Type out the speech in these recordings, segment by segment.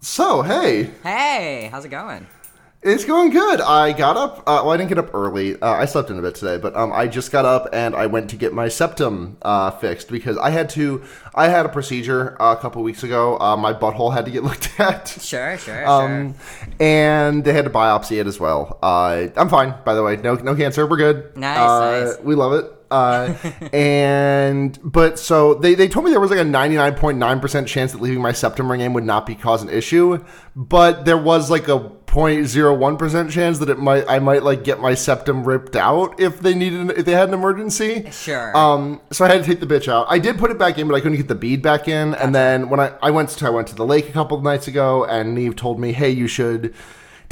So, hey, Hey, how's it going? it's going good. I got up. Uh, well, I didn't get up early. Uh, I slept in a bit today, but um, I just got up and I went to get my septum uh, fixed because I had to. I had a procedure uh, a couple weeks ago. Uh, my butthole had to get looked at. Sure, sure, Um, and they had to biopsy it as well. Uh, I'm fine, by the way. No, no cancer. We're good. Nice, Uh, nice. We love it. Uh, and but so they, they told me there was like a 99.9% chance that leaving my septum ring in would not be cause an issue, but there was like a 0.01% chance that it might I might like get my septum ripped out if they needed if they had an emergency. Sure. Um, so I had to take the bitch out. I did put it back in, but I couldn't get the bead back in. And then when I, I went to I went to the lake a couple of nights ago, and Neve told me, "Hey, you should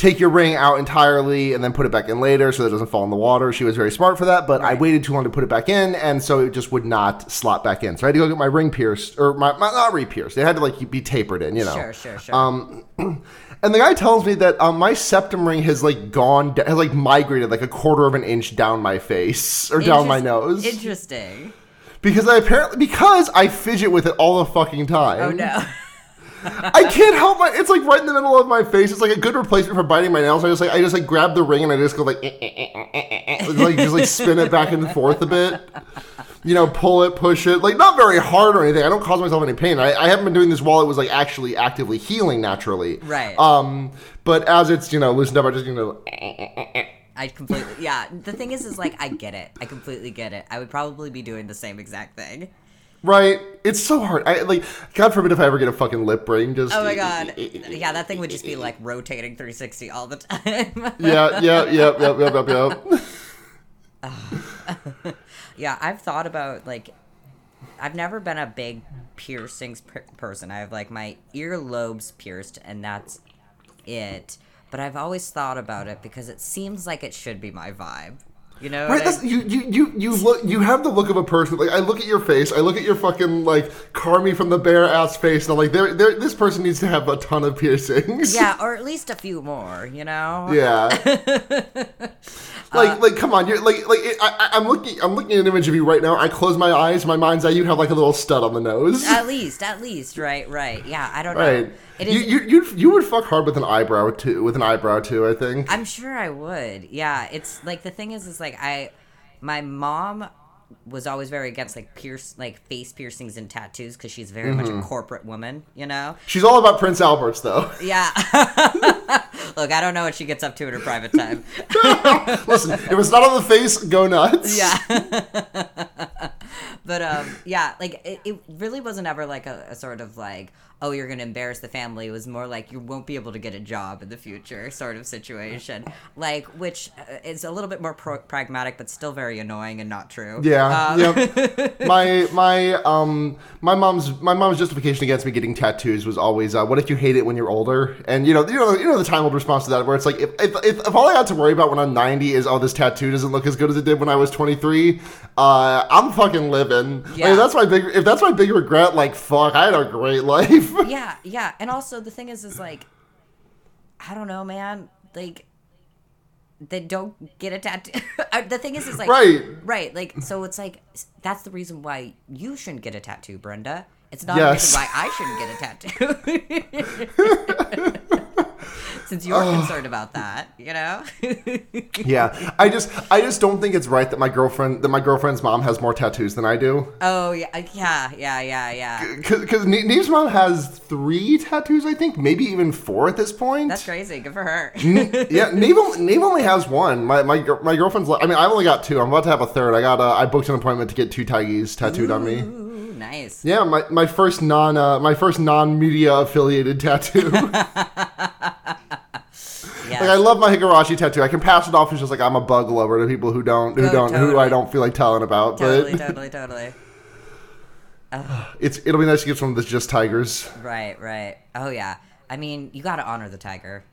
take your ring out entirely and then put it back in later so that it doesn't fall in the water." She was very smart for that, but I waited too long to put it back in, and so it just would not slot back in. So I had to go get my ring pierced, or my, my not re-pierced. It had to like be tapered in, you know. sure, sure, sure. Um, and the guy tells me that um, my septum ring has like gone, has like migrated like a quarter of an inch down my face or down my nose Interesting. because I apparently because I fidget with it all the fucking time. Oh no. I can't help my. It's like right in the middle of my face. It's like a good replacement for biting my nails. I just like I just like grab the ring and I just go like eh, eh, eh, eh, eh, eh, like just like spin it back and forth a bit. You know, pull it, push it, like not very hard or anything. I don't cause myself any pain. I, I haven't been doing this while it was like actually actively healing naturally. Right. Um, but as it's you know loosened up, I just you know. I completely yeah. The thing is is like I get it. I completely get it. I would probably be doing the same exact thing. Right, it's so hard. I like, God forbid if I ever get a fucking lip ring. Just Oh my god. Yeah, that thing would just be like rotating 360 all the time. Yeah, yeah, yep, yep, yep, yep, yep. yeah, I've thought about like I've never been a big piercings per- person. I have like my earlobes pierced and that's it. But I've always thought about it because it seems like it should be my vibe. You know? Right, what I- that's, you, you, you, you look, you have the look of a person. Like I look at your face, I look at your fucking like Carmy from the bare ass face, and I'm like, there, there, this person needs to have a ton of piercings. yeah, or at least a few more, you know? yeah. like, like, uh, come on, you're like, like, it, I, I'm looking, I'm looking at an image of you right now. I close my eyes, my mind's eye, you have like a little stud on the nose. At least, at least, right, right. Yeah, I don't know. It you, you, you, you would fuck hard with an eyebrow too. With an eyebrow too, I think. I'm sure I would. Yeah, it's like the thing is, is like I, my mom was always very against like pierce, like face piercings and tattoos because she's very much Mm-hmm. a corporate woman, you know. She's all about Prince Albert's though. Yeah. Look, I don't know what she gets up to in her private time. Listen, if it's not on the face, go nuts. Yeah. but um, yeah, like it, it really wasn't ever like a, a sort of like, oh, you're gonna embarrass the family. It was more like you won't be able to get a job in the future, sort of situation. Like, which uh, is a little bit more pro- pragmatic, but still very annoying and not true. Yeah. Um, yep. My my um my mom's my mom's justification against me getting tattoos was always uh, what if you hate it when you're older? And you know you know you know the time old response to that where it's like if, if if if all I had to worry about when I'm 90 is oh this tattoo doesn't look as good as it did when I was 23, uh I'm fucking living. Yeah. if that's my big if that's my big regret like fuck I had a great life. yeah, yeah. And also the thing is, is like, I don't know, man. Like, they don't get a tattoo. The thing is, is like, Right. right. Like, so it's like that's the reason why you shouldn't get a tattoo, Brenda. It's not Yes. a reason why I shouldn't get a tattoo. Since you're concerned about that, you know. yeah. I just I just don't think it's right that my girlfriend that my girlfriend's mom has more tattoos than I do. oh yeah, yeah, yeah, yeah, yeah. Because Neve's mom has three tattoos, I think, maybe even four at this point. That's crazy. Good for her. yeah, Neve, only- Neve only has one. My my my girlfriend's. I mean, I've only got two. I'm about to have a third. I got. Uh, I booked an appointment to get two tigers tattooed on me. Nice. Yeah, my, my first non uh, my first non media affiliated tattoo. Like I love my Higurashi tattoo. I can pass it off as just like I'm a bug lover to people who don't who Oh, don't who I don't feel like telling about. totally, But totally, totally. it's it'll be nice to get some of this just tigers. Right, right. Oh yeah. I mean, you got to honor the tiger.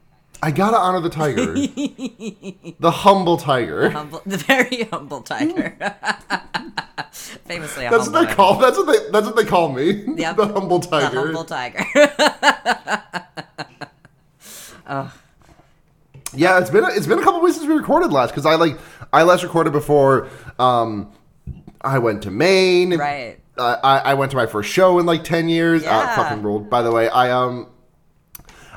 I gotta honor the tiger, the humble tiger. Humble, the very humble tiger. Famously, a That's humble what they call. That's what they. That's what they call me. Yep. the humble tiger. the tiger. humble tiger. Yeah, it's been it's been a couple weeks since we recorded last because I like I last recorded before. Um, I went to Maine. right. Uh, I I went to my first show in like ten years. Uh, Yeah. fucking ruled. By the way, I um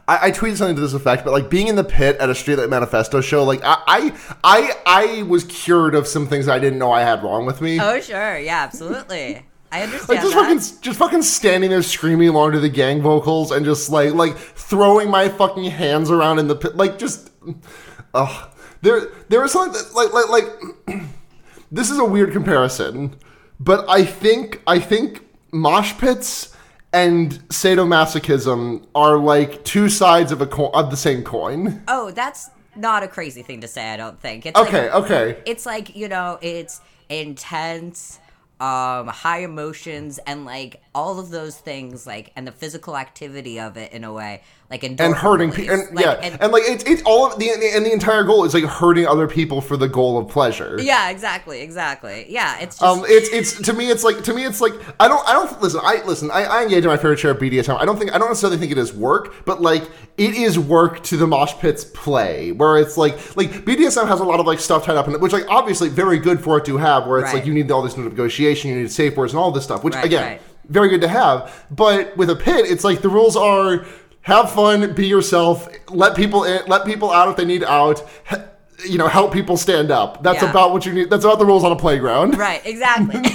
I, I tweeted something to this effect, but like being in the pit at a Streetlight Manifesto show, like I, I, I, I was cured of some things I didn't know I had wrong with me. Oh sure, yeah, absolutely. I understand like just that. fucking, just fucking standing there screaming along to the gang vocals and just like, like throwing my fucking hands around in the pit, like just, ugh. There, there was something that, like, like, like. this is a weird comparison, but I think, I think mosh pits and sadomasochism are like two sides of a co- of the same coin. Oh, that's not a crazy thing to say. I don't think. It's Okay, Like, okay. it's like you know, it's intense, um, high emotions, and like all of those things, like and the physical activity of it in a way, like and hurting people, and yeah, and, like it's it's all of the and the entire goal is like hurting other people for the goal of pleasure. yeah, exactly, exactly. Yeah, it's just Um, it's it's to me it's like to me it's like I don't I don't listen I listen I, I engage in my fair share of BDSM I don't think I don't necessarily think it is work but like it is work to the mosh pits play where it's like like BDSM has a lot of like stuff tied up in it which like obviously very good for it to have where it's Right. like you need all this negotiation you need safe words and all this stuff which Right, again right. Very good to have but with a pit it's like the rules are have fun be yourself let people in let people out if they need out you know help people stand up that's Yeah. about what you need that's about the rules on a playground right, exactly.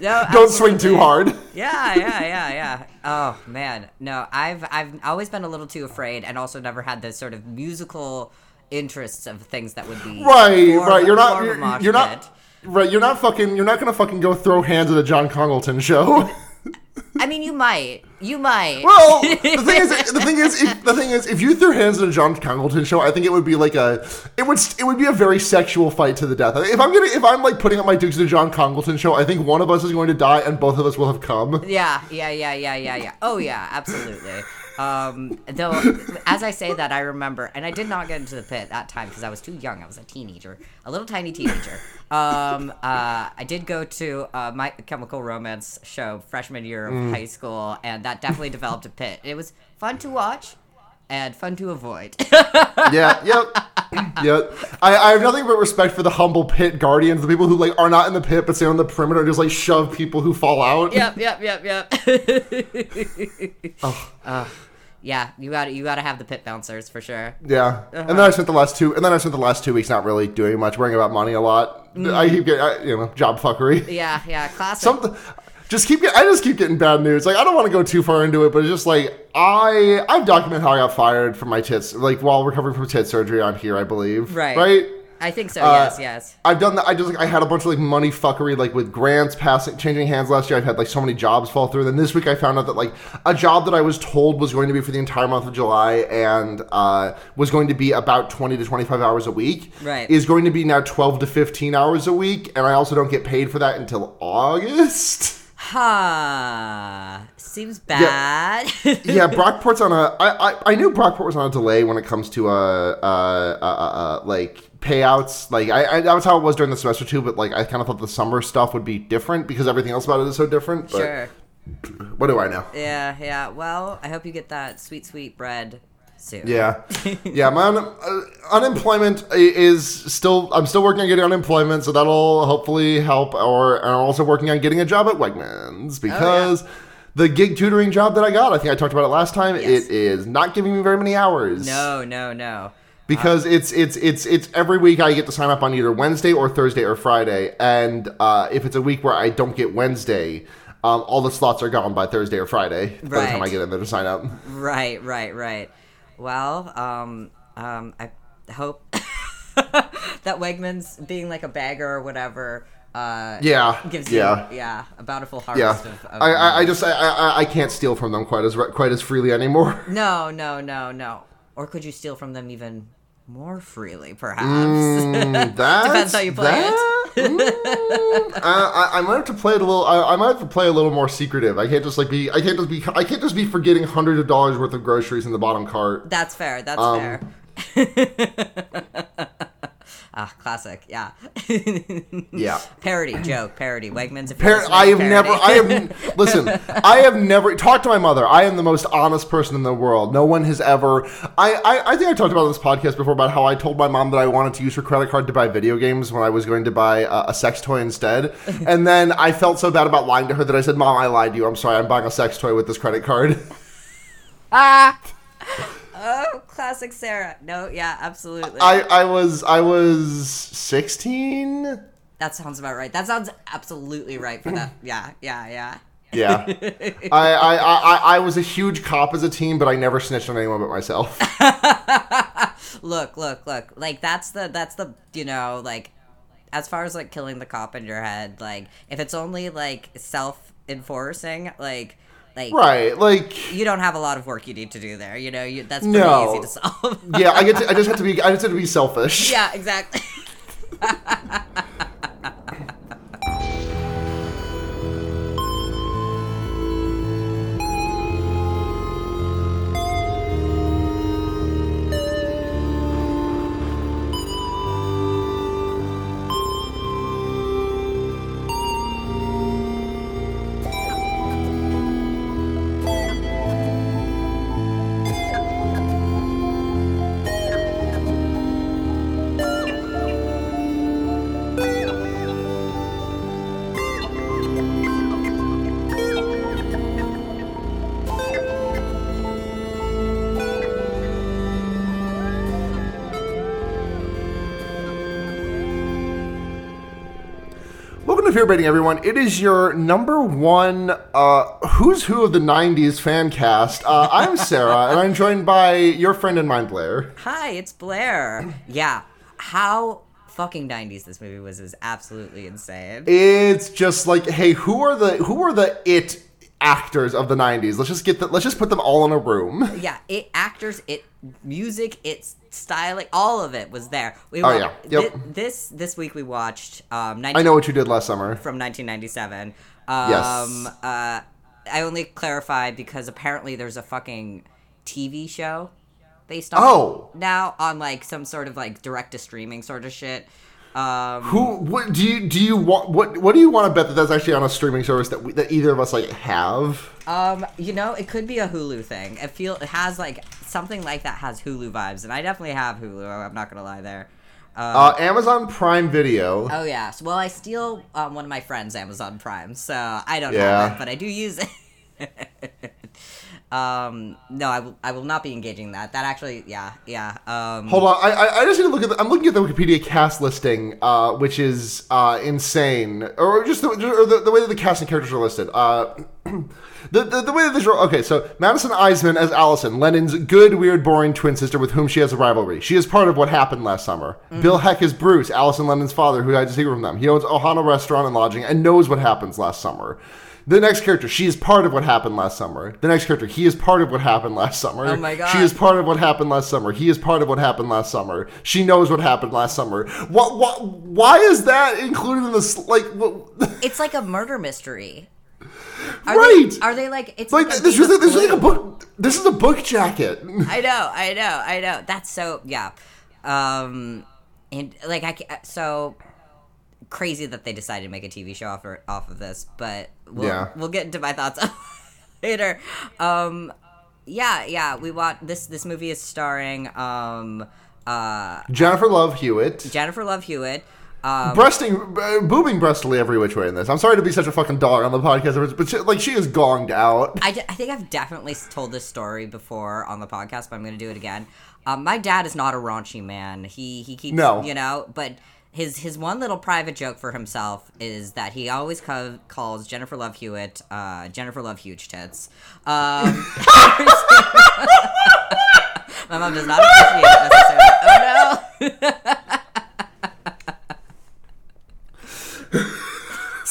no, don't swing too hard. Yeah, yeah, yeah, yeah. Oh man, no, I've I've always been a little too afraid, and also never had the sort of musical interests of things that would be Right, right. You're not. You're, you're not. Right. You're not fucking. You're not gonna fucking go throw hands at a John Congleton show. I mean, you might, you might. well, the thing is, the thing is, if, the thing is, if you threw hands at a John Congleton show, I think it would be like a. It would. It would be a very sexual fight to the death. If I'm gonna, if I'm like putting up my dukes at a John Congleton show, I think one of us is going to die and both of us will have come. Yeah, yeah, yeah, yeah, yeah, yeah. Oh yeah, absolutely. Um, though, as I say that, I remember, and I did not get into the pit that time because I was too young. I was a teenager, a little tiny teenager. Um, uh, I did go to uh, my Chemical Romance show freshman year of high school, and that definitely developed a pit. It was fun to watch and fun to avoid. yeah, yep, yep. I, I have nothing but respect for the humble pit guardians, the people who like are not in the pit but stay on the perimeter and just like shove people who fall out. yep, yep, yep, yep. Uh, yeah, you got you got to have the pit bouncers for sure. Yeah, and then I spent the last two, and then I spent the last two weeks not really doing much, worrying about money a lot. I keep getting, I, you know, job fuckery. Yeah, yeah, classic. Something, just keep get, I just keep getting bad news. Like I don't want to go too far into it, but it's just like I, I've documented how I got fired from my tits, like while recovering from tit surgery on here, I believe. Right. Right. I think so. Uh, yes, yes. I've done that. I just like I had a bunch of like money fuckery, like with grants passing, changing hands last year. I've had like so many jobs fall through. Then this week I found out that like a job that I was told was going to be for the entire month of July and uh, was going to be about twenty to twenty five hours a week, Right. is going to be now twelve to fifteen hours a week, and I also don't get paid for that until August. Huh. Seems bad. yeah, Brockport's on a. I, I I knew Brockport was on a delay when it comes to uh uh uh, uh, uh like payouts. Like I, I that was how it was during the semester too. But like I kind of thought the summer stuff would be different because everything else about it is so different. But sure. What do I know? Yeah, yeah. Well, I hope you get that sweet, sweet bread soon. Yeah, yeah. My un, uh, unemployment is still. I'm still working on getting unemployment, so that'll hopefully help. Or and I'm also working on getting a job at Wegmans because. The gig tutoring job that I got, I think I talked about it last time. Yes. It is not giving me very many hours. No, no, no. because it's it's it's it's every week I get to sign up on either Wednesday or Thursday or Friday, and uh, if it's a week where I don't get Wednesday, um, all the slots are gone by Thursday or Friday by the time I get in there to sign up. Right, right, right. Well, um, um, I hope that Wegmans being like a bagger or whatever, uh, Yeah, gives you, yeah. yeah, a bountiful Yeah, harvest of. of I, I, I just I, I, I can't steal from them quite as quite as freely anymore. no, no, no, no. Or could you steal from them even more freely, perhaps? Mm, Depends how you play that, mm, I, I, I might have to play it a little. I, I might have to play a little more secretive. I can't just like be. I can't just be. I can't just be forgetting hundreds of dollars worth of groceries in the bottom cart. That's fair. That's Um, fair. Ah, classic. Yeah. Yeah. parody joke. Parody. Wegmans. If Par- I have listening, never. I have listen. I have never talked to my mother. I am the most honest person in the world. No one has ever. I, I I think I talked about this podcast before about how I told my mom that I wanted to use her credit card to buy video games when I was going to buy a, a sex toy instead. and then I felt so bad about lying to her that I said, "Mom, I lied to you. I'm sorry. I'm buying a sex toy with this credit card." Ah. Oh, classic Sarah. No, yeah, absolutely. I I was I was 16. that sounds about right. That sounds absolutely right for that. Yeah, yeah, yeah. Yeah, I, I, I, I was a huge cop as a teen, but I never snitched on anyone but myself. look, look, look. Like that's the that's the you know like as far as like killing the cop in your head. Like if it's only like self enforcing, like like Right, like you don't have a lot of work you need to do there. You know, you, that's pretty No. easy to solve. yeah, I get to, I just have to be I just have to be selfish. yeah, exactly. Fear Baiting, everyone. It is your number one uh, Who's Who of the '90s fan cast. Uh, I'm Sarah, and I'm joined by your friend and mine, Blair. Hi, it's Blair. Yeah, how fucking '90s this movie was is absolutely insane. It's just like, hey, who are the who are the it actors of the '90s? Let's just get the, let's just put them all in a room. yeah, it actors, it music, it's styling, all of it was there. We Oh, yeah. Yep. thi- this this week we watched um 19, I know what you did last summer. from 1997. Um Yes. uh I only clarified because apparently there's a fucking TV show based on Oh. now on like some sort of like direct to streaming sort of shit. Um Who? What do you do? You want what? What do you want to bet that that's actually on a streaming service that we, that either of us like have? Um, you know, it could be a Hulu thing. It feel it has like something like that has Hulu vibes, and I definitely have Hulu. I'm not gonna lie there. Uh, Uh, Amazon Prime Video. oh yeah. So, well, I steal um, one of my friends' Amazon Prime, so I don't Yeah. have it, but I do use it. um, no, I will. I will not be engaging that. That actually, yeah, yeah. Um, Hold on, I, I I just need to look at. The, I'm looking at the Wikipedia cast listing, uh, which is uh, insane, or just the, or the the way that the cast and characters are listed. Uh, the, the the way that this role. okay, so Madison Iseman as Allison, Lennon's good, weird, boring twin sister with whom she has a rivalry. She is part of what happened last summer. Mm-hmm. Bill Heck is Bruce, Allison Lennon's father, who died a secret from them. He owns Ohana Restaurant and Lodging and knows what happens last summer. The next character, she is part of what happened last summer. The next character, he is part of what happened last summer. Oh my God. She is part of what happened last summer. He is part of what happened last summer. She knows what happened last summer. What? What? Why is that included in this? Like, what, it's like a murder mystery. Are right? They, are they like? It's like like, this is this is like a book. This is a book jacket. I know, I know, I know. That's so yeah. Um, and like I so crazy that they decided to make a TV show off, off of this, but we'll, Yeah. we'll get into my thoughts later. Um, yeah, yeah. We want this. This movie is starring um uh Jennifer Love Hewitt. Jennifer Love Hewitt. Um, Breasting, uh, booming breastily every which way in this. I'm sorry to be such a fucking dog on the podcast, but she, like she is gonged out. I, think I've definitely told this story before on the podcast, but I'm going to do it again. Um, my dad is not a raunchy man. He he keeps No. you know, but his his one little private joke for himself is that he always co- calls Jennifer Love Hewitt uh, Jennifer Love Huge Tits. Um, my mom does not appreciate it necessarily. Oh no.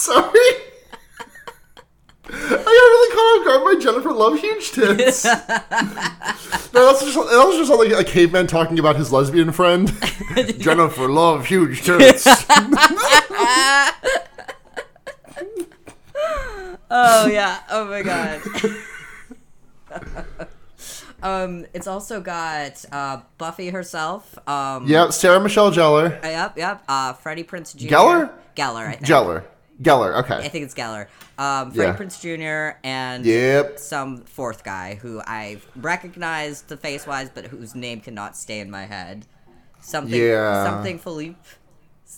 Sorry. I got really caught off guard by Jennifer Love huge tits. no, that's just that was just like a caveman talking about his lesbian friend. Jennifer Love huge tits. Oh yeah. Oh my god. Um, it's also got uh, Buffy herself. Um, Yep, Sarah Michelle Gellar. uh, Yep, yep. Uh, Freddie Prinze Jr. Geller? Geller, I think. Geller. Geller, Okay, I think it's Geller. Um, Freddie Yeah. Prinze Jr. and Yep. some fourth guy who I've recognized the face wise, but whose name cannot stay in my head. Something, Yeah. something Phillippe,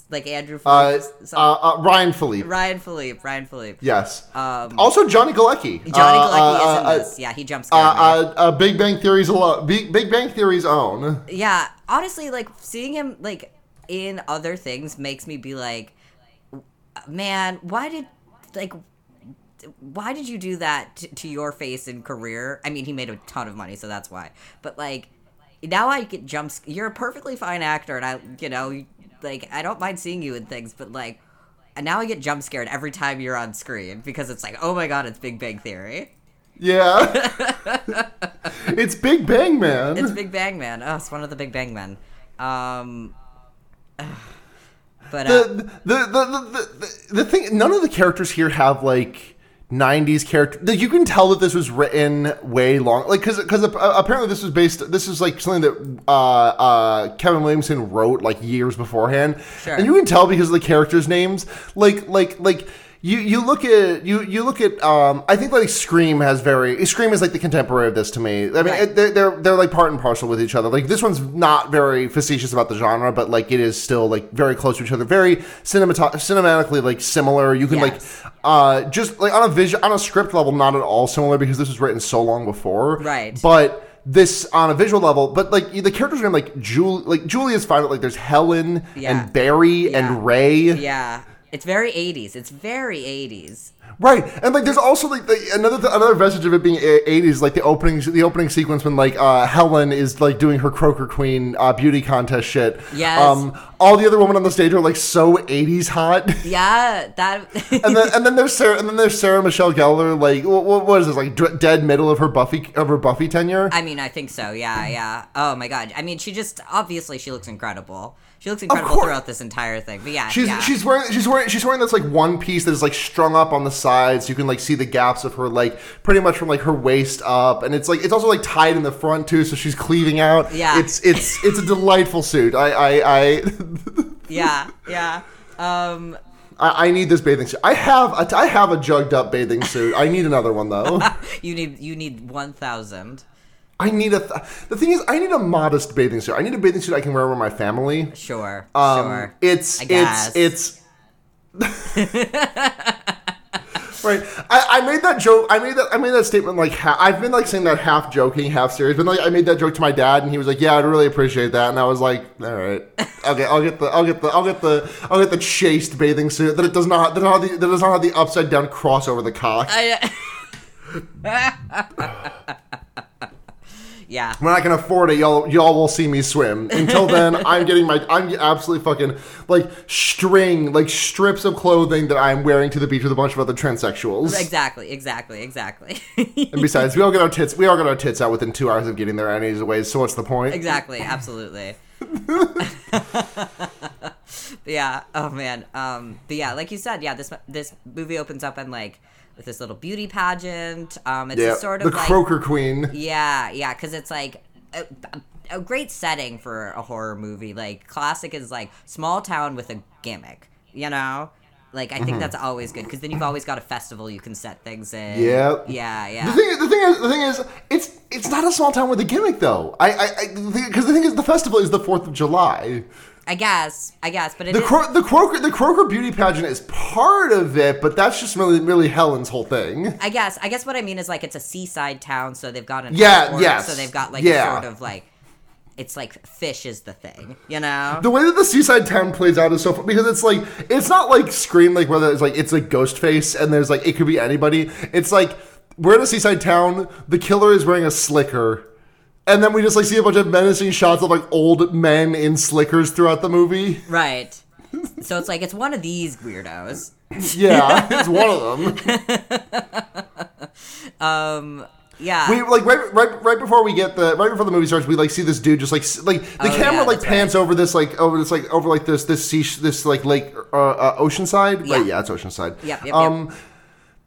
like Andrew Uh, Phillippe, some- uh, uh, Ryan Phillippe. Ryan Phillippe, Ryan Phillippe. Yes. Um, also, Johnny Galecki. Johnny Uh, Galecki uh, is in uh, this. Yeah, he jumps. Uh, uh, uh, Big Bang Theory's alo- Big, Big Bang Theory's own. yeah, honestly, like seeing him like in other things makes me be like, man, why did like why did you do that to, to your face and career? I mean, he made a ton of money, so that's why. But like now I get jumps. You're a perfectly fine actor, and I, you know, like I don't mind seeing you in things, but like. And now I get jump scared every time you're on screen because it's like, oh my god, it's Big Bang Theory. Yeah. it's Big Bang Man. It's Big Bang Man. Oh, it's one of the Big Bang Men. Um, but uh, the, the, the, the, the, the thing, none of the characters here have like 90s character. Like, you can tell that this was written way long. Like, because because apparently this was based, this is like something that uh, uh, Kevin Williamson wrote like years beforehand. Sure. And you can tell because of the characters' names. Like, like, like. You, you look at you you look at um I think like Scream has very Scream is like the contemporary of this to me I mean Right. it, they're, they're they're like part and parcel with each other like this one's not very facetious about the genre but like it is still like very close to each other very cinemat- cinematically like similar you can Yes. like uh just like on a vision on a script level not at all similar because this was written so long before Right. but this on a visual level but like the characters are like Julie like Julie is fine like there's Helen Yeah. and Barry Yeah. and Ray yeah, it's very 80s. It's very 80s. Right, and like there's also like the, another another vestige of it being 80s, like the opening the opening sequence when like uh, Helen is like doing her Croaker Queen uh, beauty contest shit. Yes. Um, all the other women on the stage are like so 80s hot. Yeah, that. and then and then there's Sarah and then there's Sarah Michelle Gellar. Like what, what is this like d- dead middle of her Buffy of her Buffy tenure? I mean, I think so. Yeah, yeah. Oh my god. I mean, she just obviously she looks incredible. She looks incredible throughout this entire thing. But yeah, She's yeah. she's wearing she's wearing she's wearing this like one piece that is like strung up on the sides. You can like see the gaps of her like pretty much from like her waist up, and it's like it's also like tied in the front too, so she's cleaving out. Yeah. it's it's it's a delightful suit. I I I, yeah, yeah. Um, I I need this bathing suit. I have a, I have a jugged up bathing suit. I need another one though. you need you need one thousand. I need a. Th- the thing is, I need a modest bathing suit. I need a bathing suit I can wear with my family. Sure, Um, sure. It's I guess. it's it's. right. I, I made that joke. I made that. I made that statement like ha- I've been like saying that half joking, half serious. But like I made that joke to my dad, and he was like, "Yeah, I'd really appreciate that." And I was like, "All right, okay, I'll get the, I'll get the, I'll get the, I'll get the chaste bathing suit that it does not, that, does not have the, that does not have the upside down cross over the cock." I, yeah. When I can afford it, y'all y'all will see me swim. Until then, I'm getting my I'm absolutely fucking like string like strips of clothing that I'm wearing to the beach with a bunch of other transsexuals. Exactly, exactly, exactly. And besides, we all get our tits we all get our tits out within two hours of getting there anyways. So what's the point? exactly, absolutely. Yeah. Oh man. Um. But yeah, like you said, yeah. This this movie opens up and like with this little beauty pageant. Um. It's Yeah, a sort the of like Croaker Queen. Yeah, yeah, because it's like a, a great setting for a horror movie. Like classic is like small town with a gimmick. You know. Like I Mm-hmm. think that's always good because then you've always got a festival you can set things in. Yeah. yeah, The yeah. thing, the thing is, the thing is, it's it's not a small town with a gimmick though. I, I, because the thing is, the festival is the Fourth of July. I guess, I guess, but it The Cro- the Croaker the Croaker beauty pageant is part of it, but that's just really really Helen's whole thing. I guess, I guess what I mean is like it's a seaside town, so they've got an Yeah, airport, yes, so they've got like yeah. a sort of like it's like fish is the thing, you know? The way that the seaside town plays out is so fun because it's like it's not like Scream like whether it's like it's like Ghostface and there's like it could be anybody. It's like we're in a seaside town. The killer is wearing a slicker, and then we just like see a bunch of menacing shots of like old men in slickers throughout the movie. right. So it's like it's one of these weirdos. Yeah, it's one of them. Um, yeah. We like right, right, right before we get the right before the movie starts, we like see this dude just like like the Oh, camera yeah, like pans over this like over this like over like this this sea this like lake uh, uh Oceanside Yeah. right yeah it's Oceanside Yep, yep, yep.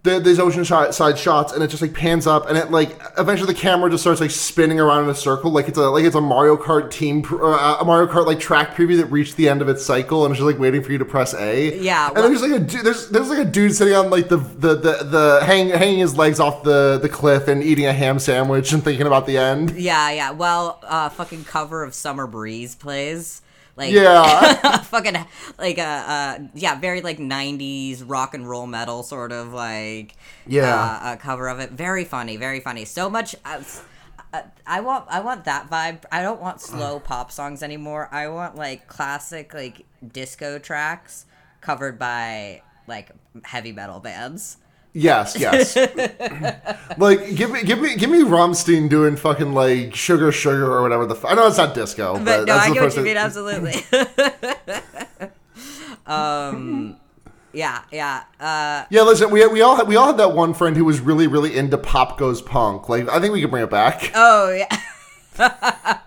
The, these ocean shot, side shots, and it just like pans up, and it like eventually the camera just starts like spinning around in a circle, like it's a like it's a Mario Kart team, uh, a Mario Kart like track preview that reached the end of its cycle, and it's just like waiting for you to press A. Yeah, and well- there's like a du- there's there's like a dude sitting on like the the the, the hang, hanging his legs off the the cliff and eating a ham sandwich and thinking about the end. Yeah, yeah. Well, uh, fucking cover of Summer Breeze plays. Like, Yeah. fucking, like, uh, uh, yeah, very, like, 90s rock and roll metal sort of, like, Yeah. uh, uh, cover of it. Very funny, very funny. So much, uh, uh, I want, I want that vibe. I don't want slow pop songs anymore. I want, like, classic, like, disco tracks covered by, like, heavy metal bands. Yes, yes. like give me give me give me Rammstein doing fucking like sugar sugar or whatever the f- I know it's not disco, but, But no, that's I the get what you mean, absolutely. um, yeah, yeah. Uh, Yeah, listen, we we all had, we all had that one friend who was really really into pop goes punk. Like I think we can bring it back. oh, yeah.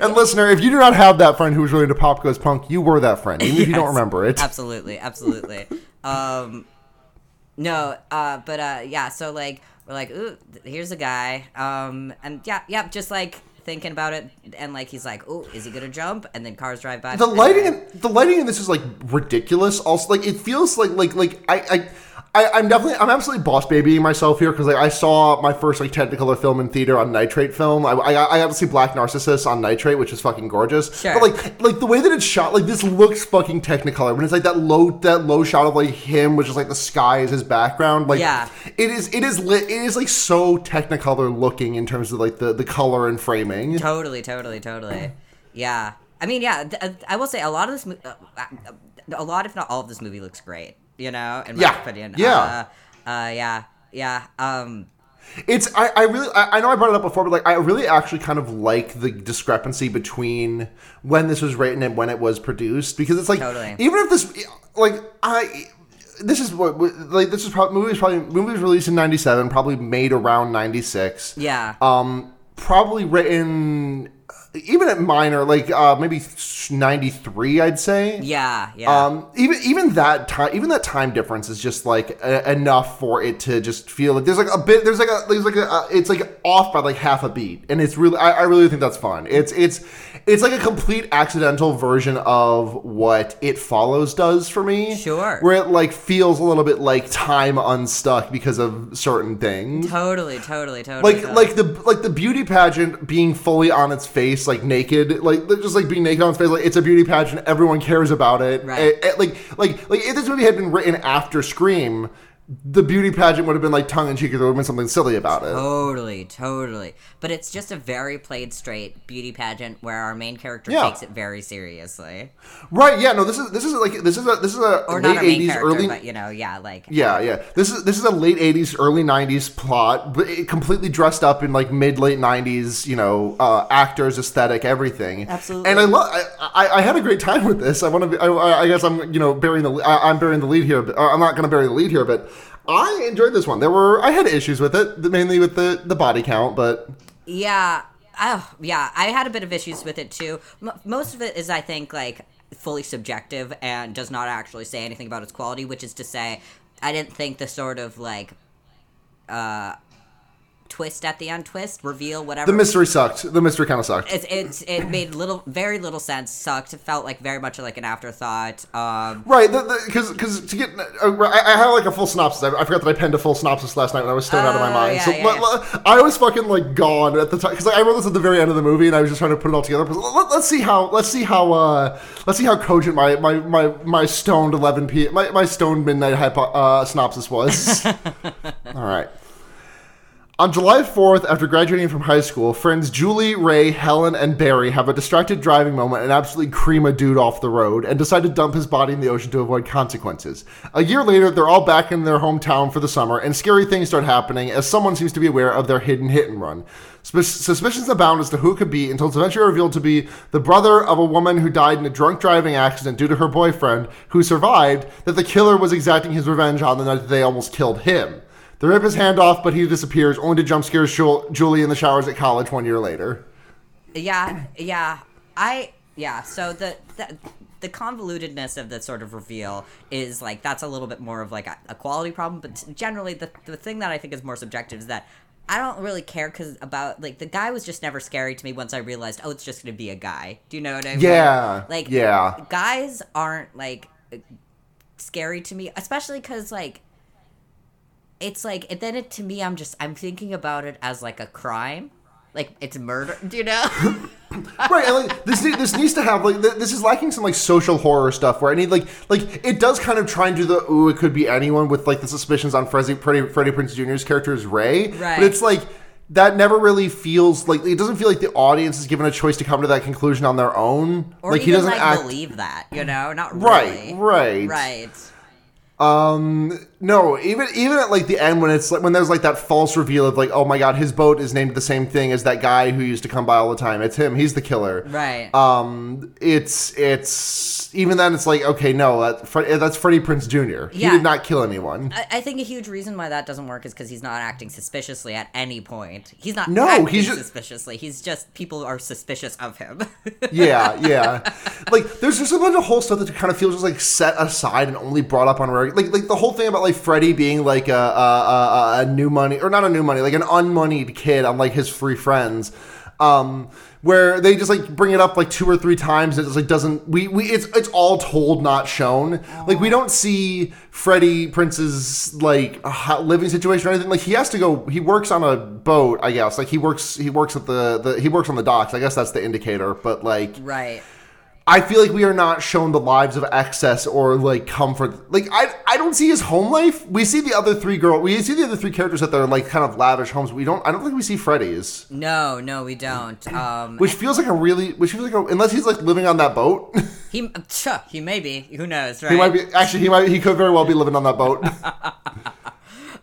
And listener, if you do not have that friend who was really into pop goes punk, you were that friend, even if you don't remember it. Absolutely, absolutely. um, no, uh, but uh, yeah. So like, we're like, ooh, here's a guy. Um, and yeah, yeah, just like thinking about it, and like he's like, ooh, is he gonna jump? And then cars drive by. the lighting in, the lighting in this is like ridiculous also like it feels like like like i i I, I'm definitely, I'm absolutely boss babying myself here because like I saw my first like Technicolor film in theater on Nitrate film. I, I, I got to see Black Narcissus on Nitrate, which is fucking gorgeous. Sure. But like, like the way that it's shot, like this looks fucking Technicolor. When it's like that low, that low shot of like him, which is like the sky is his background. Like, Yeah. it is, it is lit. It is like so Technicolor looking in terms of like the the color and framing. Totally, totally, totally. Yeah. I mean, yeah. Th- I will say a lot of this, mo- uh, uh, a lot, if not all of this movie looks great. You know, in my Yeah. opinion. Yeah. Uh, uh, yeah. Yeah. Um. It's I, I really I, I know I brought it up before, but like I really actually kind of like the discrepancy between when this was written and when it was produced because it's like Totally. even if this like I this is what like this is probably movie was probably movie was released in '97, probably made around '96. Yeah. Um, probably written even at minor like uh maybe '93, I'd say. yeah. Yeah. Um, even even that time, even that time difference is just like a, enough for it to just feel like there's like a bit, there's like a, there's like a, uh, it's like off by like half a beat, and it's really, I, I really think that's fun. It's it's it's like a complete accidental version of what It Follows does for me. Sure. where it like feels a little bit like time unstuck because of certain things. totally. Totally. Totally. Like totally. like the like the beauty pageant being fully on its face, like naked, like just like being naked on its face, like it's a beauty pageant. Everyone cares about it. Right. Eh, eh, like like like if this movie had been written after Scream, the beauty pageant would have been like tongue in cheek. There would have been something silly about it. Totally, totally. But it's just a very played straight beauty pageant where our main character Yeah. takes it very seriously. Right? Yeah. No. This is this is like this is a this is a Or late not our main eighties, character, early. but you know, yeah, like yeah, yeah. This is this is a late '80s, early '90s plot, but it completely dressed up in like mid late '90s, you know, uh, actors, aesthetic, everything. Absolutely. And I love. I, I, I had a great time with this. I want to. Be, I, I guess I'm you know burying the. I, I'm burying the lead here, but or I'm not going to bury the lead here, but. I enjoyed this one. There were I had issues with it, mainly with the the body count, but Yeah. Oh, yeah. I had a bit of issues with it too. M- most of it is, I think, like fully subjective and does not actually say anything about its quality. Which is to say, I didn't think the sort of like uh twist at the end, twist reveal, whatever. the mystery sucked. The mystery kind of sucked. it's, it's it made little, very little sense. Sucked. Felt like very much like an afterthought. Um, Right, because because to get, uh, I, I have like a full synopsis. I, I forgot that I penned a full synopsis last night when I was stoned out of my Oh, mind. yeah, so yeah, let- yeah. let- I was fucking like gone at the time because I wrote this at the very end of the movie and I was just trying to put it all together. But let, us see how let's see how uh, let's see how cogent my my my, my stoned eleven p my, my stoned midnight hypo, uh, synopsis was. all right. On July 4th, after graduating from high school, friends Julie, Ray, Helen, and Barry have a distracted driving moment and absolutely cream a dude off the road and decide to dump his body in the ocean to avoid consequences. A year later, they're all back in their hometown for the summer, and scary things start happening as someone seems to be aware of their hidden hit and run. Suspicions abound as to who could be until it's eventually revealed to be the brother of a woman who died in a drunk driving accident due to her boyfriend, who survived, that the killer was exacting his revenge on the night that they almost killed him. They rip his hand off, but he disappears, only to jump scare Jul- Julie in the showers at college one year later. yeah, yeah. I yeah. So the, the the convolutedness of the sort of reveal is like that's a little bit more of like a, a quality problem. But generally, the the thing that I think is more subjective is that I don't really care because about like the guy was just never scary to me once I realized oh it's just gonna be a guy. Do you know what I mean? Yeah, Like yeah. guys aren't like scary to me, especially because like it's like and then it to me I'm just I'm thinking about it as like a crime. Like it's murder, do you know? right and like this this needs to have like this is lacking some like social horror stuff where I need like like it does kind of try and do the ooh it could be anyone with like the suspicions on Freddie Freddie, Freddie Prinze Jr.'s character is Ray Right. but it's like that never really feels like it doesn't feel like the audience is given a choice to come to that conclusion on their own or like he doesn't like act believe that, you know? Not right right Right. Um, no, even even at like the end when it's like when there's like that false reveal of like, oh my god, his boat is named the same thing as that guy who used to come by all the time. It's him. He's the killer. Right. Um, it's it's even then it's like okay, no, that, that's Freddie Prinze Jr. He Yeah. did not kill anyone. I, I think a huge reason why that doesn't work is because he's not acting suspiciously at any point. He's not No, acting he's just- suspiciously. He's just people are suspicious of him. yeah, yeah. Like there's just a bunch of whole stuff that kind of feels just like set aside and only brought up on rare. like like the whole thing about like Freddie being like a a, a, a new money or not a new money like an unmoneyed kid on like his free friends. Um, where they just like bring it up like two or three times. And it just like doesn't we we it's it's all told not shown. Like we don't see Freddie Prinze's like living situation or anything. Like he has to go. He works on a boat, I guess. Like he works he works at the the he works on the docks. I guess that's the indicator. But like right. I feel like we are not shown the lives of excess or like comfort. Like I, I don't see his home life. We see the other three girl. We see the other three characters at their like kind of lavish homes. We don't. I don't think we see Freddy's, No, no, we don't. Um, which feels like a really, which feels like a, unless he's like living on that boat. he, sure, he may be. Who knows, right? he might be actually. He might. He could very well be living on that boat.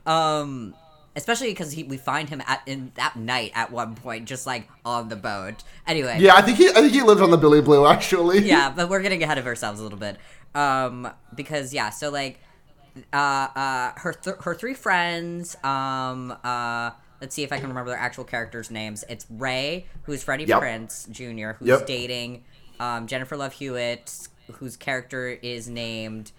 Um, especially because we find him at in that night at one point, just like on the boat. Anyway, yeah, I think he. I think he lives on the Billy Blue actually. yeah, but we're getting ahead of ourselves a little bit. Um, because yeah, so like, uh, uh, her th- her three friends. Um, uh, let's see if I can remember their actual characters' names. It's Ray, who's Freddie Yep. Prinze Jr., who's Yep. dating um, Jennifer Love Hewitt, whose character is named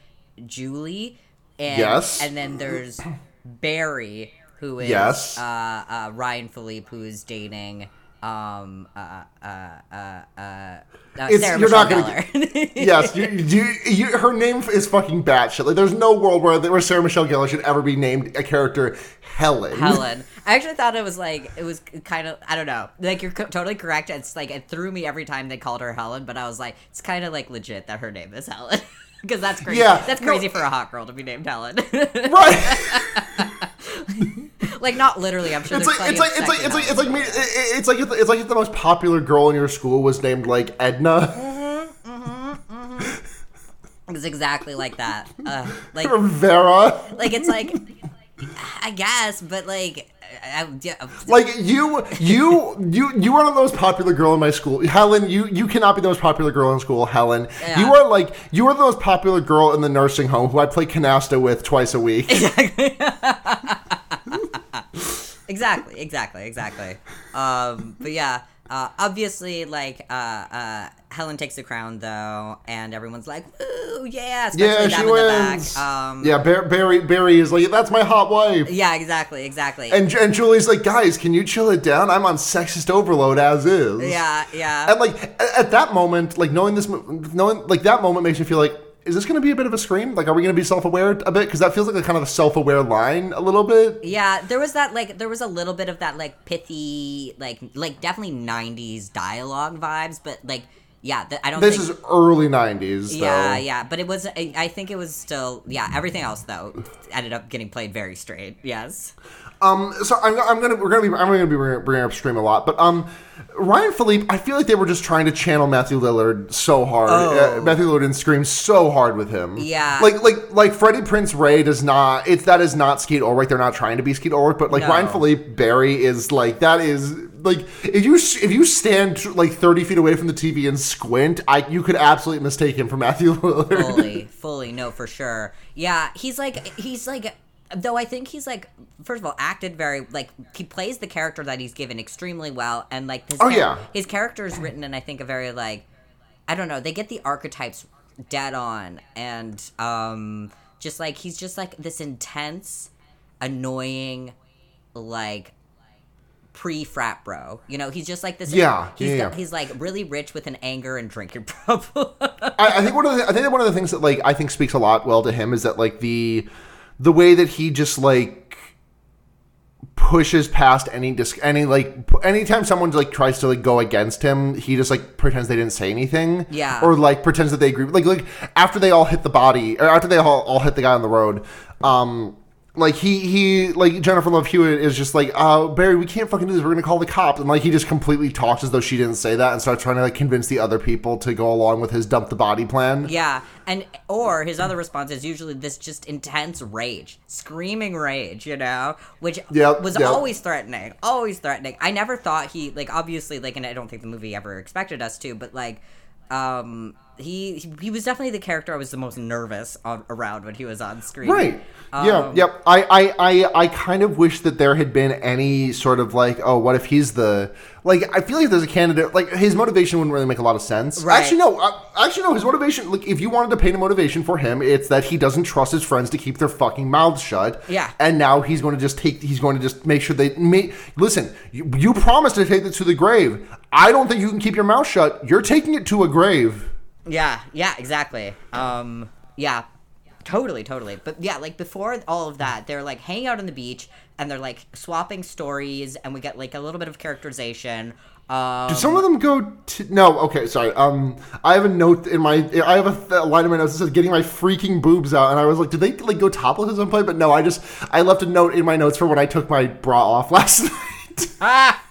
Julie. And, Yes. And then there's Barry, who is Yes. uh, uh, Ryan Phillippe, who's dating um, uh, uh, uh, uh, uh, It's- Sarah you're Michelle not gonna Gellar. yes, you, you, you, her name is fucking batshit. Like, there's no world where, where Sarah Michelle Gellar should ever be named a character Helen. Helen. I actually thought it was like it was kind of I don't know. Like you're co- totally correct. It's like it threw me every time they called her Helen, but I was like, it's kind of like legit that her name is Helen because that's crazy. Yeah, that's no- crazy for a hot girl to be named Helen. Right. like not literally. I'm sure It's like it's like it's like it's like it's like me- it- it- it's like if, it's like if the most popular girl in your school was named like Edna Helens. It's exactly like that. Uh, like Vera. like it's like I guess, but like. I, yeah, Like you, you, you, you are the most popular girl in my school, Helen. You, you cannot be the most popular girl in school, Helen. Yeah. You are like you are the most popular girl in the nursing home who I play canasta with twice a week. exactly, exactly, exactly. Um, but yeah, uh, obviously, like uh, uh, Helen takes the crown though, and everyone's like, "Ooh, yeah!" Yeah, she in the wins. back. Um, yeah, Bar- Barry, Barry is like that's my hot wife. yeah, exactly, exactly. And, and Julie's like, guys, can you chill it down? I'm on sexist overload as is. yeah, yeah. And like at, at that moment, like knowing this, knowing like that moment makes me feel like, is this going to be a bit of a scream? Like, are we going to be self-aware a bit? Because that feels like a kind of a self-aware line a little bit. Yeah, there was that like there was a little bit of that like pithy like like definitely '90s dialogue vibes, but like yeah, th- I don't. This think, is early '90s, though. Yeah, yeah, but it was. I think it was still. Yeah, everything else though ended up getting played very straight. Yes. Um, so I'm, I'm gonna we're gonna be I'm gonna be bringing, up stream a lot, but um, Ryan Phillippe, I feel like they were just trying to channel Matthew Lillard so hard. Oh. Uh, Matthew Lillard and Scream so hard with him. Yeah. like like like Freddie Prinze Ray does not. It's that is not Skeet Ulrich. They're not trying to be Skeet Ulrich, but like No. Ryan Phillippe Barry is like that is like if you if you stand like 30 feet away from the TV and squint, I you could absolutely mistake him for Matthew Lillard. fully fully no for sure yeah he's like he's like though i think he's like first of all acted very like he plays the character that he's given extremely well and like his, Oh, char- yeah. his character is written in i think a very like i don't know they get the archetypes dead on, and um, just like he's just like this intense, annoying, like pre frat bro. You know, he's just like this. Yeah, he's yeah, yeah. he's like really rich with an anger and drinking problem. I, I think one of the I think one of the things that like I think speaks a lot well to him is that like the the way that he just like pushes past any dis- any like anytime someone like tries to like go against him he just like pretends they didn't say anything Yeah. or like pretends that they agree like like after they all hit the body or after they all, all hit the guy on the road um like he he like Jennifer Love Hewitt is just like uh Barry we can't fucking do this. We're gonna call the cops. And like he just completely talks as though she didn't say that and starts trying to like convince the other people to go along with his dump the body plan. Yeah, and or his other response is usually this just intense rage, screaming rage, you know, which Yep, was yep. always threatening, always threatening. I never thought he like obviously like, and I don't think the movie ever expected us to, but like, um, he he was definitely the character I was the most nervous on, around when he was on screen. Right. yeah. Um, Yep. I, I, I, I kind of wish that there had been any sort of like, oh, what if he's the like? I feel like there's a candidate like his motivation wouldn't really make a lot of sense. Right. Actually, no. Uh, actually, no. His motivation, like, if you wanted to paint a motivation for him, it's that he doesn't trust his friends to keep their fucking mouths shut. Yeah. And now he's going to just take. He's going to just make sure they make. Listen, you, you promised to take it to the grave. I don't think you can keep your mouth shut. You're taking it to a grave. Yeah, yeah, exactly. Um, yeah, totally, totally. But yeah, like before all of that, they're like hanging out on the beach and they're like swapping stories, and we get like a little bit of characterization. Um, Did some of them go to no? Okay, sorry. Um, I have a note in my. I have a, th- line in my notes that says "getting my freaking boobs out," and I was like, "Did they like go topless at some point?" But no, I just I left a note in my notes for when I took my bra off last night. ah!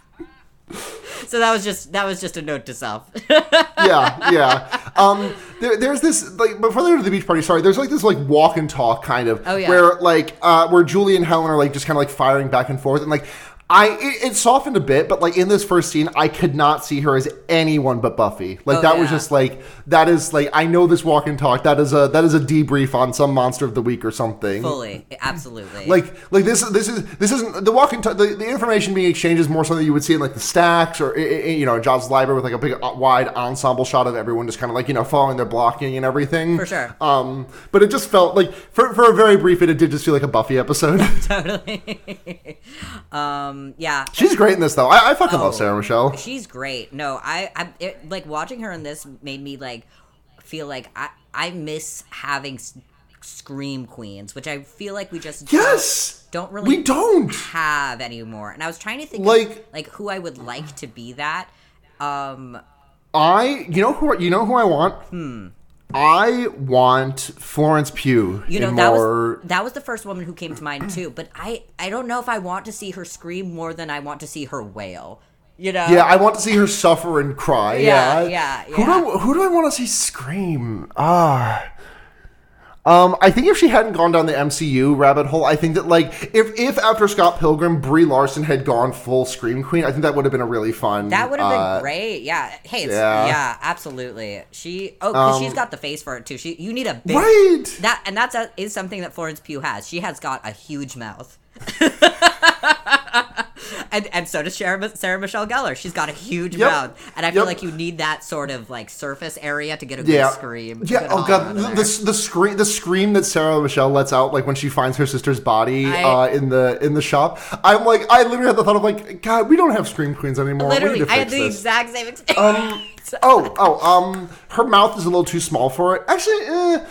So that was just that was just a note to self. yeah, yeah. Um, there, there's this like before they go to the beach party. Sorry, there's like this like walk and talk kind of Oh, yeah. where like uh, where Julie and Helen are like just kind of like firing back and forth and like. I it, it softened a bit, but like in this first scene, I could not see her as anyone but Buffy. Like Oh, that was just like that is like I know this walk and talk. That is a that is a debrief on some monster of the week or something. Fully, absolutely. Like like this this is this isn't the walk and talk. The, the information being exchanged is more something you would see in like the stacks or you know Giles library with like a big uh, wide ensemble shot of everyone just kind of like you know following their blocking and everything. For sure. Um, but it just felt like for for a very brief bit, it did just feel like a Buffy episode. totally. um, yeah, She's great in this though. I, I fucking Oh. love Sarah Michelle. She's great. No, I, I it, like watching her in this made me like feel like I, I miss having s- scream queens, which I feel like we just Yes, don't, don't really we don't. have anymore. And I was trying to think Like- of, like who I would like to be that. Um, I you know who you know who I want. Hmm. I want Florence Pugh you know that more. was that was the first woman who came to mind too. But I I don't know if I want to see her scream more than I want to see her wail. You know? Yeah, I want to see her suffer and cry. Yeah, Yeah, yeah, Who do I, who do I want to see scream? Ah. Um, I think if she hadn't gone down the MCU rabbit hole, I think that like if if after Scott Pilgrim, Brie Larson had gone full scream queen, I think that would have been a really fun. That would have been uh, great. Yeah. Hey, it's, yeah. yeah. absolutely. She oh, because Um, she's got the face for it too. She you need a big Right. that and that's a, is something that Florence Pugh has. She has got a huge mouth. and and so does Sarah, Sarah Michelle Gellar. She's got a huge Yep. mouth, and I feel Yep. like you need that sort of like surface area to get a Yeah. good scream. Yeah. Oh god, the, the, the scream the scream that Sarah Michelle lets out like when she finds her sister's body I- uh, in the in the shop. I'm like I literally had the thought of like God, we don't have scream queens anymore. Literally, I had the this. exact same experience. Oh, oh, um, her mouth is a little too small for it. Actually, eh,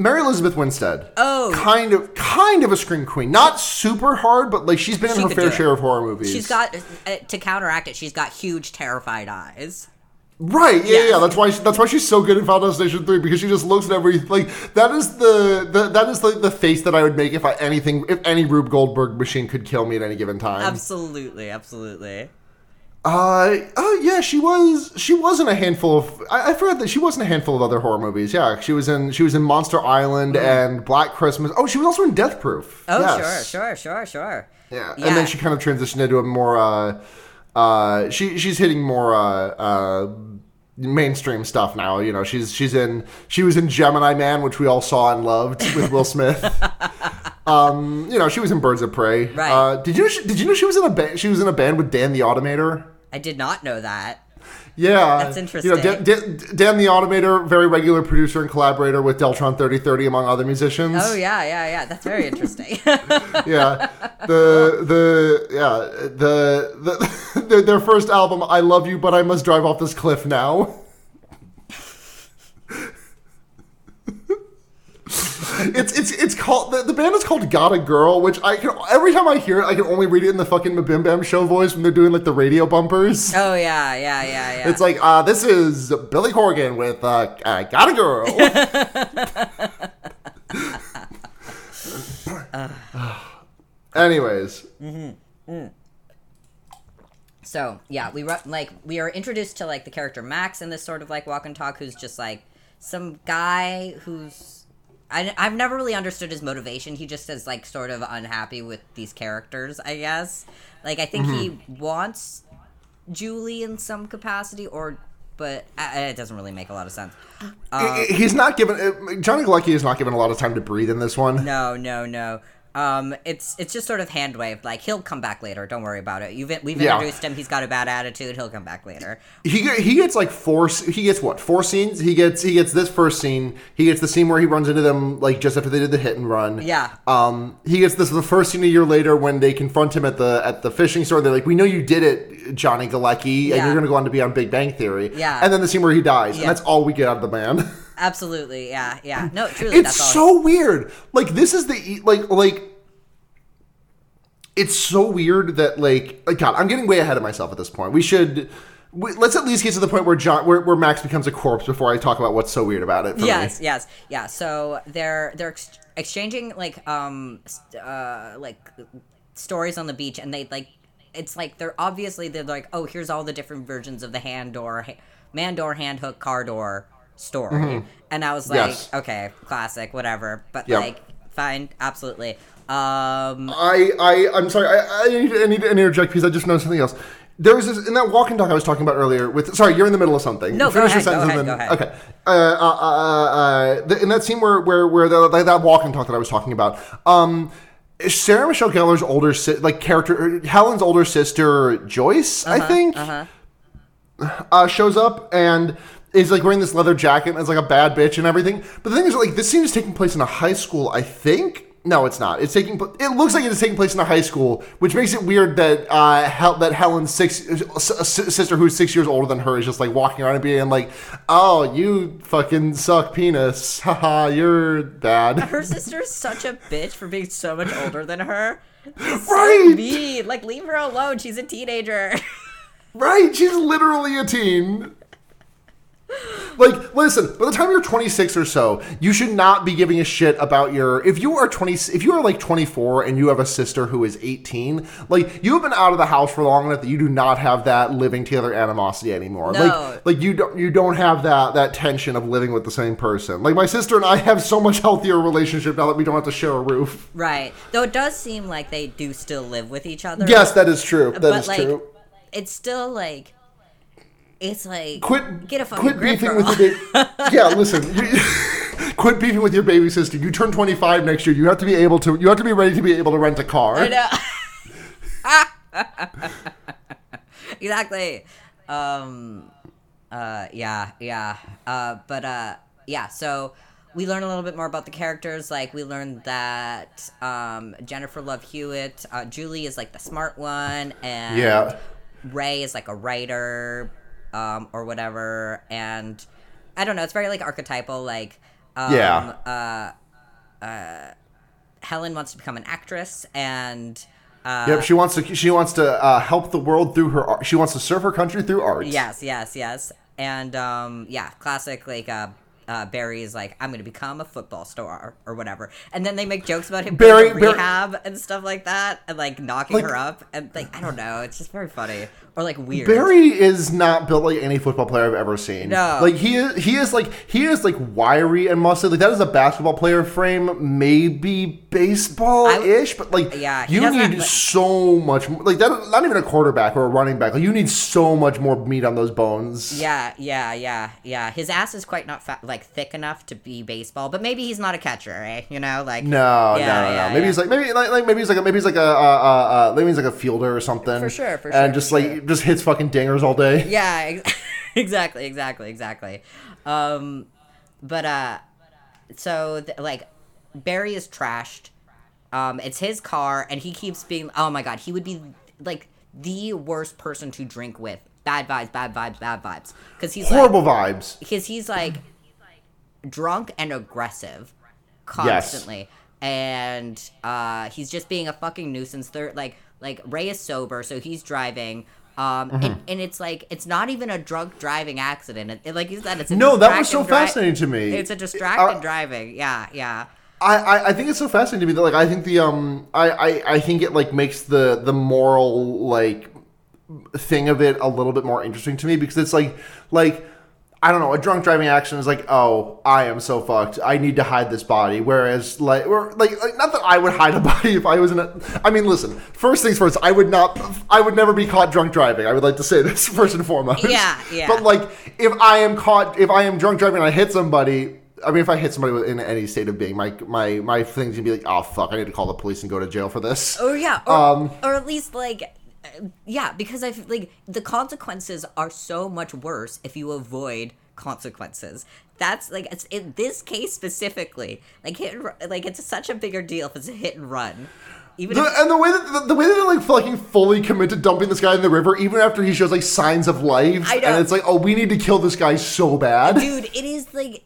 Mary Elizabeth Winstead. Oh. kind of, kind of a scream queen. Not super hard, but like she's been in She her fair share of horror movies. She's got uh, to counteract it. She's got huge, terrified eyes. right, yeah, Yeah. yeah. That's why. She, that's why she's so good in Final Destination Three because she just looks at every like that is the, the that is like the face that I would make if I anything if any Rube Goldberg machine could kill me at any given time. Absolutely, absolutely. Uh, oh yeah, she was. She was in a handful of. I, I forgot that she was in a handful of other horror movies. Yeah, she was in. She was in Monster Island and Black Christmas. Oh, she was also in Death Proof. Oh, Yes. sure, sure, sure, sure. Yeah. Yeah. and then she kind of transitioned into a more. Uh, uh, she she's hitting more. Uh, uh, mainstream stuff now. You know, she's she's in. She was in Gemini Man, which we all saw and loved with Will Smith. um, you know, she was in Birds of Prey. Right. Uh, did you did you know she was in a band? She was in a band with Dan the Automator. I did not know that. Yeah, That's interesting. You know, Dan, Dan, Dan the Automator, very regular producer and collaborator with Deltron 3030, among other musicians. Oh yeah, yeah, yeah. That's very interesting. yeah. The the yeah the, the their, their first album, I Love You, but I Must Drive Off This Cliff Now. It's it's it's called the, the band is called Got a Girl, which I can every time I hear it, I can only read it in the fucking Mabim Bam show voice when they're doing like the radio bumpers. oh yeah, yeah, yeah, yeah. It's like, uh, this is Billy Corgan with uh, uh, Got a Girl. Anyways, So yeah, we like we are introduced to like the character Max in this sort of like walk and talk, who's just like some guy who's I, I've never really understood his motivation. He just is like sort of unhappy with these characters, I guess. Like I think he wants Julie in some capacity, or but it doesn't really make a lot of sense. I- he's not given uh, Johnny Galecki is not given a lot of time to breathe in this one. No, no, no. Um, it's it's just sort of hand waved. Like he'll come back later. Don't worry about it. You've we've Yeah. introduced him. He's got a bad attitude. He'll come back later. He he gets like four. He gets what four scenes? He gets he gets this first scene. He gets the scene where he runs into them like just after they did the hit and run. Yeah. Um. He gets this the first scene a year later when they confront him at the at the fishing store. They're like, "We know you did it, Johnny Galecki, and Yeah. you're going to go on to be on Big Bang Theory." Yeah. And then the scene where he dies, Yeah. and that's all we get out of the man. Absolutely, yeah, yeah. No, truly, it's that's all. so weird. Like this is the like like. It's so weird that like, like God, I'm getting way ahead of myself at this point. We should. We, let's at least get to the point where John, where, where Max becomes a corpse before I talk about what's so weird about it. For yes, me. yes, yeah. So they're they're ex- exchanging like um uh like stories on the beach, and they like it's like they're obviously they're like oh here's all the different versions of the hand door, ha- man door, hand hook, car door story, and I was like Mm-hmm. Yes. okay, classic, whatever, but Yep. like fine, absolutely. Um, I, I, I'm sorry. I, I, need, I need to interject because I just noticed something else. There was this in that walk and talk I was talking about earlier. With sorry, you're in the middle of something. No, go Finish your ahead, go sentence and ahead, then- go ahead. Okay. Uh, uh, uh, uh, the, in that scene where where where the, like that walk and talk that I was talking about. Um, Sarah Michelle Gellar's older si- like character, Helen's older sister Joyce, I think, uh, shows up and is like wearing this leather jacket and is like a bad bitch and everything. But the thing is, like, this scene is taking place in a high school, I think. No, it's not. It's taking. It looks like it is taking place in a high school, which makes it weird that uh, Hel- that Helen's six sister, who's six years older than her, is just like walking around and being like, "Oh, you fucking suck, penis. Haha, you're bad." her sister's such a bitch for being so much older than her. It's so Right. mean. Like leave her alone. She's a teenager. Right? She's literally a teen. Like, listen, by the time you're 26 or so, you should not be giving a shit about your. If you are 20, if you are like 24 and you have a sister who is 18, like you have been out of the house for long enough that you do not have that living together animosity anymore. No. Like, like you don't you don't have that that tension of living with the same person. Like my sister and I have so much healthier relationship now that we don't have to share a roof. Right. Though it does seem like they do still live with each other. Yes, that is true. That is but like true. it's still like it's like quit get a fucking quit grip, beefing girl. with your baby. yeah, listen. quit beefing with your baby sister. You turn 25 next year. You have to be able to. You have to be ready to be able to rent a car. I know. exactly. Um uh yeah, yeah. Uh but uh yeah, so we learn a little bit more about the characters. Like we learned that um Jennifer Love Hewitt, uh, Julie is like the smart one and Yeah. Ray is like a writer um or whatever and I don't know, it's very like archetypal like um Yeah. Helen wants to become an actress and uh Yep. She wants to. She wants to uh, help the world through her. art. She wants to serve her country through art. Yes, yes, yes. And um yeah, classic like uh uh, Barry is like, I'm gonna become a football star or whatever, and then they make jokes about him Barry- going to Barry- rehab and stuff like that, and like knocking Like- her up, and like I don't know, it's just very funny or like weird. Barry is not built like any football player I've ever seen. No. like he is. He is like he is like wiry and muscly. Like that is a basketball player frame, maybe baseball ish, but like Yeah, you need have, so much. Like that, not even a quarterback or a running back. Like you need so much more meat on those bones. Yeah, yeah, yeah, yeah. His ass is quite not fat, like like thick enough to be baseball, but maybe he's not a catcher, eh? You know, like No, Yeah, no, no, yeah, no. Maybe he's like maybe like, like maybe he's like a, maybe he's like a uh, uh, uh, maybe he's like a fielder or something. For sure, for sure. And just for like just hits fucking dingers all day. Yeah, ex- exactly, exactly, exactly. Um, but uh, so th- like Barry is trashed. Um, it's his car, and he keeps being. Oh my god, he would be like the worst person to drink with. Bad vibes, bad vibes, bad vibes. Because he's like, Horrible vibes. because he's like drunk and aggressive constantly and uh he's just being a fucking nuisance third like like ray is sober so he's driving um Mm-hmm. and, and it's like it's not even a drunk driving accident it, it- like you said it's a No, that was so dri- fascinating to me. it's a distracted Uh, driving yeah yeah I, I, I think it's so fascinating to me that like I think the um I, I, I think it like makes the the moral like thing of it a little bit more interesting to me because it's like like I don't know a drunk driving action is like oh I am so fucked. I need to hide this body. Whereas like or like, like not that I would hide a body if I was in a I mean listen first things first I would not I would never be caught drunk driving. I would like to say this first and foremost. Yeah, yeah. but like if I am caught if I am drunk driving and I hit somebody I mean, if I hit somebody in any state of being, my my my thing's gonna be like, oh fuck, I need to call the police and go to jail for this. or yeah. Or, Um, or at least like yeah because i feel like the consequences are so much worse if you avoid consequences. That's like it's in this case specifically like hit and, like it's such a bigger deal if it's a hit and run. Even The, if, and the way that the, the way that they like fucking fully commit to dumping this guy in the river, even after he shows like signs of life, and it's like, oh, we need to kill this guy so bad. dude it is like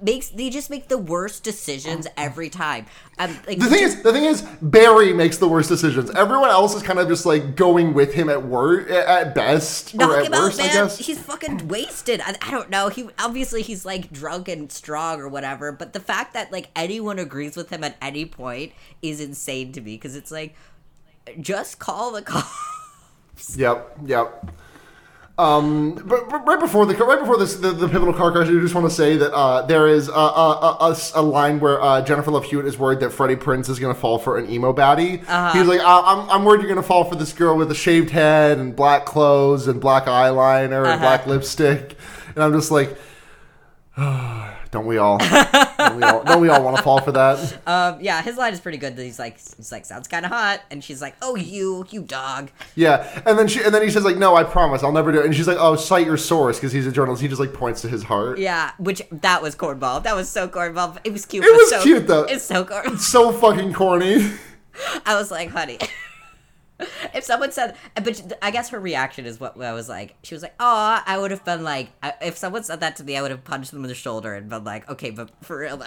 makes they just make the worst decisions every time um, like The thing is, the thing is, Barry makes the worst decisions. Everyone else is kind of just like going with him at worst, at best, or at worst, I guess. He's fucking wasted. I, I don't know. He obviously he's like drunk and strong or whatever. But the fact that like anyone agrees with him at any point is insane to me because it's like just call the cops. Yep, yep. Um, but, but right before the right before this the, the pivotal car crash, I just want to say that uh, there is a line where uh, Jennifer Love Hewitt is worried that Freddie Prinze is going to fall for an emo baddie. He's like, I'm, I'm worried you're going to fall for this girl with a shaved head and black clothes and black eyeliner and black lipstick, and I'm just like, don't we all? don't we all, all want to fall for that? Um, yeah, his line is pretty good. That he's like, he's like, sounds kind of hot, and she's like, oh, you, you dog. Yeah, and then she and then he says like, no, I promise, I'll never do it. And she's like, oh, cite your source because he's a journalist. He just like points to his heart. Yeah, which that was cornball. That was so cornball. It was cute. It was so, cute, though. It's so cornball. so fucking corny. I was like, honey. if someone said, but I guess her reaction is what I was like. She was like, "Oh, I would have been like, I- if someone said that to me, I would have punched them in the shoulder and been like, okay, but for real though."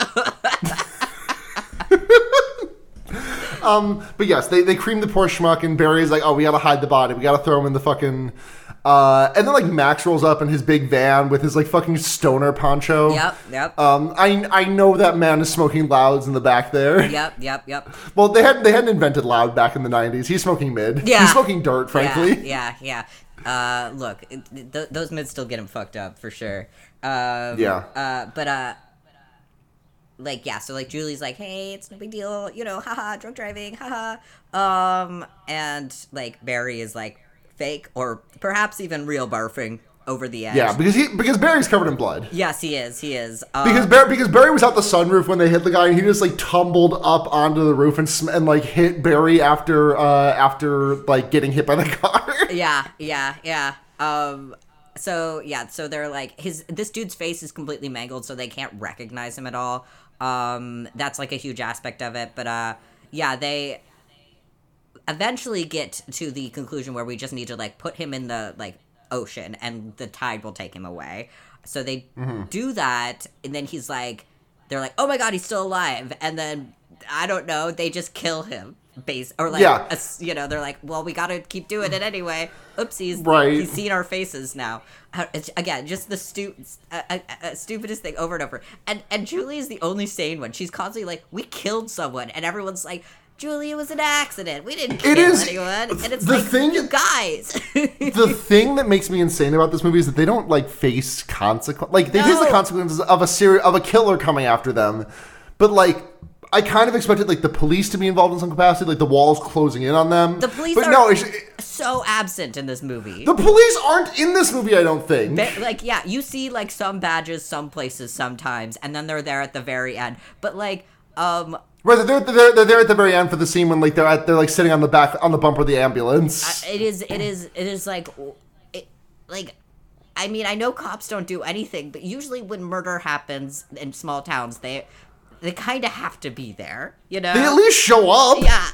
um, But yes, they, they cream the poor schmuck, and Barry's like, oh, we gotta hide the body. We gotta throw him in the fucking. Uh, and then like Max rolls up in his big van with his like fucking stoner poncho. yep, yep, Um, I I know that man is smoking louds in the back there. yep, yep, yep. Well, they hadn't they hadn't invented loud back in the '90s. He's smoking mid. Yeah. He's smoking dirt, frankly. Yeah, yeah, yeah. Uh, look, it, th- those mids still get him fucked up for sure. Um, Yeah. Uh, but uh, like yeah, so like Julie's like, hey, it's no big deal, you know, haha, drunk driving, haha. Um, and like Barry is like fake or perhaps even real barfing over the edge. Yeah, because he because Barry's covered in blood. Yes, he is. He is. Um, Because Barry, because Barry was out the sunroof when they hit the guy, and he just like tumbled up onto the roof and sm- and like hit Barry after uh after like getting hit by the car. yeah, yeah, yeah. Um, so yeah, so they're like his this dude's face is completely mangled, so they can't recognize him at all. Um, that's like a huge aspect of it. But uh, yeah, they eventually get to the conclusion where we just need to like put him in the like ocean and the tide will take him away. So they do that, and then he's like, they're like, oh my god, he's still alive, and then I don't know, they just kill him. Base or like, Yeah. a you know, they're like, well, we gotta keep doing it anyway. Oopsies, Right. He's seen our faces now. Again, just the stu- uh, uh, uh, stupidest thing over and over. And and Julie is the only sane one. She's constantly like, we killed someone, and everyone's like. Julie, it was an accident. We didn't kill is- anyone. And it's the like, thing- you guys. the thing that makes me insane about this movie is that they don't like face consequence. Like they face the consequences of a series of a killer coming after them, but like I kind of expected like the police to be involved in some capacity, like the walls closing in on them. The police but are- no, it's, So absent in this movie. the police aren't in this movie. I don't think. Ba- like yeah, you see like some badges some places sometimes, and then they're there at the very end. But like, um, Right, they're, they're, they're there at the very end for the scene when like they're at, they're like sitting on the back on the bumper of the ambulance. it is it is it is like, it, like. I mean, I know cops don't do anything, but usually when murder happens in small towns, they they kind of have to be there, you know? they at least show up. yeah.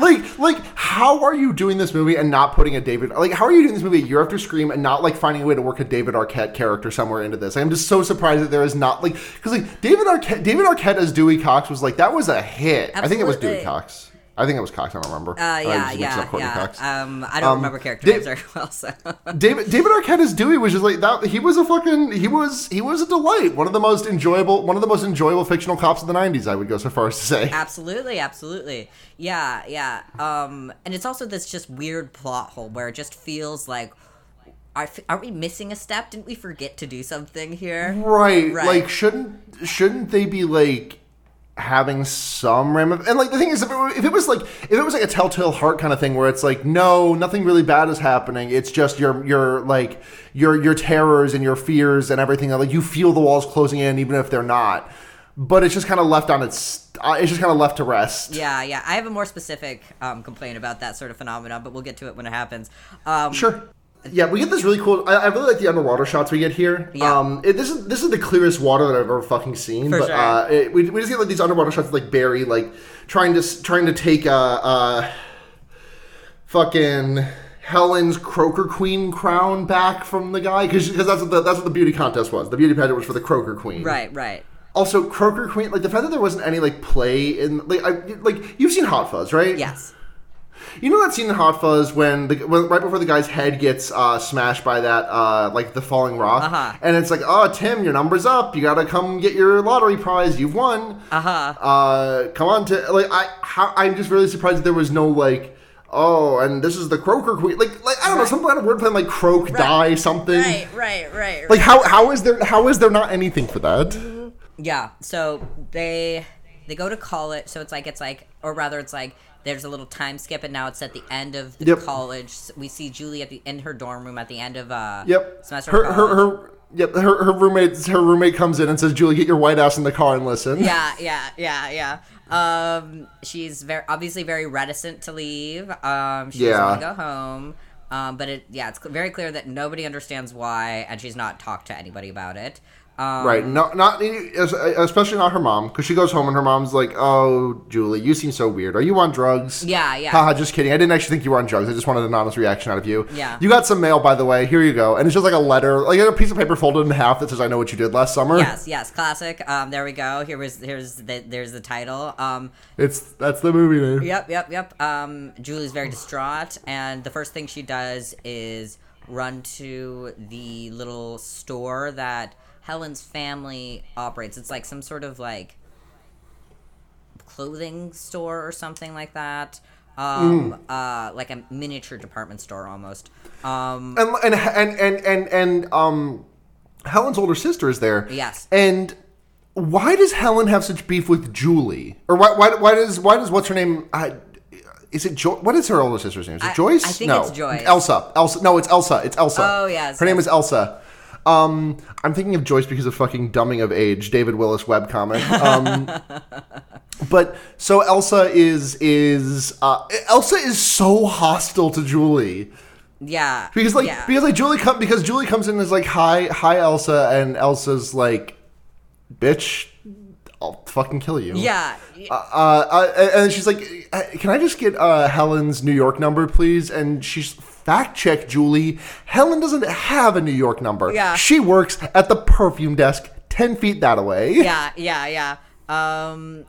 Like, like, how are you doing this movie and not putting a David? Like, how are you doing this movie a year after Scream and not like finding a way to work a David Arquette character somewhere into this? I'm just so surprised that there is not like because like David Arquette, David Arquette as Dewey Cox was like that was a hit. I think it was Dewey Cox. I think it was Cox. I don't remember. Uh, yeah, yeah, yeah. Um, I don't remember character names very well, so David David Arquette as Dewey was just like that. He was a fucking he was he was a delight. One of the most enjoyable one of the most enjoyable fictional cops of the '90s. I would go so far as to say. absolutely, absolutely, yeah, yeah. Um, and it's also this just weird plot hole where it just feels like, are, are we missing a step? Didn't we forget to do something here? Right. Right. Like shouldn't shouldn't they be like having some ramif- and like the thing is if it, if it was like if it was like a telltale heart kind of thing where it's like no nothing really bad is happening it's just your your like your your terrors and your fears and everything like you feel the walls closing in even if they're not but it's just kind of left on its uh, it's just kind of left to rest Yeah, yeah. I have a more specific um, complaint about that sort of phenomenon, but we'll get to it when it happens. Um, Sure. Yeah, we get this really cool. I, I really like the underwater shots we get here. Yeah. Um, it, this is this is the clearest water that I've ever fucking seen. For but sure. uh, it, we, we just get like these underwater shots, of, like Barry, like trying to trying to take uh, uh, fucking Helen's Croaker Queen crown back from the guy because that's what the, that's what the beauty contest was. The beauty pageant was for the Croaker Queen. Right, right. Also, Croaker Queen, like the fact that there wasn't any like play in like I, like you've seen Hot Fuzz, right? Yes. You know that scene in Hot Fuzz when the when, right before the guy's head gets uh, smashed by that uh, like the falling rock, Uh-huh. and it's like, oh Tim, your number's up. You gotta come get your lottery prize. You've won. Uh-huh. Uh Come on to like I how, I'm just really surprised there was no like. Oh, and this is the Croaker Queen. Like, like I don't know, Right. some kind of wordplay like croak, die, something. Right, right, right. Like, how how is there how is there not anything for that? Yeah. So they they go to call it. So it's like it's like, or rather, it's like there's a little time skip, and now it's at the end of the Yep. college. We see Julie at the in her dorm room at the end of uh Yep. semester. Her her her. Yep. Her her roommate her roommate comes in and says, "Julie, get your white ass in the car and listen." yeah, yeah, yeah, yeah. Um, she's very obviously very reticent to leave. Um, she Yeah. doesn't want to go home. Um, but it yeah, it's very clear that nobody understands why, and she's not talked to anybody about it. Um, Right, not not especially not her mom because she goes home and her mom's like, "Oh, Julie, you seem so weird. Are you on drugs?" Yeah, yeah. Haha, just kidding. I didn't actually think you were on drugs. I just wanted an honest reaction out of you. Yeah. You got some mail, by the way. Here you go, and it's just like a letter, like a piece of paper folded in half that says, "I know what you did last summer." Yes, yes, classic. Um, there we go. Here was here's the there's the title. Um, It's that's the movie name. Yep, yep, yep. Um, Julie's very distraught, and the first thing she does is run to the little store that Helen's family operates. It's like some sort of like clothing store or something like that. Um, uh, like a miniature department store almost. Um, And and and and and and um, Helen's older sister is there. Yes. And why does Helen have such beef with Julie? Or why why, why does why does what's her name? Uh, is it jo- what is her older sister's name? Is it I- Joyce? I think no. it's Joyce. Elsa. Elsa. No, it's Elsa. It's Elsa. Oh, yes, Her name is Elsa. Um, I'm thinking of Joyce because of fucking dumbing of age, David Willis webcomic. Um, but so Elsa is is uh, Elsa is so hostile to Julie. yeah, Because like yeah. because like Julie come because Julie comes in and is like hi hi Elsa and Elsa's like bitch I'll fucking kill you. yeah, Uh, uh, and and she's like, "Uh, "Can I just get uh, Helen's New York number, please?" And she's fact check Julie. Helen doesn't have a New York number. Yeah. she works at the perfume desk, ten feet that away. yeah, yeah, yeah. Um,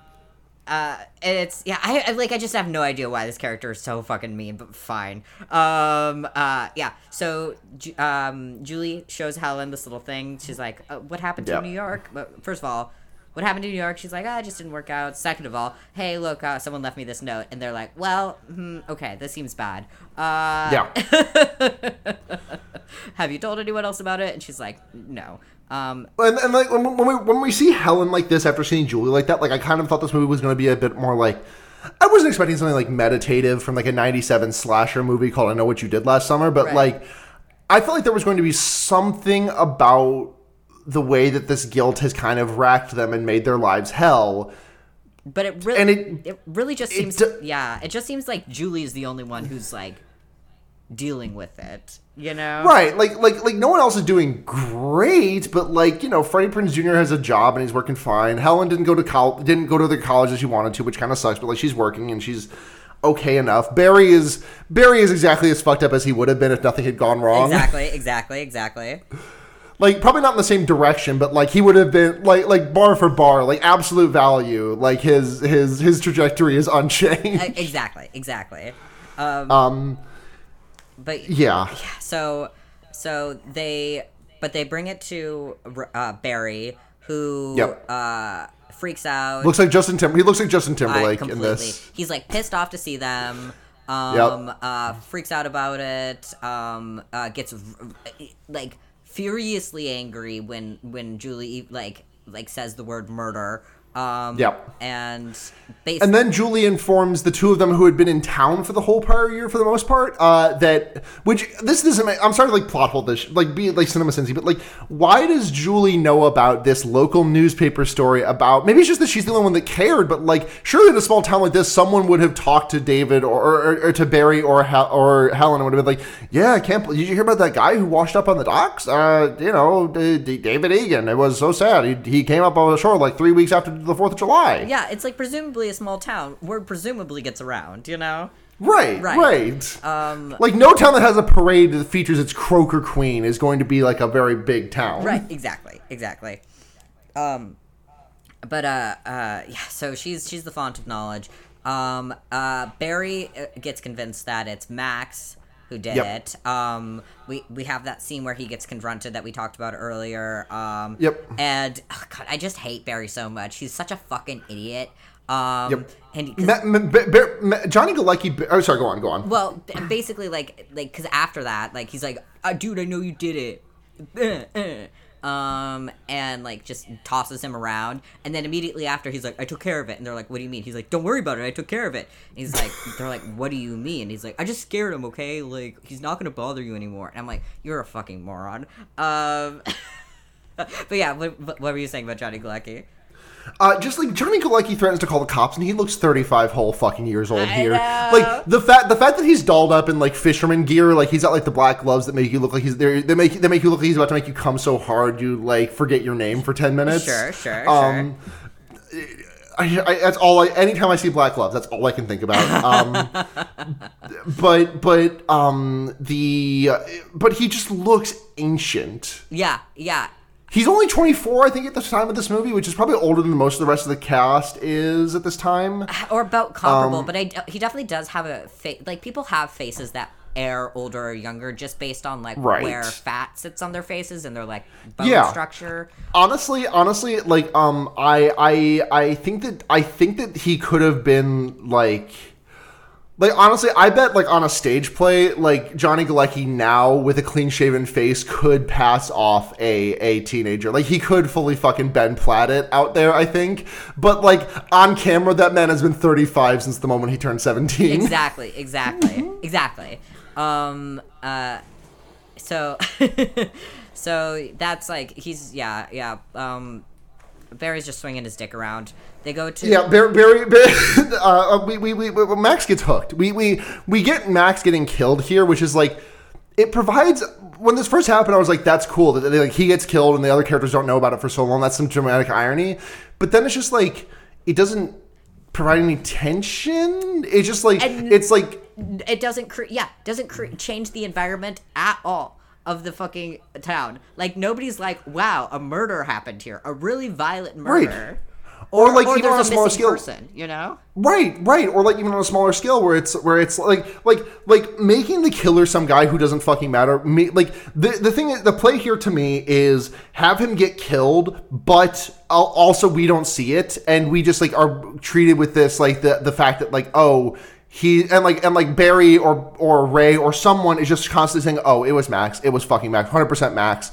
uh, and it's yeah. I, I like. I just have no idea why this character is so fucking mean, but fine. Um, uh, yeah. So, um, Julie shows Helen this little thing. She's like, uh, "What happened to Yep. New York?" But first of all. What happened to New York? She's like, ah, it just didn't work out. Second of all, hey, look, uh, someone left me this note, and they're like, well, hmm, okay, this seems bad. Uh, Yeah. have you told anyone else about it? And she's like, no. Um, And, and like when, when we when we see Helen like this after seeing Julie like that, like I kind of thought this movie was going to be a bit more like. I wasn't expecting something like meditative from like a '97 slasher movie called "I Know What You Did Last Summer," but Right. like I felt like there was going to be something about the way that this guilt has kind of racked them and made their lives hell. but it really, And it, it- really just it seems, do- yeah, it just seems like Julie's the only one who's like dealing with it. You know, Right, like like like no one else is doing great, but like you know, Freddie Prinze Jr. has a job and he's working fine. Helen didn't go to college, didn't go to the college that she wanted to, which kind of sucks. But like she's working and she's okay enough. Barry is Barry is exactly as fucked up as he would have been if nothing had gone wrong. Exactly, exactly, exactly. Like probably not in the same direction, but like he would have been like like bar for bar, like absolute value. Like his his his trajectory is unchanged. Exactly, exactly. Um, um, but yeah. yeah, so so they but they bring it to uh, Barry who Yep. uh, freaks out Looks like Justin Tim. He looks like Justin Timberlake in this. He's like pissed off to see them. Um, uh, freaks out about it. Um, uh, gets like furiously angry when when Julie like like says the word murder. Um, Yep. And basically, And then Julie informs the two of them who had been in town for the whole prior year, for the most part, uh, that which this doesn't. Make, I'm sorry to like plot hole this, like be like cinema sensey, but like, why does Julie know about this local newspaper story about? Maybe it's just that she's the only one that cared, but like, surely in a small town like this, someone would have talked to David or or, or to Barry or Hel- or Helen and would have been like, yeah, I can't. Did you hear about that guy who washed up on the docks? Uh, you know, D- D- David Egan. It was so sad. He, he came up on the shore like three weeks after the Fourth of July. yeah, it's like presumably a small town. Word presumably gets around, you know. Right, Right. right. Um, like no town that has a parade that features its Croaker Queen is going to be like a very big town. right exactly exactly um but uh uh yeah so she's she's the font of knowledge um uh barry uh, gets convinced that it's max who did Yep. it um we we have that scene where he gets confronted that we talked about earlier um Yep. and oh god i just hate barry so much he's such a fucking idiot um Yep. and 'cause- Ma- ma- ba- ba- ma- Johnny Galecki. Oh, sorry. Go on. Go on. well, basically, like, like, cause after that, like, he's like, uh, "Dude, I know you did it," um, and like, just tosses him around, and then immediately after, he's like, "I took care of it," and they're like, "What do you mean?" He's like, "Don't worry about it, I took care of it." And he's like, "They're like, what do you mean?" And he's like, "I just scared him, okay? Like, he's not gonna bother you anymore." And I'm like, "You're a fucking moron." Um, but yeah, what, what were you saying about Johnny Galecki? Uh, just like Johnny Galecki threatens to call the cops, and he looks 35 whole fucking years old I here. know. Like the fact, the fact that he's dolled up in like fisherman gear, like he's got like the black gloves that make you look like he's there. They make they make you look like he's about to make you come so hard you like forget your name for 10 minutes. Sure, sure, Um, I, I, that's all I. Anytime I see black gloves, that's all I can think about. Um, but but um the uh, but he just looks ancient. Yeah, yeah, He's only 24, I think, at the time of this movie, which is probably older than most of the rest of the cast is at this time. or about comparable, Um, but I, he definitely does have a face. Like people have faces that air older or younger just based on like Right. where fat sits on their faces and their like bone Yeah. structure. Honestly, honestly, like um, I I I think that I think that he could have been like. Like honestly, I bet like on a stage play, like Johnny Galecki now with a clean shaven face could pass off a a teenager. Like he could fully fucking Ben Platt it out there, I think. But like on camera, that man has been 35 since the moment he turned 17. Exactly, exactly, exactly. Um. Uh. So. so that's like he's yeah yeah. Um. Barry's just swinging his dick around. They go to Yeah, Barry, Barry, Barry uh, we, we, we, we, Max gets hooked. We, we, we get Max getting killed here, which is like, it provides. When this first happened, I was like, "That's cool." That like he gets killed and the other characters don't know about it for so long. That's some dramatic irony. But then it's just like it doesn't provide any tension. It's just like And- it's like it doesn't cre- yeah doesn't cre- change the environment at all of the fucking town. Like nobody's like wow a murder happened here a really violent murder. Or, like, even on a smaller scale- person you know? Right, right, or like even on a smaller scale where it's where it's like like like making the killer some guy who doesn't fucking matter. Me, like the the thing the play here to me is have him get killed, but also we don't see it, and we just like are treated with this like the the fact that like oh he and like and like Barry or or Ray or someone is just constantly saying oh it was Max, it was fucking Max, hundred percent Max.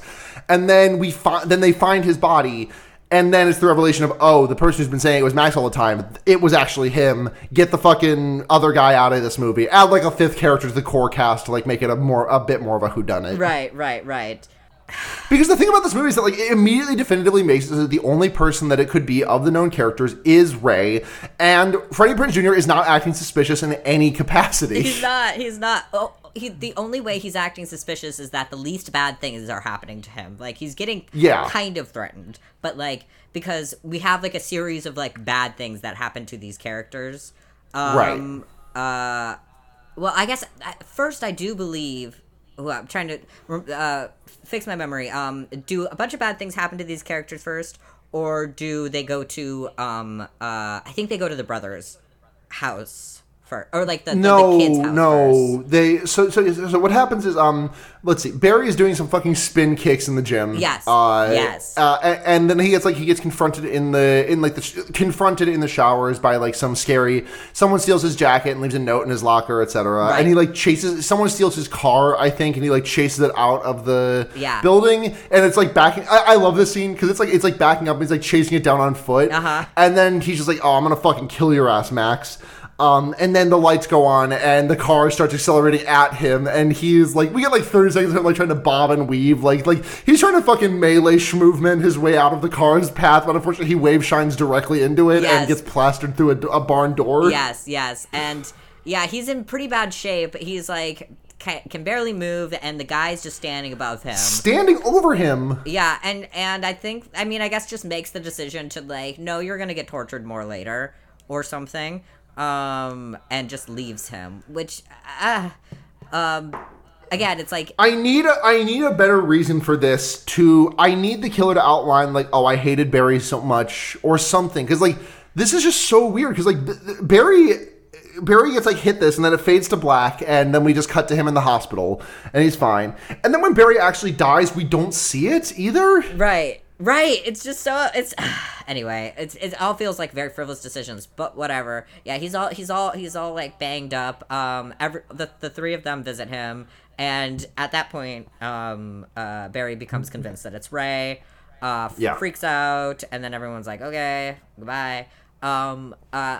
and then we find then they find his body. And then it's the revelation of oh, the person who's been saying it was Max all the time. It was actually him. Get the fucking other guy out of this movie. Add like a fifth character to the core cast to like make it a more a bit more of a whodunit. Right, right, right. Because the thing about this movie is that like it immediately definitively makes it the only person that it could be of the known characters is Ray, and Freddie Prinze Jr. is not acting suspicious in any capacity. He's not. He's not. Oh, he, the only way he's acting suspicious is that the least bad things are happening to him. Like he's getting Yeah. kind of threatened, but like because we have like a series of like bad things that happen to these characters. Um, Uh, well, I guess at first I do believe. Well, I'm trying to uh, fix my memory. Um, do a bunch of bad things happen to these characters first, or do they go to? Um, uh, I think they go to the brothers' house first, or like the, no, the kids' house no, first. they. So, so, so what happens is, um, let's see, Barry is doing some fucking spin kicks in the gym. Yes, uh, yes. uh, a- and then he gets like he gets confronted in the in like the sh- confronted in the showers by like some scary someone steals his jacket and leaves a note in his locker, etc. Right. And he like chases someone steals his car, I think, and he like chases it out of the Yeah. building, and it's like backing. I, I love this scene because it's like it's like backing up. And he's like chasing it down on foot, Uh-huh. and then he's just like, "Oh, I'm gonna fucking kill your ass, Max." Um, and then the lights go on, and the car starts accelerating at him, and he's like, we get like 30 seconds of him like trying to bob and weave, like like he's trying to fucking melee schmovement his way out of the car's path, but unfortunately he wave shines directly into it Yes. and gets plastered through a, a barn door. Yes, yes, and yeah, he's in pretty bad shape. He's like can barely move, and the guy's just standing above him. Standing over him, Yeah, and and I think I mean I guess just makes the decision to like no, you're gonna get tortured more later or something, um, and just leaves him. Which, uh, um, again, it's like I need a I need a better reason for this to I need the killer to outline like oh I hated Barry so much or something. Because like this is just so weird. Because like B- Barry Barry gets like hit this and then it fades to black and then we just cut to him in the hospital and he's fine. And then when Barry actually dies we don't see it either. Right, right. It's just so it's anyway. It's it all feels like very frivolous decisions, but whatever. Yeah, he's all he's all he's all like banged up. Um, every the the three of them visit him, and at that point, um, uh, Barry becomes convinced that it's Ray. Uh, Yeah. freaks out, and then everyone's like, okay, goodbye. Um, uh,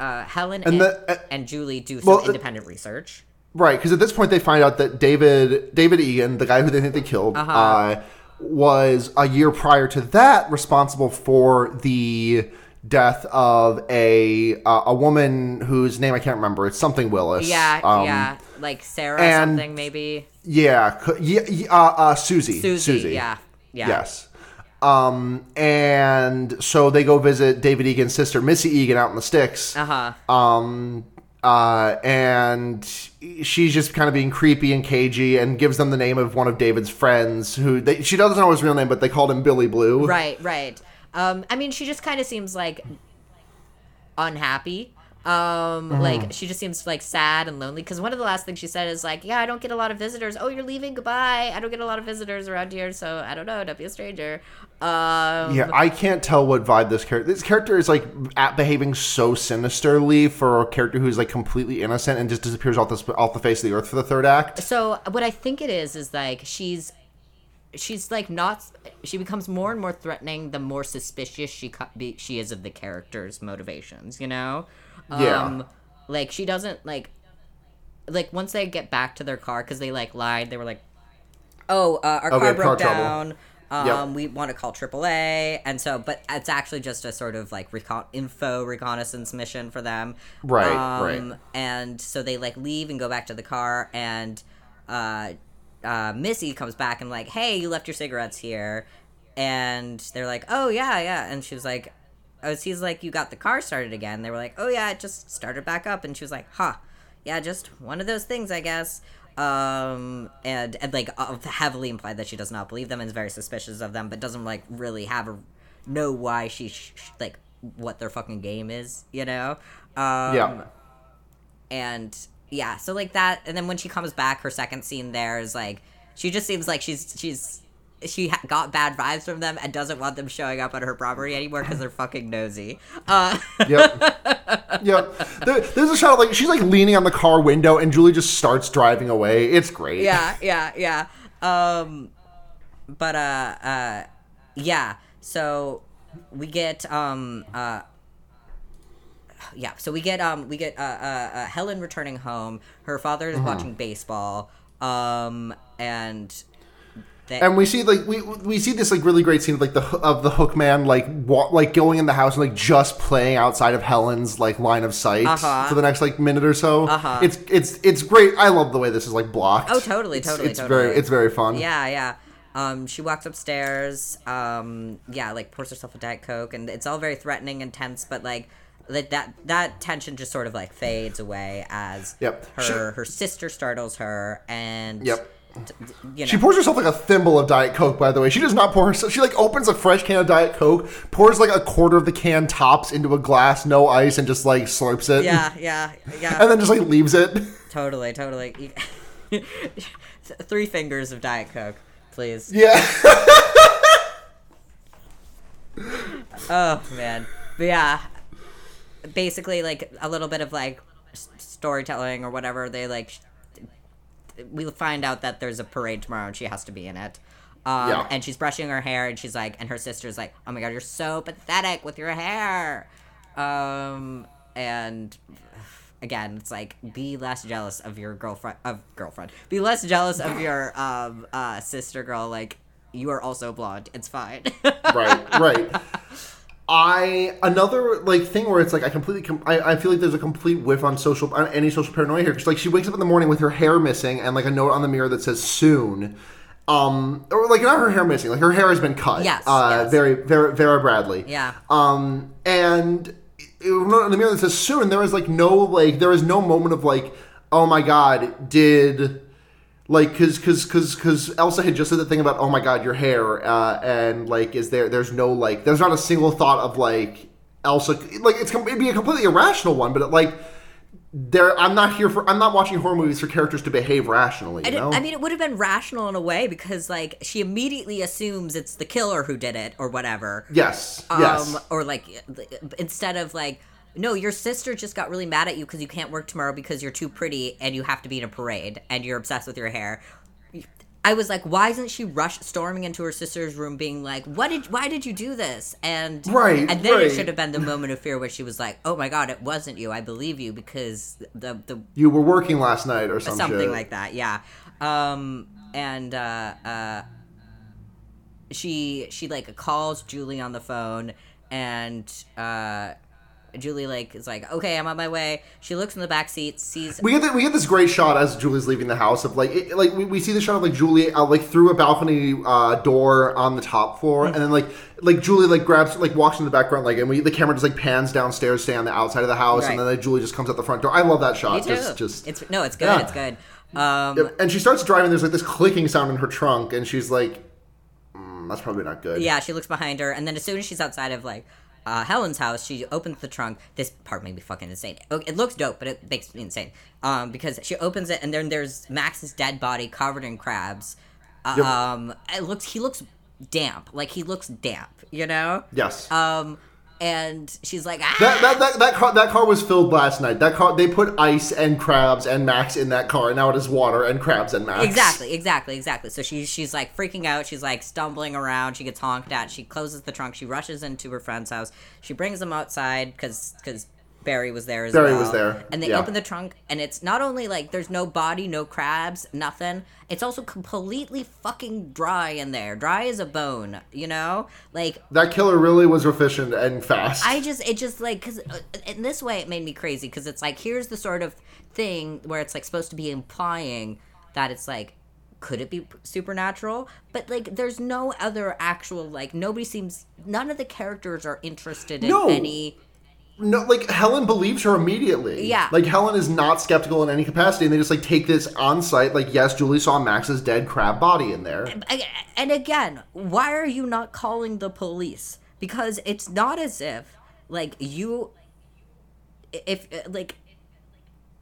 uh, Helen and, And and, the- uh, Julie do some well, uh, independent research. Right, because at this point they find out that David David Egan, the guy who they think they killed, Uh-huh. uh was a year prior to that responsible for the death of a uh, a woman whose name I can't remember. It's something Willis. Yeah, Um, yeah, like Sarah and- something maybe. yeah, yeah, uh, uh, Susie. Susie, yeah, yeah. Yes. Um, and so they go visit David Egan's sister, Missy Egan, out in the sticks. Uh huh. Um, uh, and she's just kind of being creepy and cagey and gives them the name of one of David's friends who they, she doesn't know his real name, but they called him Billy Blue. Right, right. Um, I mean, she just kind of seems like unhappy. Um, Mm-hmm. like she just seems like sad and lonely. Because one of the last things she said is like, "Yeah, I don't get a lot of visitors. Oh, you're leaving. Goodbye. I don't get a lot of visitors around here, so I don't know. Don't be a stranger." Um, Yeah, I can't tell what vibe this character. This character is like at behaving so sinisterly for a character who's like completely innocent and just disappears off the off the face of the earth for the third act. So what I think it is is like she's she's like not she becomes more and more threatening the more suspicious she co- be, she is of the character's motivations, you know? Yeah. Um like she doesn't like like once they get back to their car cuz they like lied, they were like oh, uh, our Oh, car car broke trouble. down. Um, Yep. we want to call AAA, and so, but it's actually just a sort of like recon- info reconnaissance mission for them, Right, um, right. And so they like leave and go back to the car, and uh, uh, Missy comes back and like, "Hey, you left your cigarettes here," and they're like, "Oh yeah, yeah," and she was like, "Oh, he's like, you got the car started again." They were like, "Oh yeah, it just started back up," and she was like, "Huh, yeah, just one of those things, I guess." Um, and and like uh, heavily implied that she does not believe them and is very suspicious of them, but doesn't like really have a know why she sh- sh- like what their fucking game is, you know? Um, yeah. and yeah so like that and then when she comes back her second scene there is like she just seems like she's she's she ha- got bad vibes from them and doesn't want them showing up on her property anymore because they're fucking nosy uh Yep. yep. There, there's a shot of, like she's like leaning on the car window and Julie just starts driving away. It's great. yeah yeah yeah um but uh, uh, yeah. So we get um uh. Yeah, so we get um we get uh, uh, uh Helen returning home. Her father is Mm-hmm. watching baseball, um and they, And we see like we we see this like really great scene of like the of the hook man like wa- like going in the house and like just playing outside of Helen's like line of sight Uh-huh. for the next like minute or so. Uh-huh. It's it's it's great. I love the way this is like blocked. Oh, totally, It's- totally, It's totally. very it's very fun. Yeah, yeah. Um, she walks upstairs. Um, yeah, like pours herself a diet coke, and it's all very threatening and tense. But like that that that tension just sort of like fades away as Yep. her She- her sister startles her, and Yep. You know, She pours herself like a thimble of Diet Coke, by the way. She does not pour herself. She like opens a fresh can of Diet Coke, pours like a quarter of the can tops into a glass, no ice, and just like slurps it. yeah, yeah, yeah. And then just like leaves it. totally, totally. Three fingers of diet coke, please. Yeah. Oh man, but yeah. Basically, like a little bit of like storytelling or whatever. They like. We find out that there's a parade tomorrow and she has to be in it. Um, Yeah. And she's brushing her hair and she's like, and her sister's like, "Oh my god, you're so pathetic with your hair." Um, and again, it's like be less jealous of your girlfriend of girlfriend. Be less jealous of your um uh sister girl. Like you are also blonde. It's fine. right, right. I another like thing where it's like I completely com- I, I feel like there's a complete whiff on social on any social paranoia here. Because like she wakes up in the morning with her hair missing and like a note on the mirror that says soon, um or like not her hair missing like her hair has been cut. Yes, uh yes. very very Vera Bradley. Yeah. um and it, on the mirror that says soon. There is like no like there is no moment of like oh my god did like because because because because elsa had just said the thing about oh my god your hair uh and like is there there's no like there's not a single thought of like elsa like it's it'd be a completely irrational one but like there i'm not here for i'm not watching horror movies for characters to behave rationally you I, I mean, it would have been rational in a way because, like, she immediately assumes it's the killer who did it or whatever. yes yes Um, or like, instead of like, no, your sister just got really mad at you because you can't work tomorrow because you're too pretty and you have to be in a parade and you're obsessed with your hair. I was like, why isn't she rush storming into her sister's room, being like, "What did? Why did you do this?" And Right, and then right. it should have been the moment of fear where she was like, "Oh my god, it wasn't you. I believe you because the the you were working last night or some something shit. like that yeah um and uh uh she she like calls julie on the phone and uh julie like is like okay i'm on my way she looks in the back seat sees We get the, we get this great shot as Julie's leaving the house of like it, like we, we see the shot of like Julie out like through a balcony uh, door on the top floor and then like like Julie like grabs like walks in the background like and we the camera just like pans downstairs stay on the outside of the house Right. and then like Julie just comes out the front door. I love that shot. Just just it's no it's good Yeah. it's good um and she starts driving. There's like this clicking sound in her trunk and she's like, mm, that's probably not good. yeah she looks behind her and then as soon as she's outside of like uh, Helen's house. She opens the trunk. This part made me fucking insane. It looks dope, but it makes me insane. Um, because she opens it and then there's Max's dead body covered in crabs. Uh, Yep. Um, it looks he looks damp. Like he looks damp. You know. Yes. Um, and she's like, ah. that, that, that, that car that car was filled last night. That car they put ice and crabs and Max in that car and now it is water and crabs and Max. Exactly, exactly, exactly. So she's she's like freaking out. She's like stumbling around. She gets honked at. She closes the trunk. She rushes into her friend's house. She brings them outside because because Barry was there as Barry well. was there, And they yeah. open the trunk, and it's not only like there's no body, no crabs, nothing. It's also completely fucking dry in there, dry as a bone. You know, like That killer really was efficient and fast. I just it just like because uh, in this way it made me crazy because it's like here's the sort of thing where it's like supposed to be implying that it's like could it be supernatural but like there's no other actual like nobody seems none of the characters are interested in No. any No, like Helen believes her immediately. Yeah. Like Helen is not skeptical in any capacity, and they just like take this on site. Like, yes, Julie saw Max's dead crab body in there. and again why are you not calling the police because it's not as if like you if like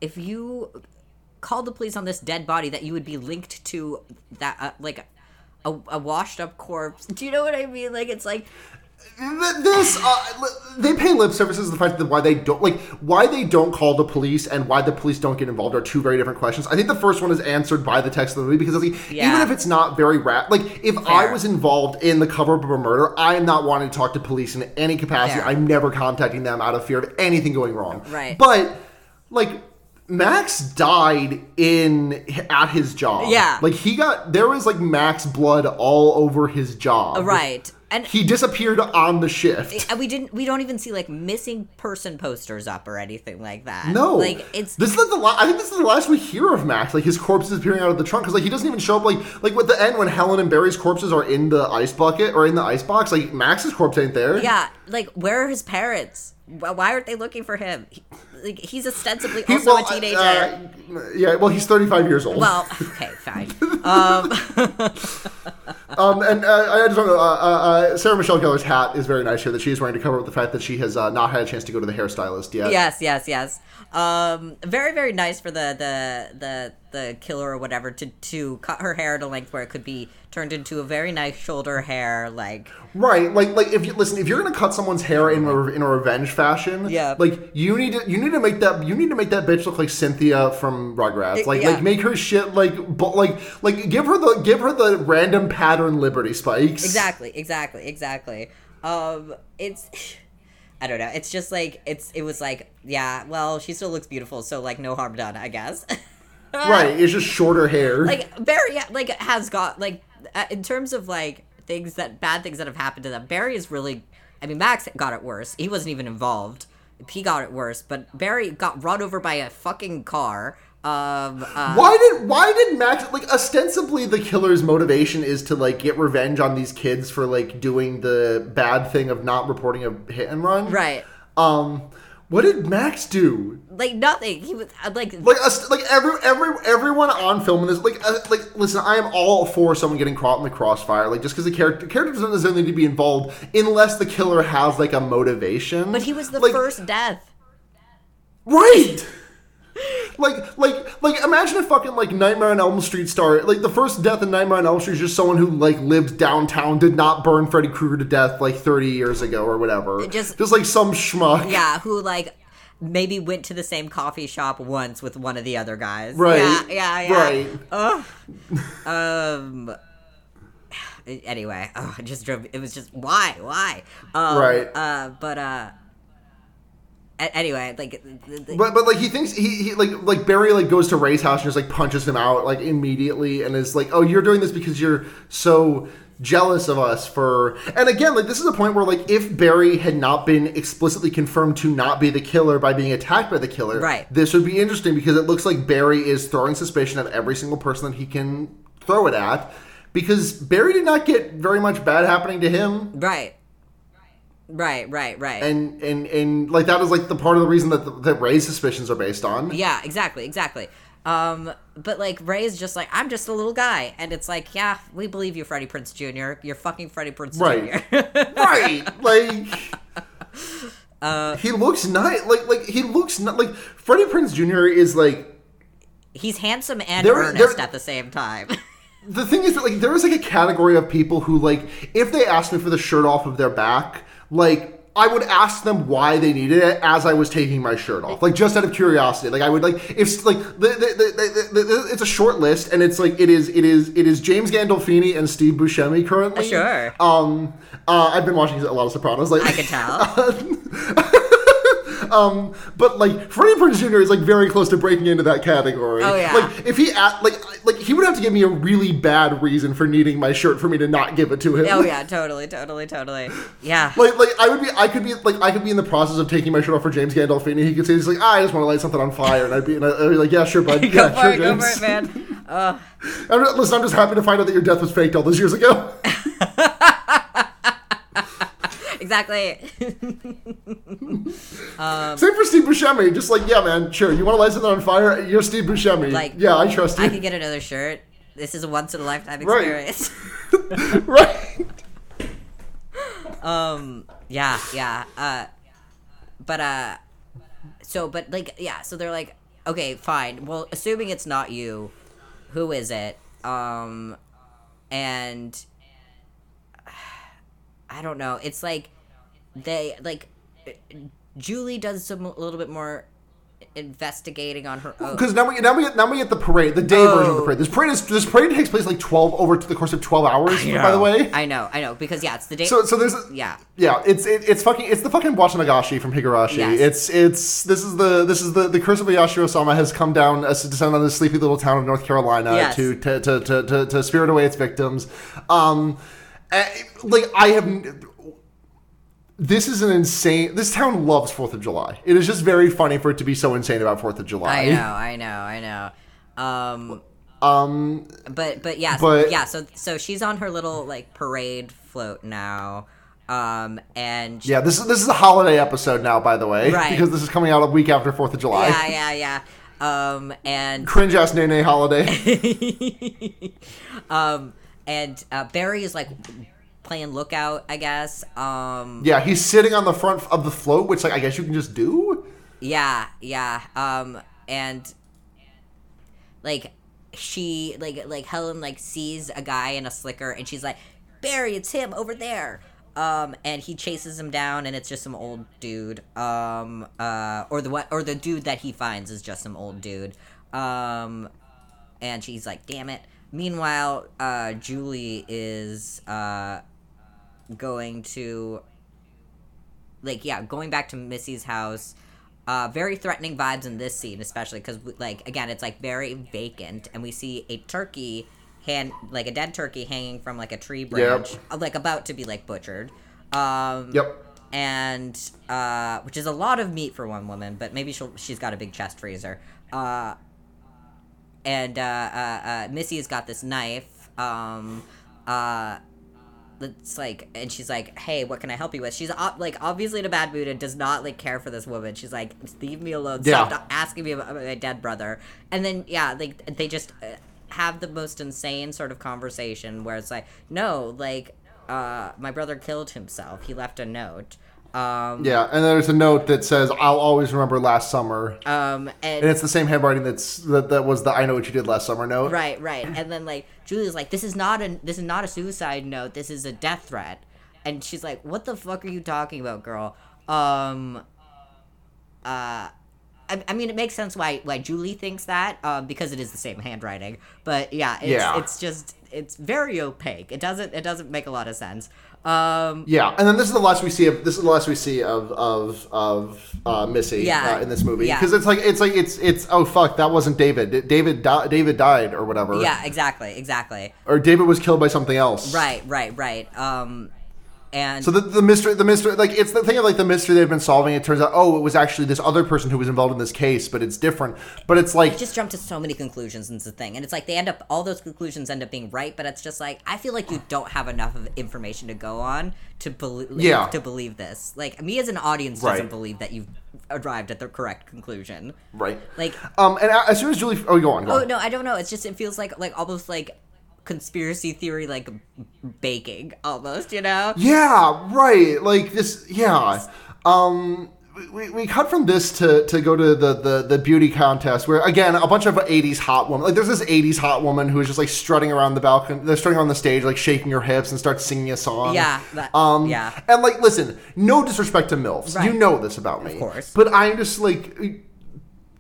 if you called the police on this dead body that you would be linked to that uh, like a, a washed up corpse do you know what i mean like it's like This uh, they pay lip services to the fact that why they don't like why they don't call the police and why the police don't get involved are two very different questions. I think the first one is answered by the text of the movie because like, Yeah. even if it's not very rap, like if I was involved in the cover up of a murder, I am not wanting to talk to police in any capacity. Fair. I'm never contacting them out of fear of anything going wrong. Right. But like Max died in at his job. Yeah. Like he got there was like Max blood all over his job. Right. And He disappeared on the shift. and we didn't we don't even see like missing person posters up or anything like that. No, Like it's this is like the la- I think this is the last we hear of Max. Like his corpse is appearing out of the trunk because like he doesn't even show up. Like like with the end when Helen and Barry's corpses are in the ice bucket or in the ice box. Like Max's corpse ain't there. yeah, like where are his parents? Why aren't they looking for him? He, like he's ostensibly He- also well, a teenager. uh, yeah, well, he's 35 years old. well, okay, fine. Um, Um, and uh, I just want to. Uh, uh, uh, Sarah Michelle Gellar's hat is very nice here that she's wearing to cover up the fact that she has uh, not had a chance to go to the hairstylist yet. yes, yes, yes. Um, very, very nice for the the the the killer or whatever to to cut her hair to length where it could be turned into a very nice shoulder hair, like Right, like like if you listen, if you're gonna cut someone's hair in a, in a revenge fashion, Yeah. like you need to you need to make that you need to make that bitch look like Cynthia from Rugrats, like Yeah. like make her shit like but like like give her the give her the random pattern Liberty spikes. Exactly, exactly, exactly. Um, it's I don't know. It's just like it's it was like yeah. Well, she still looks beautiful, so like no harm done, I guess. Right, it's just shorter hair. like Barry like has got like uh, in terms of like things that bad things that have happened to them. Barry is really. I mean, Max got it worse. He wasn't even involved. He got it worse, but Barry got run over by a fucking car. Um, uh, why did why did Max like ostensibly the killer's motivation is to like get revenge on these kids for like doing the bad thing of not reporting a hit and run? right. Um, what did Max do? Like nothing. He was uh, like like us like every every everyone on film in this like uh, like listen i am all for someone getting caught in the crossfire like just because the character character doesn't necessarily need to be involved unless the killer has like a motivation But he was the Like, first death. right like like like imagine if fucking like nightmare on elm street started like the first death in nightmare on elm street is just someone who like lived downtown did not burn freddy krueger to death like 30 years ago or whatever just- just like some schmuck Yeah, who like maybe went to the same coffee shop once with one of the other guys. Right. Yeah, yeah, yeah. Right. Um. Anyway, oh, it just drove. It was just why, why? Um, Right. Uh, but uh. Anyway, like, But but like he thinks he, he like like Barry like goes to Ray's house and just like punches him out like immediately and is like, oh, you're doing this because you're so jealous of us for and again like this is a point where like if Barry had not been explicitly confirmed to not be the killer by being attacked by the killer Right. this would be interesting because it looks like Barry is throwing suspicion at every single person that he can throw it at because Barry did not get very much bad happening to him right, right, right, right. and and and like that is like the part of the reason that that Ray's suspicions are based on Yeah, exactly, exactly. Um, but like Ray's just like, I'm just a little guy, and it's like, yeah, we believe you, Freddie Prinze Jr. You're fucking Freddie Prinze Right. Jr. right like Uh, he looks nice like like he looks not like freddie prinze jr is like He's handsome and There- earnest there- at the same time. the thing is that like there is like a category of people who like if they asked me for the shirt off of their back like I would ask them why they needed it as I was taking my shirt off, like just out of curiosity. Like I would like if like the, the, the, it's a short list, and it's like it is it is it is James Gandolfini and Steve Buscemi currently. Sure. Um, uh, I've been watching a lot of Sopranos. Like I can tell. Um, but like Freddie Prinze Jr. is like very close to breaking into that category. Oh, yeah. Like if he a- like like he would have to give me a really bad reason for needing my shirt for me to not give it to him. oh yeah, totally, totally, totally. Yeah. Like like I would be I could be like I could be in the process of taking my shirt off for James Gandolfini. He could say he's like ah, I just want to light something on fire, and I'd be, and I'd be like yeah sure bud yeah sure it, go for it, man. I'm listen, I'm just happy to find out that your death was faked all those years ago. Exactly. Same for Steve Buscemi. Just like yeah man, sure you want to light something on fire, you're Steve Buscemi. Like, yeah, I trust you. I could get another shirt. This is a once in a lifetime Right. experience. right. um. Yeah. Yeah. Uh. But uh. So, but like, yeah. So they're like, okay, fine. Well, assuming it's not you, who is it? Um. And. I don't know. It's like they like Julie does some a little bit more investigating on her own. Because now we now we get now we get the parade, the day version of the Oh. parade. This parade is this parade takes place like twelve over to the course of twelve hours. By the way, I know, I know, because yeah, it's the day. so so there's yeah, yeah, it's it, it's fucking it's the fucking Watanagashi from Higurashi. Yes. It's it's this is the this is the the curse of Yashiro Osama has come down as to descend on this sleepy little town of North Carolina Yes. to, to, to to to to spirit away its victims. Um, eh, like I have. This is an insane. This town loves Fourth of July. It is just very funny for it to be so insane about Fourth of July. I know, I know, I know. Um, Um, but but yeah, But- yeah. So so she's on her little like parade float now, um, and yeah, this is this is a holiday episode now, by the way, Right. because this is coming out a week after Fourth of July. yeah, yeah, yeah. Um, and Cringe ass Nene holiday. um, and uh, Barry is like playing lookout, I guess. Um, yeah, he's sitting on the front of the float, which like I guess you can just do. Yeah, yeah. Um and like she like like Helen like sees a guy in a slicker and she's like, "Barry, it's him over there." Um and he chases him down and it's just some old dude. Um uh or the what or the dude that he finds is just some old dude. Um and she's like, "Damn it." Meanwhile, uh Julie is uh going to like yeah going back to missy's house uh very threatening vibes in this scene especially because like again it's like very vacant and we see a turkey hand like a dead turkey hanging from like a tree branch uh, like about to be like butchered um Yep. and uh which is a lot of meat for one woman but maybe she'll she's got a big chest freezer uh and uh, uh, uh, Missy's got this knife. Um, uh, it's like, and she's like, "Hey, what can I help you with?" She's like obviously in a bad mood and does not like care for this woman. She's like, "Leave me alone. Yeah. Stop asking me about my dead brother." And then yeah, like they just uh, have the most insane sort of conversation where it's like, "No, like, uh, my brother killed himself. He left a note." Um, Yeah, and there's a note that says, "I'll always remember last summer," um, and it's the same handwriting that's that, that was the "I know what you did last summer" note. Right, right. And then like Julia's like, This is not a this is not a suicide note, this is a death threat. And she's like, What the fuck are you talking about, girl? Um uh I, I mean, it makes sense why why Julie thinks that, um, because it is the same handwriting. But yeah, it's, Yeah. it's just it's very opaque. It doesn't it doesn't make a lot of sense. Um, Yeah, and then this is the last we see of this is the last we see of of of uh, Missy Yeah. uh, in this movie Yeah. because it's like it's like it's it's oh fuck that wasn't David David di- David died or whatever yeah, exactly, exactly. or David was killed by something else Right, right, right. Um, and So the, the mystery, the mystery, like it's the thing of like the mystery they've been solving. It turns out, oh, it was actually this other person who was involved in this case, but it's different. But it's like, just jump to so many conclusions and it's the thing and it's like they end up all those conclusions end up being right but it's just like i feel like you don't have enough of information to go on to believe Yeah. to believe this like me as an audience doesn't Right. believe that you've arrived at the correct conclusion right? like Um, and as soon as Julie, oh, go on, go oh on. no i don't know it's just it feels like like almost like conspiracy theory like baking almost you know Yeah, right. Like this, yeah. Um, we, we cut from this to, to go to the, the, the beauty contest where again a bunch of 80s hot women like there's this 80s hot woman who is just like strutting around the balcony they're strutting on the stage like shaking her hips and starts singing a song Yeah, that- um yeah. and like listen no disrespect to milfs Right. you know this about me Of course. but i'm just like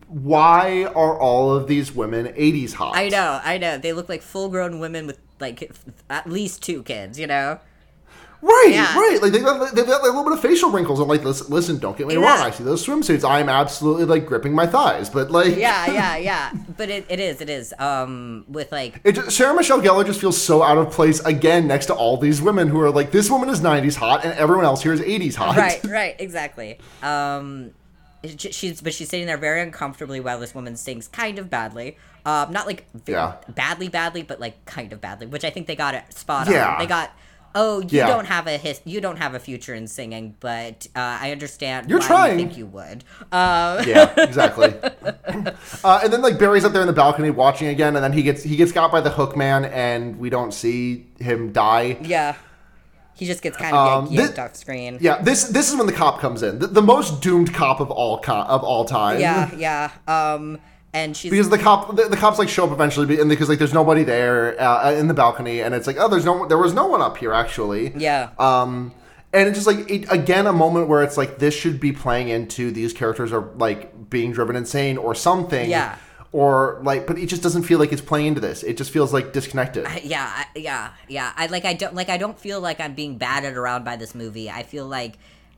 why are all of these women 80s hot i know i know they look like full-grown women with like at least two kids you know Right, Yeah. right. Like they've got, they've got like, a little bit of facial wrinkles. I'm like, listen, listen don't get me wrong. I see those swimsuits. I'm absolutely like gripping my thighs, but like, yeah yeah yeah but it, it is it is um with like It just, Sarah Michelle Gellar just feels so out of place again next to all these women who are like, this woman is 90s hot and everyone else here is 80s hot. right right exactly um she's but she's sitting there very uncomfortably while this woman sings kind of badly um not like Yeah. badly badly but like kind of badly which i think they got it spot Yeah. on they got oh you Yeah. don't have a his you don't have a future in singing but uh, i understand You're why trying. you think you would uh, yeah, exactly. uh, and then like Barry's up there in the balcony watching again, and then he gets he gets got by the hook man, and we don't see him die. yeah he just gets kind of Um, yanked off screen Yeah, this this is when the cop comes in, the, the most doomed cop of all co- of all time. yeah yeah um and she's because the cop the, the cops like show up eventually and because like there's nobody there uh, in the balcony and it's like oh there's no there was no one up here actually yeah um and it's just like it, again a moment where it's like this should be playing into these characters are like being driven insane or something. Yeah. Or like, but it just doesn't feel like it's playing into this. It just feels like disconnected. yeah yeah yeah i like i don't like i don't feel like i'm being batted around by this movie i feel like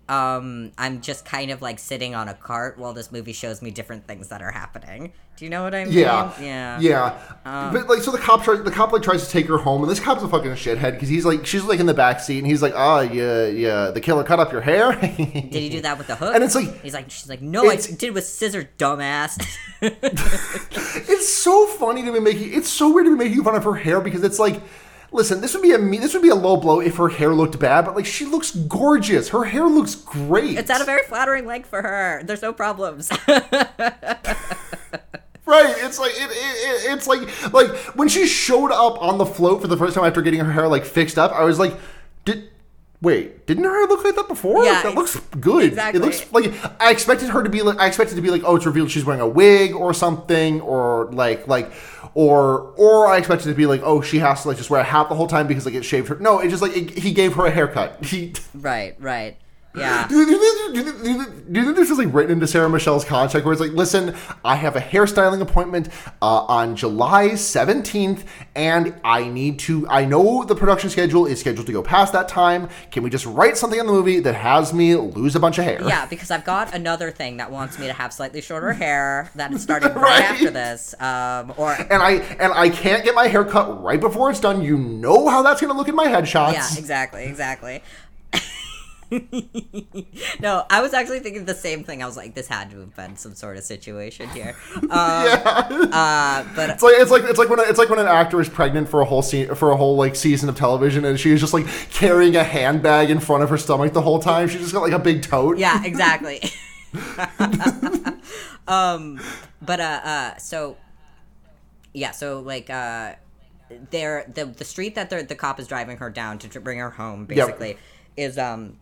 um i'm just kind of like sitting on a cart while this movie shows me different things that are happening do you know what i mean Yeah, yeah yeah. but like, so the cop tries, the cop like tries to take her home, and this cop's a fucking shithead because he's like, she's like in the back seat, and he's like, oh, yeah, yeah, the killer cut up your hair. did he do that with the hook And it's like- he's like she's like no i did with scissors dumbass It's so funny to be making. It's so weird to be making fun of her hair because it's like, listen, this would be a this would be a low blow if her hair looked bad, but like she looks gorgeous. Her hair looks great. it's at a very flattering length for her there's no problems right. It's like it, it, it- it's like like when she showed up on the float for the first time after getting her hair like fixed up. I was like, did. Wait, didn't her hair look like that before? Yeah, that looks good. exactly. It looks like I expected her to be like I expected to be like, oh, it's revealed she's wearing a wig or something, or like like or or I expected to be like, oh, she has to like just wear a hat the whole time because like it shaved her. No, it just like it, he gave her a haircut. He right right yeah do you, think- do, you, think- do, you, think- do you think this is like written into Sarah Michelle's contract where it's like, listen, I have a hairstyling appointment uh, on July 17th and I need to, I know the production schedule is scheduled to go past that time. Can we just write something in the movie that has me lose a bunch of hair? Yeah, because I've got another thing that wants me to have slightly shorter hair that is starting right, Right. after this. Um, or And I and I can't get my hair cut right before it's done. You know how that's gonna look in my headshots. yeah, exactly, exactly. no, I was actually thinking the same thing. I was like, this had to have been some sort of situation here. Um, uh, but It's like it's like it's like when a, it's like when an actor is pregnant for a whole scene for a whole like season of television and she's just like carrying a handbag in front of her stomach the whole time. She just got like a big tote. yeah, exactly. um, but uh, uh, so yeah, so like uh, there the the street that the the cop is driving her down to, to bring her home basically is um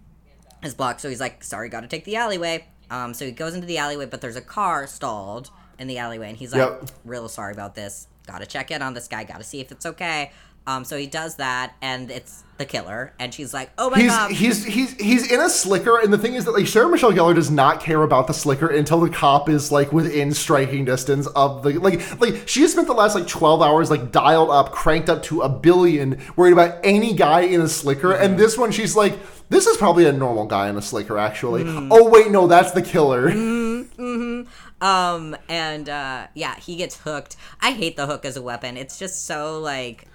is blocked. So he's like, sorry, got to take the alleyway. Um, so he goes into the alleyway, but there's a car stalled in the alleyway, and he's like, Yep. real sorry about this. Got to check in on this guy. Got to see if it's okay. Um, so he does that, and it's the killer, and she's like, "Oh my He's, god!" he's he's he's in a slicker, and the thing is that like Sarah Michelle Gellar does not care about the slicker until the cop is like within striking distance of the like like she has spent the last like twelve hours like dialed up, cranked up to a billion, worried about any guy in a slicker, and this one she's like, this is probably a normal guy in a slicker actually. Oh wait, no, that's the killer. Um, and uh, yeah, he gets hooked. I hate the hook as a weapon. It's just so like,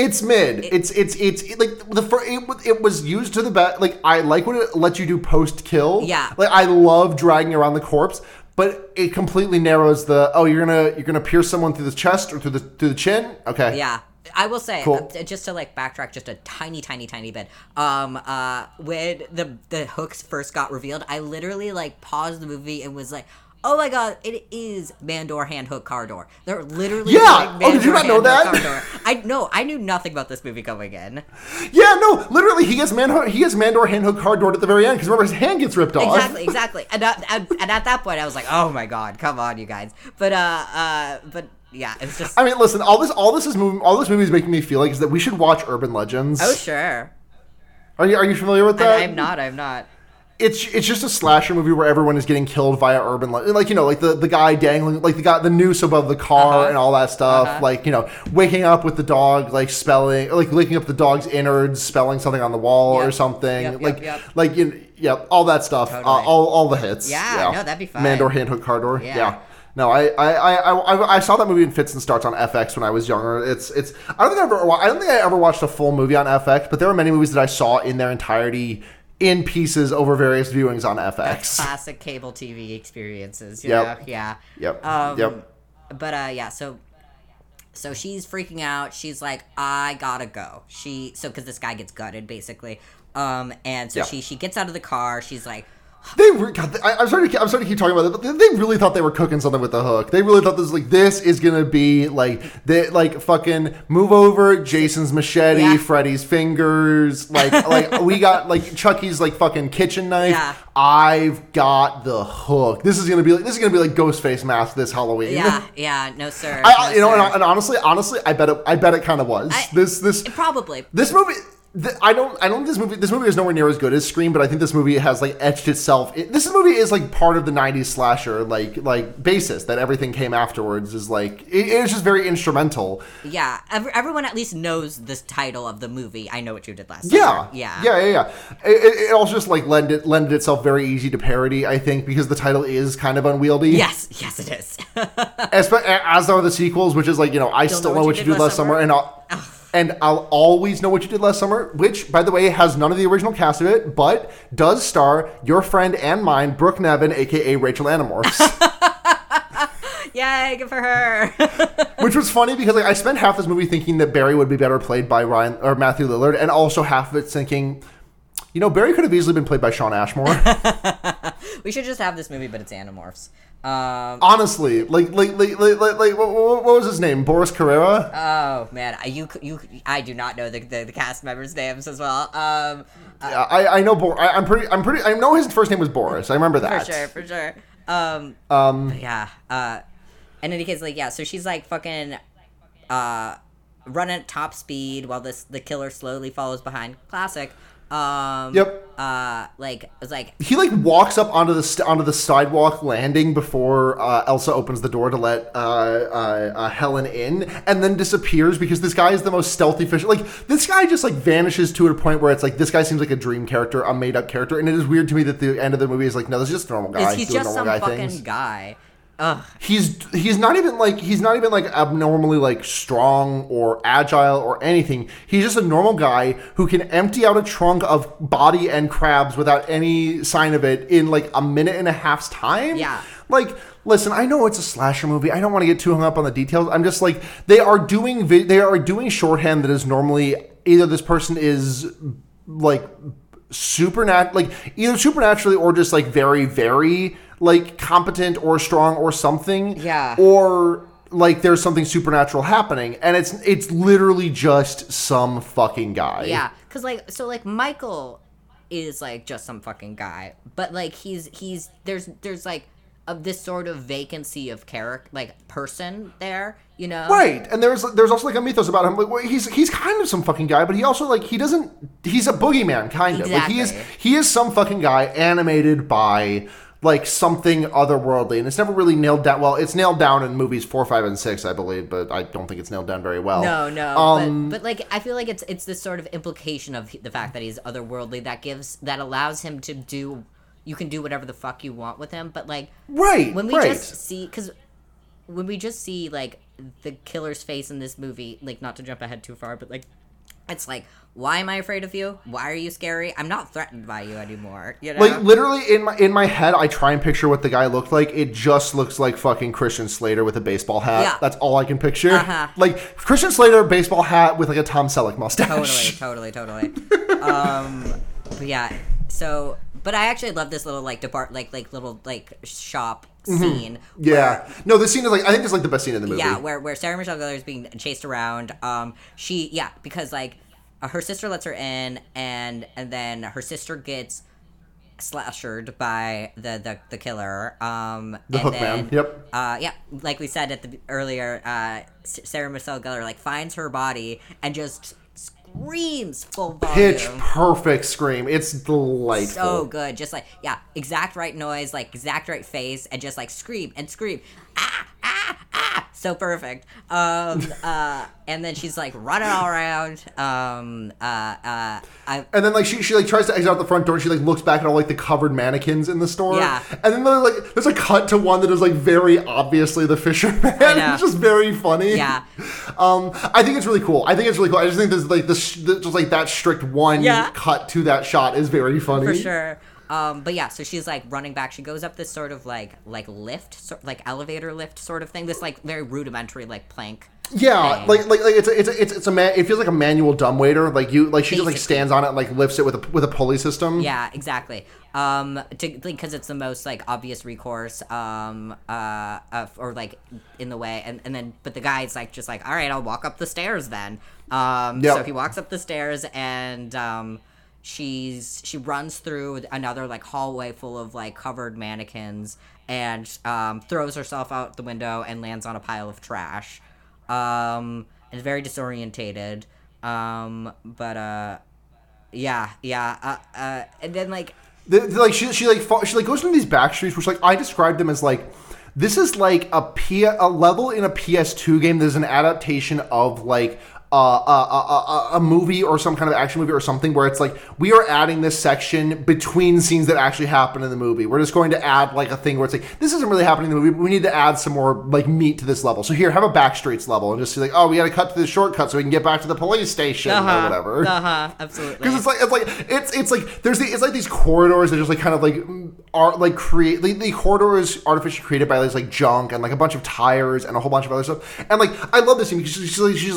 It's mid. it's it's it's it, like the first. it, it was used to the best. Like I like when it lets you do post kill. Yeah. Like I love dragging around the corpse, but it completely narrows the. Oh, you're gonna you're gonna pierce someone through the chest or through the through the chin. Okay. yeah. I will say, Cool. uh, just to like backtrack just a tiny, tiny, tiny bit. Um, uh, when the the hooks first got revealed, I literally like paused the movie and was like, "Oh my god, it is Mandor hand hook car door." They're literally Yeah! doing Oh, did you not know that? hook. I no, I knew nothing about this movie coming in. Yeah. No. Literally, he gets man he gets Mandor hand hook hard door at the very end because remember his hand gets ripped off. exactly, exactly. And, at, and, and at that point, I was like, "Oh my god, come on, you guys!" But uh, uh, but yeah, it's just I mean, listen. All this all this is moving. All this movie is making me feel like is that we should watch Urban Legends. oh sure. Are you are you familiar with that? I, I'm not. I'm not. It's it's just a slasher movie where everyone is getting killed via urban like you know like the the guy dangling like the guy the noose above the car Uh-huh. and all that stuff Uh-huh. like you know waking up with the dog like spelling like licking up the dog's innards spelling something on the wall or something Yep, yep, like yep. like you know, yep all that stuff uh, all all the hits Yeah, no, that'd be fun. Mandor hand hook car door Yeah. yeah. No, I, I, I, I, I saw that movie in fits and starts on FX when I was younger. It's it's I don't think I ever I don't think I ever watched a full movie on FX, but there were many movies that I saw in their entirety in pieces over various viewings on FX. Classic cable TV experiences. You Yep. know? Yeah. Yep. Um, yep. But uh, yeah, so so she's freaking out. She's like, I gotta go. She so because this guy gets gutted basically. Um, and so Yeah. she she gets out of the car. She's like, They re- God, I, I'm sorry. To, keep- I'm sorry to keep talking about it, but they, really thought they were cooking something with the hook. They really thought this like this is gonna be like they like fucking move over Jason's machete, Yeah. Freddy's fingers, like like we got like Chucky's like fucking kitchen knife. Yeah. I've got the hook. This is gonna be like this is gonna be like Ghostface mask this Halloween. Yeah, yeah, no sir. I, no, you know, sir. and, and honestly, honestly, I bet it. I bet it kind of was. I- this this probably. this movie. th- I don't. I don't. think This movie. This movie is nowhere near as good as Scream, but I think this movie has like etched itself. It, this movie is like part of the '90s slasher like like basis that everything came afterwards is like. It, it's just very instrumental. Yeah, ev- everyone at least knows this title of the movie. I know what you did last Yeah, summer. Yeah, yeah, yeah, yeah. It, it, it also just like lended lended itself very easy to parody. I think because the title is kind of unwieldy. Yes, yes, it is. Espe- as are the sequels, which is like you know I still know what you did last summer, and I'll and I'll always know what you did last summer. Which, by the way, has none of the original cast of it, but does star your friend and mine, Brooke Nevin, aka Rachel Animorphs. Yay, good for her. which was funny because like I spent half this movie thinking that Barry would be better played by Ryan or Matthew Lillard, and also half of it thinking. You know, Barry could have easily been played by Shawn Ashmore. we should just have this movie, but it's Animorphs. Um, Honestly, like, like, like, like, like, like what, what was his name? Boris Cabrera. oh man, I- you you I do not know the, the, the cast members' names as well. Um, Yeah, I, I know. Bor- I, I'm pretty. I'm pretty. I know his first name was Boris. I remember that for sure, for sure. Um, Um, yeah. Uh, in any case, like yeah, so she's like fucking, uh, running at top speed while this the killer slowly follows behind. Classic. Um, Yep. Uh, like it's like he like walks up onto the st- onto the sidewalk landing before uh, Elsa opens the door to let uh, uh, uh, Helen in, and then disappears because this guy is the most stealthy fish. Like this guy just like vanishes to a point where it's like this guy seems like a dream character, a made up character, and it is weird to me that the end of the movie is like no, this is just a normal guy he's just some fucking things. guy. Ugh. he's he's not even like he's not even like abnormally like strong or agile or anything. He's just a normal guy who can empty out a trunk of body and crabs without any sign of it in like a minute and a half's time. Yeah. Like listen, I know it's a slasher movie. I don't want to get too hung up on the details. I'm just like they are doing vi- they are doing shorthand that is normally either this person is like supernat like either supernaturally or just like very very like competent or strong or something Yeah. or like there's something supernatural happening and it's it's literally just some fucking guy Yeah, cause like so like Michael is like just some fucking guy, but like he's he's there's there's like of this sort of vacancy of character like person there, you know? Right, and there's there's also like a mythos about him. Like well, he's he's kind of some fucking guy, but he also like he doesn't. He's a boogeyman, kind of. Like he is he is some fucking guy animated by like something otherworldly, and it's never really nailed down. Well, it's nailed down in movies four, five, and six, I believe, but I don't think it's nailed down very well. No, no, Um, but, but like I feel like it's it's this sort of implication of the fact that he's otherworldly that gives that allows him to do. You can do whatever the fuck you want with him, but like right, when we right. just see because when we just see like the killer's face in this movie like not to jump ahead too far but like it's like why am i afraid of you why are you scary i'm not threatened by you anymore you know Like literally in my in my head, I try and picture what the guy looked like. It just looks like fucking Christian Slater with a baseball hat. Yeah. That's all I can picture. Uh-huh. Like Christian Slater baseball hat with like a Tom Selleck mustache. totally totally totally um but yeah so but i actually love this little like depart like like little like shop scene Mm-hmm. Yeah. No, this scene is like I think it's like the best scene in the movie. Yeah, where where Sarah Michelle Gellar is being chased around. Um, she yeah because like uh, her sister lets her in, and and then her sister gets slashered by the the, the killer. Um, The and Hookman, then, yep. Uh, yeah, like we said at the earlier, uh, Sarah Michelle Gellar like finds her body and just screams full volume. Pitch perfect scream. It's delightful. So good, just like yeah, exact right noise, like exact right face, and just like scream and scream, ah ah, so perfect. Um, uh, and then she's like running all around. Um, uh, uh, I And then like she, she like tries to exit out the front door and she like looks back at all like the covered mannequins in the store. Yeah. And then there's like there's a cut to one that is like very obviously the fisherman. it's just very funny. Yeah. Um I think it's really cool. I think it's really cool. I just think there's like this just like that strict one Yeah. cut to that shot is very funny. for sure. Um, but yeah, so she's like running back. She goes up this sort of like like lift, sort like elevator lift sort of thing. This like very rudimentary like plank. Yeah, thing. like like like it's a, it's a, it's it's a man. It feels like a manual dumbwaiter. Like you like she just like stands on it and like lifts it with a with a pulley system. Yeah, exactly. Um, because it's the most like obvious recourse. Um, uh, uh, or like in the way, and and then but the guy's like just like, all right, I'll walk up the stairs then. Um, Yep. so he walks up the stairs and um, she's she runs through another like hallway full of like covered mannequins and um, throws herself out the window and lands on a pile of trash. Um, and very disorientated. Um, but uh, yeah, yeah. Uh, uh, and then like The- the- like she she like she like goes into these back streets, which like I described them as like this is like a P a level in a PS2 game. There's an adaptation of like. Uh, a, a, a, a movie or some kind of action movie or something where it's like we are adding this section between scenes that actually happen in the movie. We're just going to add like a thing where it's like this isn't really happening in the movie. But we need to add some more like meat to this level. So here, have a backstreets level and just be like, oh, we got to cut to the shortcut so we can get back to the police station or whatever. Uh huh. Absolutely. Because it's like it's like it's it's like there's the, it's like these corridors that just like kind of like are like create the, the corridor is artificially created by this like junk and like a bunch of tires and a whole bunch of other stuff and like I love this scene because she's, she's like she's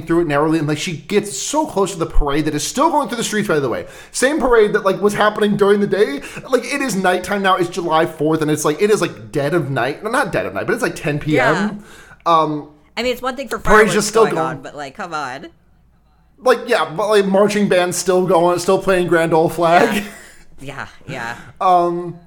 through it narrowly and like she gets so close to the parade that is still going through the streets by the way same parade that like was happening during the day like it is nighttime now it's July fourth and it's like it is like dead of night no, not dead of night but it's like 10 p.m. Um I mean, it's one thing for Parade's just still going, going. on, but like, come on. like yeah but like marching band still going still playing Grand Ole Flag. Yeah, yeah. Um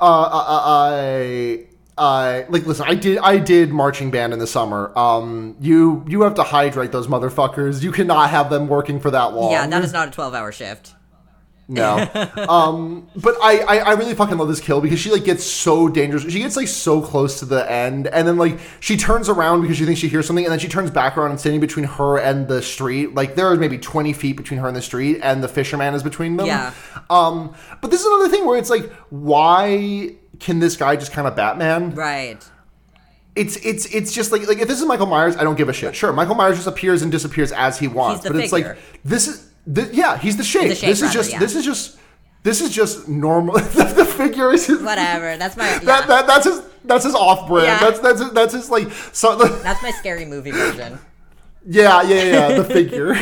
uh, I, I, like, listen, I did, I did marching band in the summer. Um, you, you have to hydrate those motherfuckers. You cannot have them working for that long. yeah, that is not a 12 hour shift. no. um, but I, I, I really fucking love this kill because she like gets so dangerous. She gets like so close to the end, and then like she turns around because she thinks she hears something, and then she turns back around and standing between her and the street. Like there is maybe twenty feet between her and the street, and the fisherman is between them. Yeah. Um, but this is another thing where it's like, why can this guy just kind of Batman? Right. it's it's it's just like like if this is Michael Myers, I don't give a shit. Sure, Michael Myers just appears and disappears as he wants, the but it's like this is thi- yeah, he's the shape. The shape, this is rather, just yeah. this is just this is just normal. the, the figure is his, Whatever. That's my. Yeah. That, that that's his that's his off brand. Yeah. That's that's his, that's his like so. That's my scary movie version. Yeah, yeah, yeah, the figure.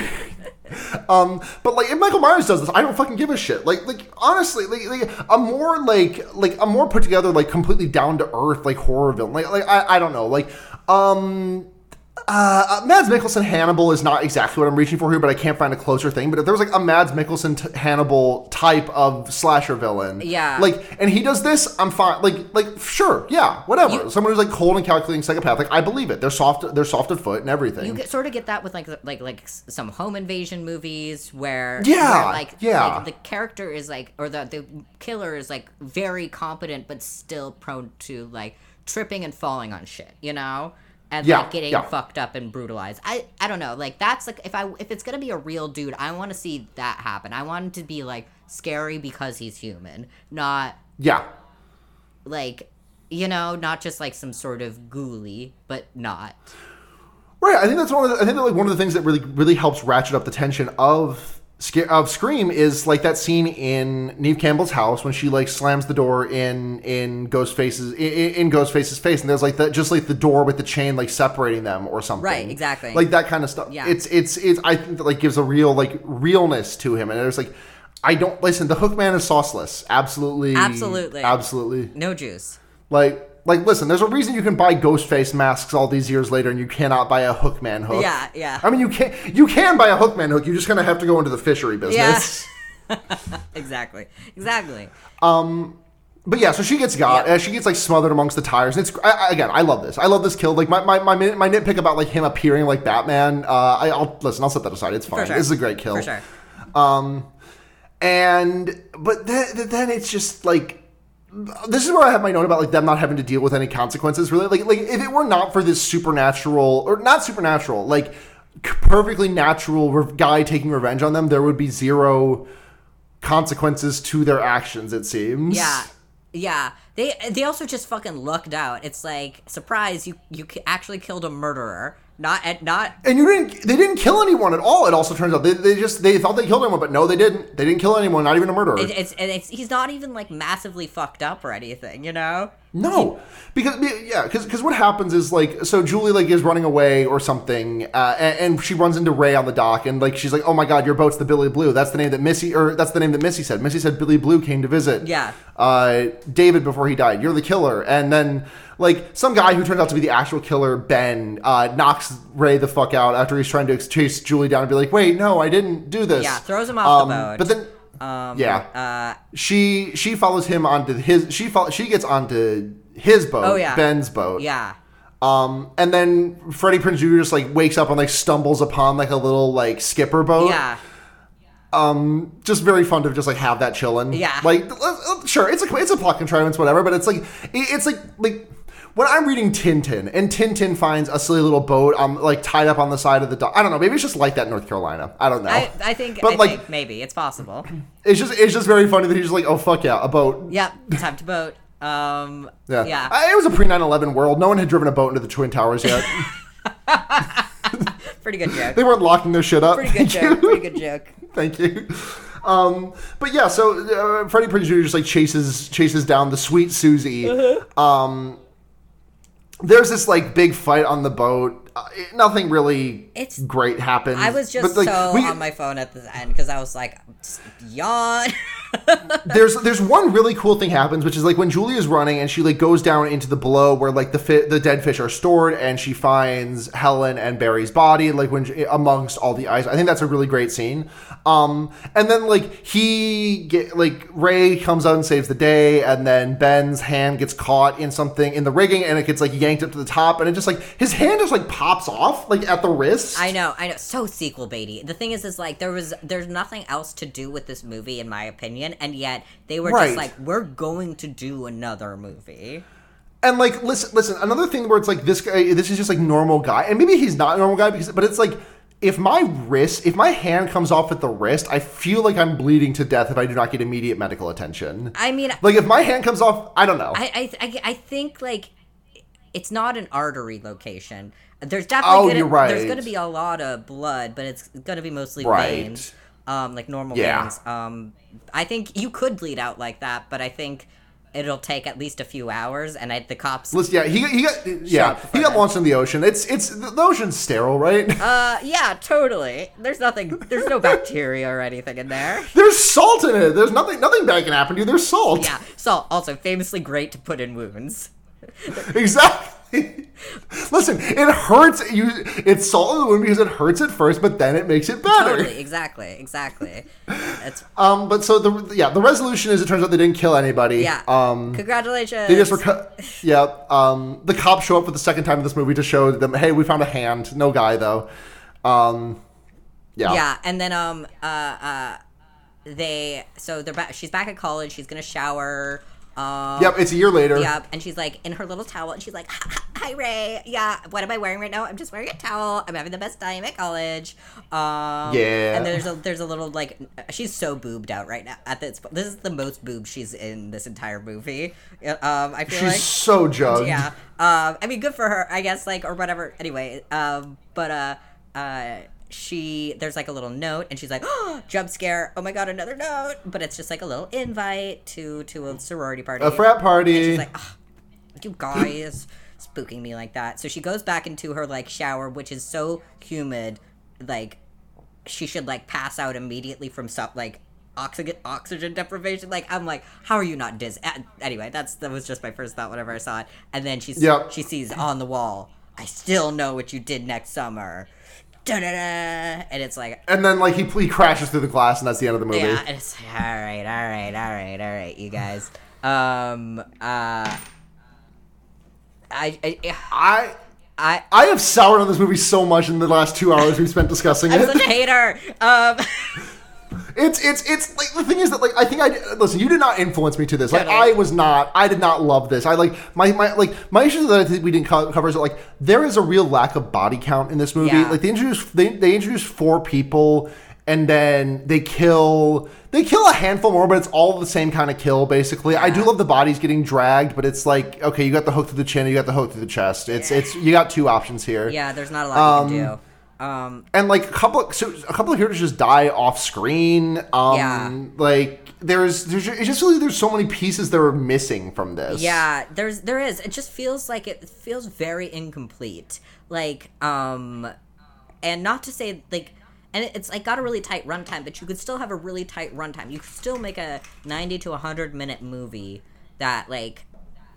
Um, but like if Michael Myers does this, I don't fucking give a shit. Like, like honestly, like, like a more like like a more put together, like completely down to earth, like horror villain. Like, like I, I don't know, like um. Uh, uh, Mads Mikkelsen Hannibal is not exactly what I'm reaching for here, but I can't find a closer thing. But if there was like a Mads Mikkelsen t- Hannibal type of slasher villain, Yeah. like, and he does this, I'm fine. Like, like sure, yeah, whatever. Someone who's like cold and calculating psychopath, like I believe it. They're soft, they're soft of foot and everything. You get, sort of get that with like like like some home invasion movies where Yeah, where, like yeah. like the character is like or the the killer is like very competent but still prone to like tripping and falling on shit, you know? And Yeah, like getting yeah. fucked up and brutalized. I I don't know. Like that's like if I if it's going to be a real dude, I want to see that happen. I want him to be like scary because he's human, not yeah, like you know, not just like some sort of ghoulie, but not. Right. I think that's one of the, I think that like one of the things that really really helps ratchet up the tension of of Scream is like that scene in Neve Campbell's house when she like slams the door in in Ghostface's in, in Ghostface's face and there's like that just like the door with the chain like separating them or something. Right, exactly. Like that kind of stuff. Yeah. It's it's it's I think that like gives a real like realness to him and there's like I don't listen. The Hookman is sauceless. Absolutely. Absolutely. Absolutely. No juice. Like, like, listen. There's a reason you can buy Ghostface masks all these years later, and you cannot buy a Hookman hook. Yeah, yeah. I mean, you can you can buy a Hookman hook. You're just gonna have to go into the fishery business. Yeah. Exactly. Exactly. Um But yeah, so she gets got. Yeah. Uh, she gets like smothered amongst the tires. And it's I, I- again, I love this. I love this kill. Like my my my, my nitpick about like him appearing like Batman. Uh, I, I'll listen. I'll set that aside. It's fine. sure. This is a great kill. For sure. and but then, then it's just like this is where I have my note about like them not having to deal with any consequences. Really, like like if it were not for this supernatural or not supernatural, like perfectly natural guy taking revenge on them, there would be zero consequences to their actions. It seems. Yeah. Yeah. They they also just fucking lucked out. It's like surprise you you actually killed a murderer. Not at not And you didn't. They didn't kill anyone at all. It also turns out they, they just they thought they killed anyone, but no, they didn't. They didn't kill anyone. Not even a murderer. it, it's and it's he's not even like massively fucked up or anything, you know? No, because yeah, because because what happens is like so Julie like is running away or something, uh, and, and she runs into Ray on the dock, and like she's like, "Oh my God, your boat's the Billy Blue." That's the name that Missy or that's the name that Missy said. Missy said Billy Blue came to visit. Yeah. Uh, David before he died. You're the killer, and then like some guy who turns out to be the actual killer, Ben, uh, knocks Ray the fuck out after he's trying to chase Julie down and be like, "Wait, no, I didn't do this." Yeah, throws him off the Um, boat. But then. Um, Yeah. Uh, she she follows him onto his she she gets onto his boat Oh, yeah. ben's boat yeah. um and then freddie prinze jr just like wakes up and like stumbles upon like a little like skipper boat Yeah. Um, just very fun to just like have that chilling Yeah. like sure it's a it's a plot contrivance whatever but it's like it's like like when I'm reading Tintin and Tintin finds a silly little boat um like tied up on the side of the dock, I don't know. Maybe it's just like that in North Carolina. I don't know. I, I think, but I like think maybe it's possible. it's just it's just very funny that he's just like, oh fuck yeah, a boat. Yep. Time to boat. Um, Yeah. Yeah. I- it was a pre 9 11 world. No one had driven a boat into the Twin Towers yet. Pretty good joke. they weren't locking their shit up. Pretty good Thank joke. you. Pretty good joke. Thank you. Um, but yeah, so uh, Freddie Prinze Jr. just like chases chases down the sweet Susie. Uh-huh. Um, there's this like big fight on the boat. Uh, nothing really It's- great happens. I was just But, like, so we- on my phone at the end because I was like, yawn. there's there's one really cool thing happens, which is like when Julie is running and she like goes down into the below where like the fi- the dead fish are stored, and she finds Helen and Barry's body like when she- amongst all the ice. I think that's a really great scene. Um, and then like he get like Ray comes out and saves the day, and then Ben's hand gets caught in something in the rigging, and it gets like yanked up to the top, and it just like his hand just like pops off like at the wrist. I know, I know. So sequel baity. The thing is, is like there was there's nothing else to do with this movie, in my opinion, and yet they were Right. just like, we're going to do another movie. And like, listen, listen. Another thing where it's like this guy, this is just like normal guy, and maybe he's not a normal guy because, but it's like if my wrist, if my hand comes off at the wrist, I feel like I'm bleeding to death if I do not get immediate medical attention. I mean, Like if my hand comes off, I don't know. I, I, I, I think like it's not an artery location. There's definitely Oh, gonna, you're right. there's gonna be a lot of blood, but it's gonna be mostly Right. veins, um, like normal Yeah. veins. Um, I think you could bleed out like that, but I think it'll take at least a few hours, and I, the cops. Listen, yeah, he, he got yeah he got launched in the ocean. It's it's the ocean's sterile, right? Uh, yeah, totally. There's nothing. There's no bacteria or anything in there. There's salt in it. There's nothing nothing bad can happen to you. There's salt. Yeah. salt. also famously great to put in wounds. Exactly. Listen, it hurts. You, it's salt in the wound because it hurts at first, but then it makes it better. Totally. Exactly. Exactly. It's Um, but so the yeah, the resolution is it turns out they didn't kill anybody. yeah. Um, Congratulations. they just were. cu- Yeah. Um, the cops show up for the second time in this movie to show them, hey, we found a hand. No guy though. Um, yeah. Yeah, and then um uh uh they so they're back she's back at college, she's gonna shower. Um Yep. It's a year later. Yep, and she's like in her little towel, and she's like, "Hi, Ray. Yeah, what am I wearing right now? I'm just wearing a towel. I'm having the best time at college." Um, Yeah. and there's a there's a little like she's so boobed out right now. At this, this is the most boob she's in this entire movie. Um, I feel She's like so jugged. yeah. Um, I mean, good for her, I guess, like or whatever. Anyway, um, but uh, uh, she there's like a little note, and she's like, oh, jump scare! Oh my god, another note! But it's just like a little invite to to a sorority party. A frat party. And she's like, "Ugh, you guys spooking me like that. So she goes back into her like shower, which is so humid, like she should like pass out immediately from some like oxygen oxygen deprivation. Like I'm like, how are you not dizzy? Anyway, that's that was just my first thought whenever I saw it. And then she's Yep. she sees on the wall, I still know what you did next summer. And it's like, and then like he, he crashes through the glass, and that's the end of the movie. yeah, and it's like, all right, all right, all right, all right, you guys. Um, uh, I, I, I. I, I have soured on this movie so much in the last two hours we've spent discussing I'm it. such a hater. Um, It's it's it's like the thing is that like I think I listen. You did not influence me to this. Like I was not. I did not love this. I like my my like my issues that I think we didn't co- cover is that like there is a real lack of body count in this movie. Yeah. Like they introduce they they introduce four people and then they kill they kill a handful more, but it's all the same kind of kill basically. I do love the bodies getting dragged, but it's like okay, you got the hook through the chin, you got the hook through the chest. It's it's you got two options here. yeah, there's not a lot you can Um, do. Um, and like a couple, of, so a couple of characters just die off screen. Um, Yeah. like there's there's it just really there's so many pieces that are missing from this. Yeah, there's there is. It just feels like it feels very incomplete. Like um and not to say like and it's like got a really tight runtime, but you could still have a really tight runtime. You could still make a 90 to 100 minute movie that like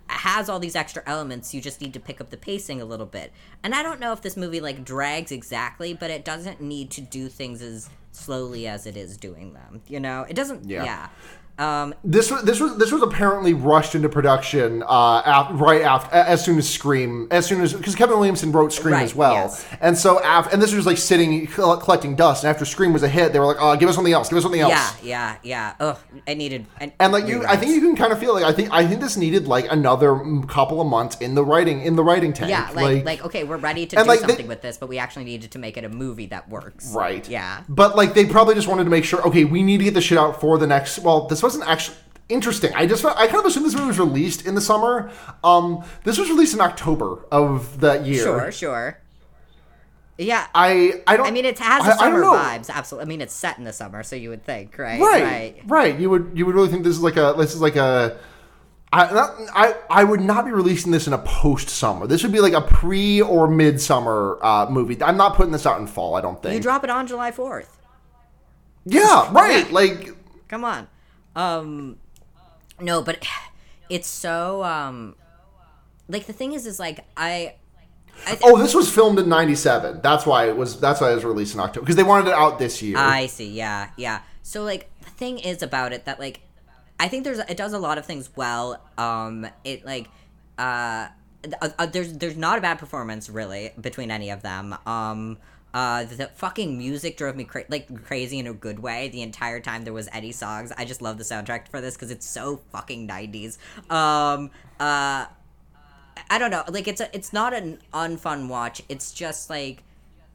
has all these extra elements. You just need to pick up the pacing a little bit. And I don't know if this movie like drags exactly, but it doesn't need to do things as slowly as it is doing them. You know, it doesn't. Yeah. yeah. Um, This was this was this was apparently rushed into production uh, af- right after as soon as Scream as soon as because Kevin Williamson wrote Scream Right, as well, yes. and so after and this was like sitting collecting dust. And after Scream was a hit, they were like, "Oh, give us something else, give us something else." yeah, yeah, yeah. Ugh, I needed. I, And like you, I think you can kind of feel like I think I think this needed like another couple of months in the writing in the writing tank. Yeah, like, like okay, we're ready to do like, they- something with this, but we actually needed to make it a movie that works. Right. Yeah. But like they probably just wanted to make sure. Okay, we need to get the shit out for the next. Well, this wasn't actually interesting. I just I kind of assumed this movie was released in the summer. Um, this was released in October of that year. Sure, sure. Yeah. I I don't. I mean, it has I- summer vibes. Absolutely. I mean, it's set in the summer, so you would think, right? Right, right. You would you would really think this is like a this is like a. I, not, I I would not be releasing this in a post summer. This would be like a pre or mid summer uh, movie. I'm not putting this out in fall. I don't think. You drop it on July fourth. yeah, right. Like Come on. Um, no, but it's so um, like the thing is, is like I. I th- Oh, this was filmed in '97. That's why it was. That's why it was released in October because they wanted it out this year. I see. Yeah, yeah. So like the thing is about it that like I think there's it does a lot of things well. Um, it like uh, uh, uh, there's there's not a bad performance really between any of them. Um. Uh, the fucking music drove me cra- like crazy in a good way the entire time there was Eddie songs. I just love the soundtrack for this because it's so fucking nineties. Um, uh, I don't know. Like it's a it's not an unfun watch. It's just like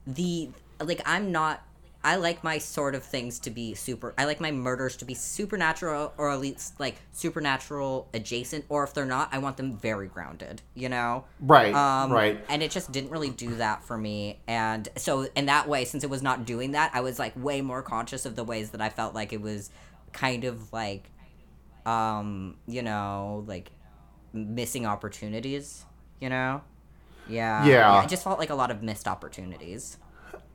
the like I'm not I like my sort of things to be super I like my murders to be supernatural or at least like supernatural adjacent or if they're not I want them very grounded, you know? right, Um, right. And it just didn't really do that for me. And so in that way, since it was not doing that, I was like way more conscious of the ways that I felt like it was kind of like um, you know, like missing opportunities, you know? Yeah. Yeah. I just felt like a lot of missed opportunities.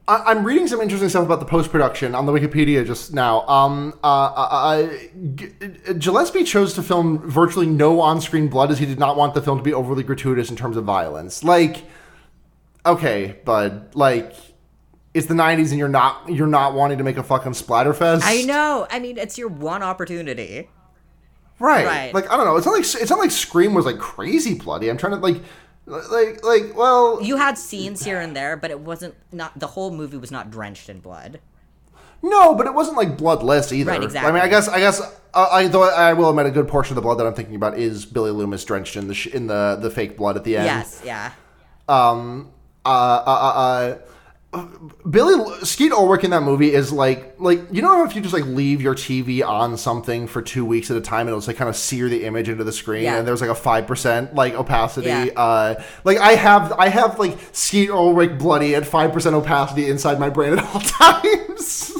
I, I'm reading some interesting stuff about the post production on the Wikipedia just now. Um, uh, uh, uh, Gillespie chose to film virtually no on screen blood as he did not want the film to be overly gratuitous in terms of violence. Like, okay, bud, like. It's the '90s, and you're not you're not wanting to make a fucking splatterfest. I know. I mean, it's your one opportunity. Right. Right. Like I don't know. It's not like it's not like Scream was like crazy bloody. I'm trying to like like like well You had scenes here and there, but it wasn't not the whole movie was not drenched in blood. no, but it wasn't like bloodless either. Right, exactly I mean, I guess I guess uh, I though I will admit a good portion of the blood that I'm thinking about is Billy Loomis drenched in the sh- in the the fake blood at the end. Yes, yeah. Um. Uh. Uh. uh, uh Billy Skeet Ulrich in that movie is like like you know how if you just like leave your TV on something for two weeks at a time and it'll just like kind of sear the image into the screen Yeah. and there's like a five percent like opacity. Yeah. Uh, like I have I have like Skeet Ulrich bloody at five percent opacity inside my brain at all times.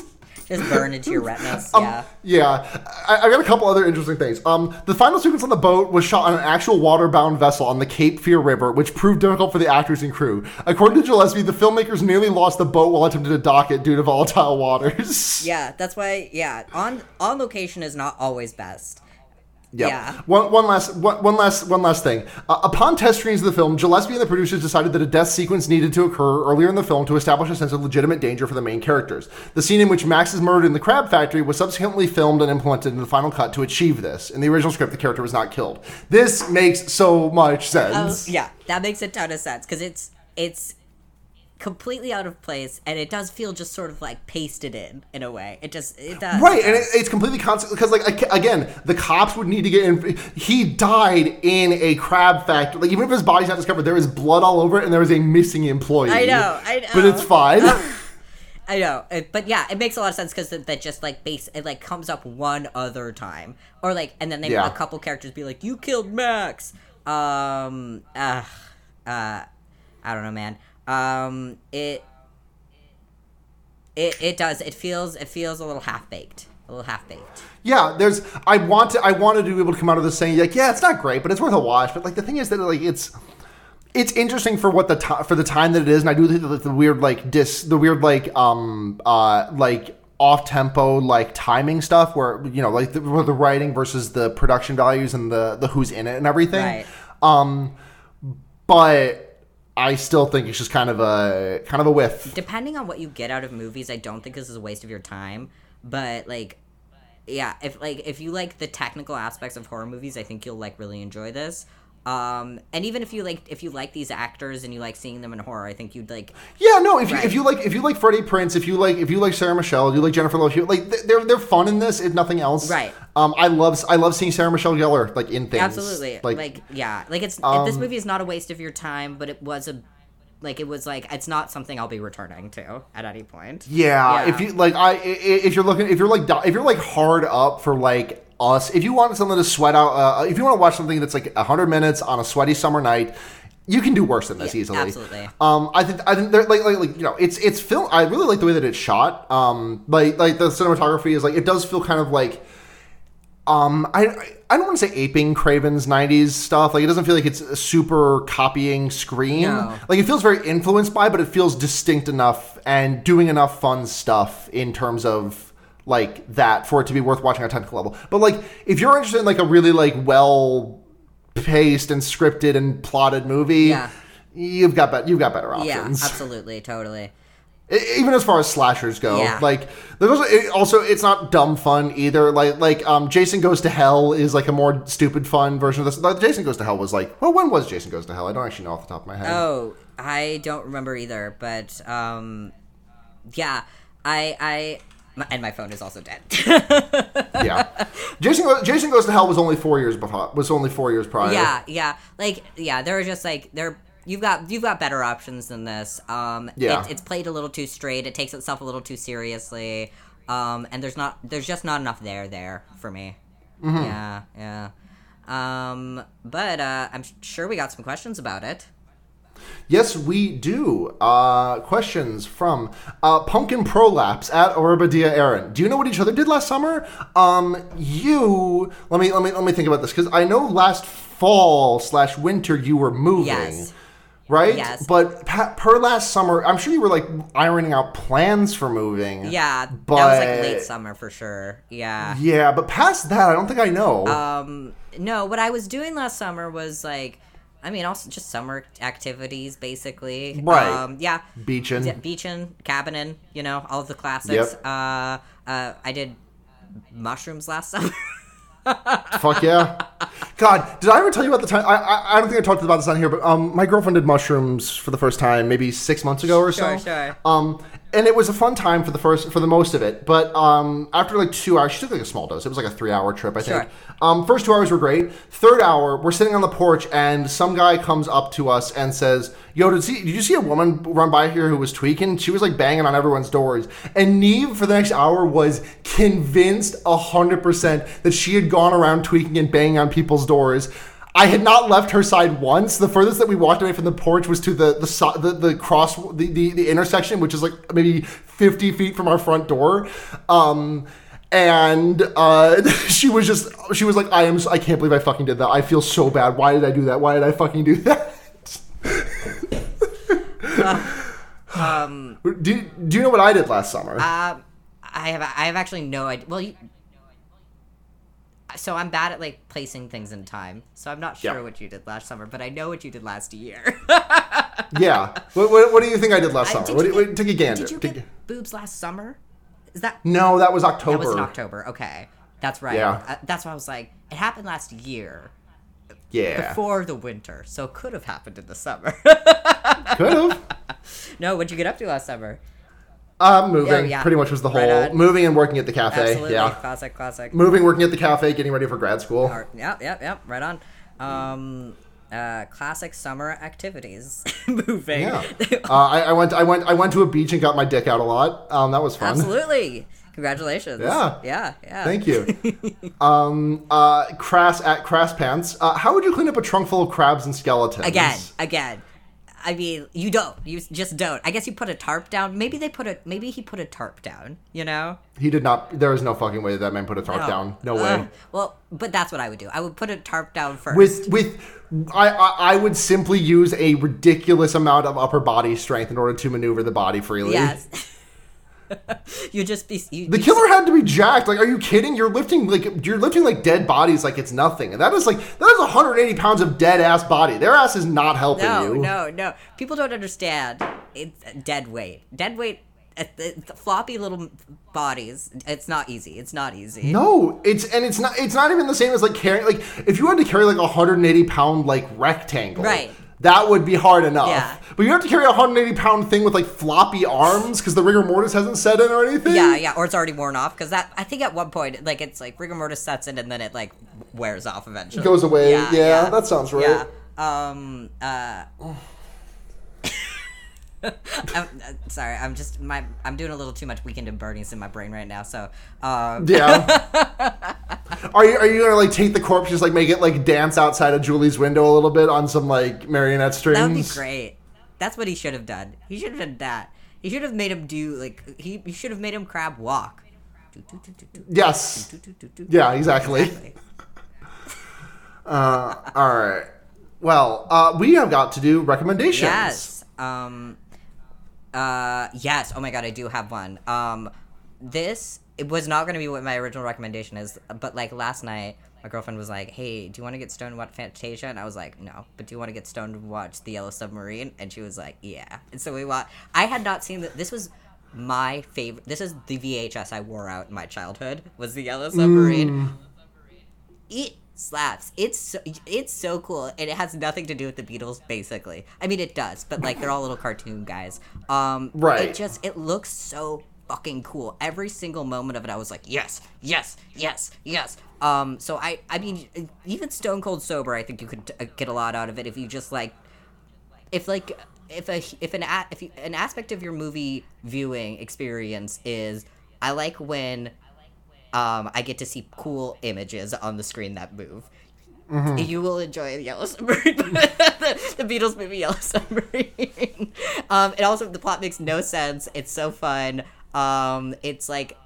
Just burn into your retinas. Um, yeah. Yeah, I, I got a couple other interesting things. Um, the final sequence on the boat was shot on an actual water-bound vessel on the Cape Fear River, which proved difficult for the actors and crew. According to Gillespie, the filmmakers nearly lost the boat while attempting to dock it due to volatile waters. Yeah, that's why. Yeah, on on location is not always best. Yep. Yeah. One, one last one, one last one last thing. Uh, upon test screens of the film, Gillespie and the producers decided that a death sequence needed to occur earlier in the film to establish a sense of legitimate danger for the main characters. The scene in which Max is murdered in the crab factory was subsequently filmed and implemented in the final cut to achieve this. In the original script, the character was not killed. This makes so much Oh, sense. yeah, that makes a ton of sense because it's it's completely out of place and it does feel just sort of like pasted in in a way. It just it does. Right, and it, it's completely constant because, like, again, the cops would need to get in. He died in a crab factory. Like, even if his body's not discovered, there is blood all over it, and there is a missing employee. I know, I know but it's fine. I know, it, but yeah, it makes a lot of sense because that, that just like base it like comes up one other time, or like, and then they Yeah. a couple characters be like, "You killed Max." Um, uh, uh, I don't know, man. Um, it it, it does. It feels it feels a little half baked. A little half baked. Yeah, there's. I want to. I wanted to be able to come out of this saying like, yeah, it's not great, but it's worth a watch. But like the thing is that like it's. It's interesting for what the ti for the time that it is, and I do think that the weird like dis the weird like um uh like off tempo like timing stuff where you know like the, the writing versus the production values and the the who's in it and everything. Right. Um, but I still think it's just kind of a kind of a whiff. Depending on what you get out of movies, I don't think this is a waste of your time. But like, yeah, if like if you like the technical aspects of horror movies, I think you'll like really enjoy this. Um, and even if you like if you like these actors and you like seeing them in horror, I think you'd like Yeah, no. If, you, Right. if you like if you like Freddie Prinze, if you like if you like Sarah Michelle, you like Jennifer Love, Hewitt, like they're they're fun in this, if nothing else. Right. Um, I love I love seeing Sarah Michelle Gellar like in things. Absolutely. Like, Like, yeah. Like it's Um, this movie is not a waste of your time, but it was a like it was like it's not something I'll be returning to at any point. yeah, Yeah. If you like, I i- if you're looking if you're like if you're like hard up for like us, if you want something to sweat out, uh, if you want to watch something that's like hundred minutes on a sweaty summer night. You can do worse than this Yeah, easily. absolutely. Um, I think I think they're like, like like you know it's it's film. I really like the way that it's shot. Um, like like the cinematography is like it does feel kind of like um I I don't want to say aping Craven's 90s stuff. Like it doesn't feel like it's a super copying Scream. No. Like it feels very influenced by, but it feels distinct enough and doing enough fun stuff in terms of like that for it to be worth watching on a technical level. But like if you're interested in like a really like well paced and scripted and plotted movie, Yeah. you've got bet you've got better options. Yeah, absolutely, totally. Even as far as slashers go Yeah. like there's also, it, also it's not dumb fun either like like um jason goes to hell is like a more stupid fun version of this like, jason goes to hell was like well when was jason goes to hell i don't actually know off the top of my head Oh, I don't remember either, but um, yeah, I I and my phone is also dead. yeah jason Go- jason goes to hell was only four years before was only four years prior yeah, yeah, like yeah, there are just like there. You've got you've got better options than this. Um, Yeah. it's, it's played a little too straight. It takes itself a little too seriously. Um, and there's not there's just not enough there there for me. Mm-hmm. Yeah, yeah. Um, but uh, I'm sure we got some questions about it. Yes, we do. Uh, questions from uh, Pumpkin Prolapse at Oribadia Aaron. Do you know what each other did last summer? Um, you let me let me let me think about this because I know last fall slash winter you were moving. Yes. Right. Yes. But per last summer, I'm sure you were like ironing out plans for moving. Yeah, But that was like late summer for sure. Yeah. Yeah, but past that, I don't think I know. Um, no, what I was doing last summer was like, I mean, also just summer activities, basically. Right. Um, yeah. Beaching. Yeah, beaching, cabining, you know, all of the classics. Yep. Uh, uh, I did mushrooms last summer. Fuck yeah. God, did I ever tell you about the time? I, I, I don't think I talked about this on here, but um, my girlfriend did mushrooms for the first time maybe six months ago or so. Sure, sure. Um, and it was a fun time for the first, for the most of it. But um, after like two hours, she took like a small dose. It was like a three hour trip, I think. Sure. Um, first two hours were great. Third hour, we're sitting on the porch, and some guy comes up to us and says, "Yo, did, see, did you see a woman run by here who was tweaking? She was like banging on everyone's doors." And Neve for the next hour was convinced hundred percent that she had gone around tweaking and banging on people's doors. I had not left her side once. The furthest that we walked away from the porch was to the the the, the cross the, the the intersection, which is like maybe fifty feet from our front door. Um, and uh, she was just she was like, I am I can't believe I fucking did that. I feel so bad. Why did I do that? Why did I fucking do that? um, do, do you know what I did last summer? um, I have, I have actually no idea. Well, you. So I'm bad at like placing things in time, so I'm not sure Yeah. what you did last summer, but I know what you did last year. yeah. What, what, what do you think I did last I- summer? did What, you what, take a gander. Did you get a- boobs last summer? Is that no, that was October. that was in October? Okay, that's right. Yeah. Uh, that's why I was like, it happened last year Yeah, before the winter, so it could have happened in the summer. could have. no, what'd you get up to last summer? Uh, moving Oh, yeah. pretty much was the whole Right moving and working at the cafe. Absolutely, Yeah, classic, classic. moving, working at the cafe, getting ready for grad school. Yep, yep, yep. Right on. Um, uh, classic summer activities. Moving. Yeah, uh, I, I went, I went, I went to a beach and got my dick out a lot. Um, that was fun. Absolutely. Congratulations. Yeah. Yeah. Yeah. Thank you. um, uh, crass at crass pants. Uh, how would you clean up a trunk full of crabs and skeletons? Again, again. I mean, you don't. You just don't. I guess you put a tarp down. Maybe they put a. Maybe he put a tarp down. You know. He did not. There is no fucking way that, that man put a tarp down. No way. Uh, well, but that's what I would do. I would put a tarp down first. with with I, I I would simply use a ridiculous amount of upper body strength in order to maneuver the body freely. yes. you just be. You, The killer had to be jacked. Like, are you kidding? You're lifting like you're lifting like dead bodies like it's nothing. And that is like that is 180 pounds of dead ass body. Their ass is not helping No, you. no, no. People don't understand. It's dead weight. Dead weight. uh, floppy little bodies. It's not easy. It's not easy. No, it's and it's not it's not even the same as like carrying like if you had to carry like a 180 pound like rectangle. Right. That would be hard enough. Yeah. But you have to carry a 180 pound thing with like floppy arms because the rigor mortis hasn't set in or anything. Yeah, yeah, or it's already worn off because that I think at one point like it's like rigor mortis sets in and then it like wears off eventually. It goes away. Yeah, that sounds right. Yeah. Um. Uh. I'm, uh, sorry, I'm just my I'm doing a little too much weekend at Bernie's in my brain right now. So, um, Yeah. are you are you gonna like take the corpse, just like make it like dance outside of Julie's window a little bit on some like marionette strings? that would be great. That's what he should have done. He should have done that. He should have made him do like he, he should have made him crab walk. Yes. Yeah. Exactly. Exactly. Uh, all right. Well, uh, we have got to do recommendations. Yes. Um. Uh. Yes. Oh my god, I do have one. Um. This it was not going to be what my original recommendation is, but like last night, my girlfriend was like, "Hey, do you want to get stoned and watch Fantasia?" And I was like, "No." But do you want to get stoned and watch The Yellow Submarine? And she was like, "Yeah." And so we watched. I had not seen that. This was my favorite. This is the VHS I wore out in my childhood. Was The Yellow Submarine? it slaps. It's so, it's so cool, and it has nothing to do with the Beatles. Basically, I mean, it does, but like they're all little cartoon guys. Um, Right. It just it looks so fucking cool. Every single moment of it, I was like, yes, yes, yes, yes. Um, so I, I mean, even Stone Cold sober, I think you could uh, get a lot out of it if you just like if like if a if an a, if you, an aspect of your movie viewing experience is I like when um I get to see cool images on the screen that move. You will enjoy the Yellow Submarine, the, the Beatles movie Yellow Submarine. um, and also the plot makes no sense. It's so fun. Um, it's like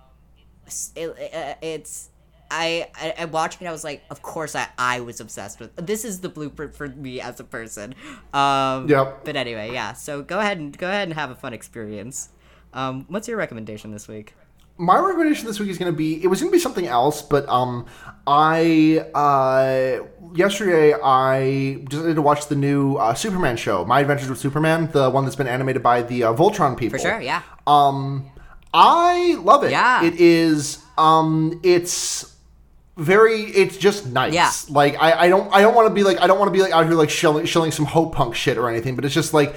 it, uh, it's I, I I watching it. I was like, of course I I was obsessed with. This is the blueprint for me as a person. Um, Yep. But anyway, yeah. So go ahead and go ahead and have a fun experience. Um, what's your recommendation this week? my recommendation this week is going to be it was going to be something else but um i uh yesterday i decided to watch the new uh, superman show my adventures with superman the one that's been animated by the uh, voltron people For sure, yeah. um i love it Yeah. it is um it's very it's just nice Yeah. like i i don't i don't want to be like i don't want to be like out here like shilling, shilling some hope punk shit or anything but it's just like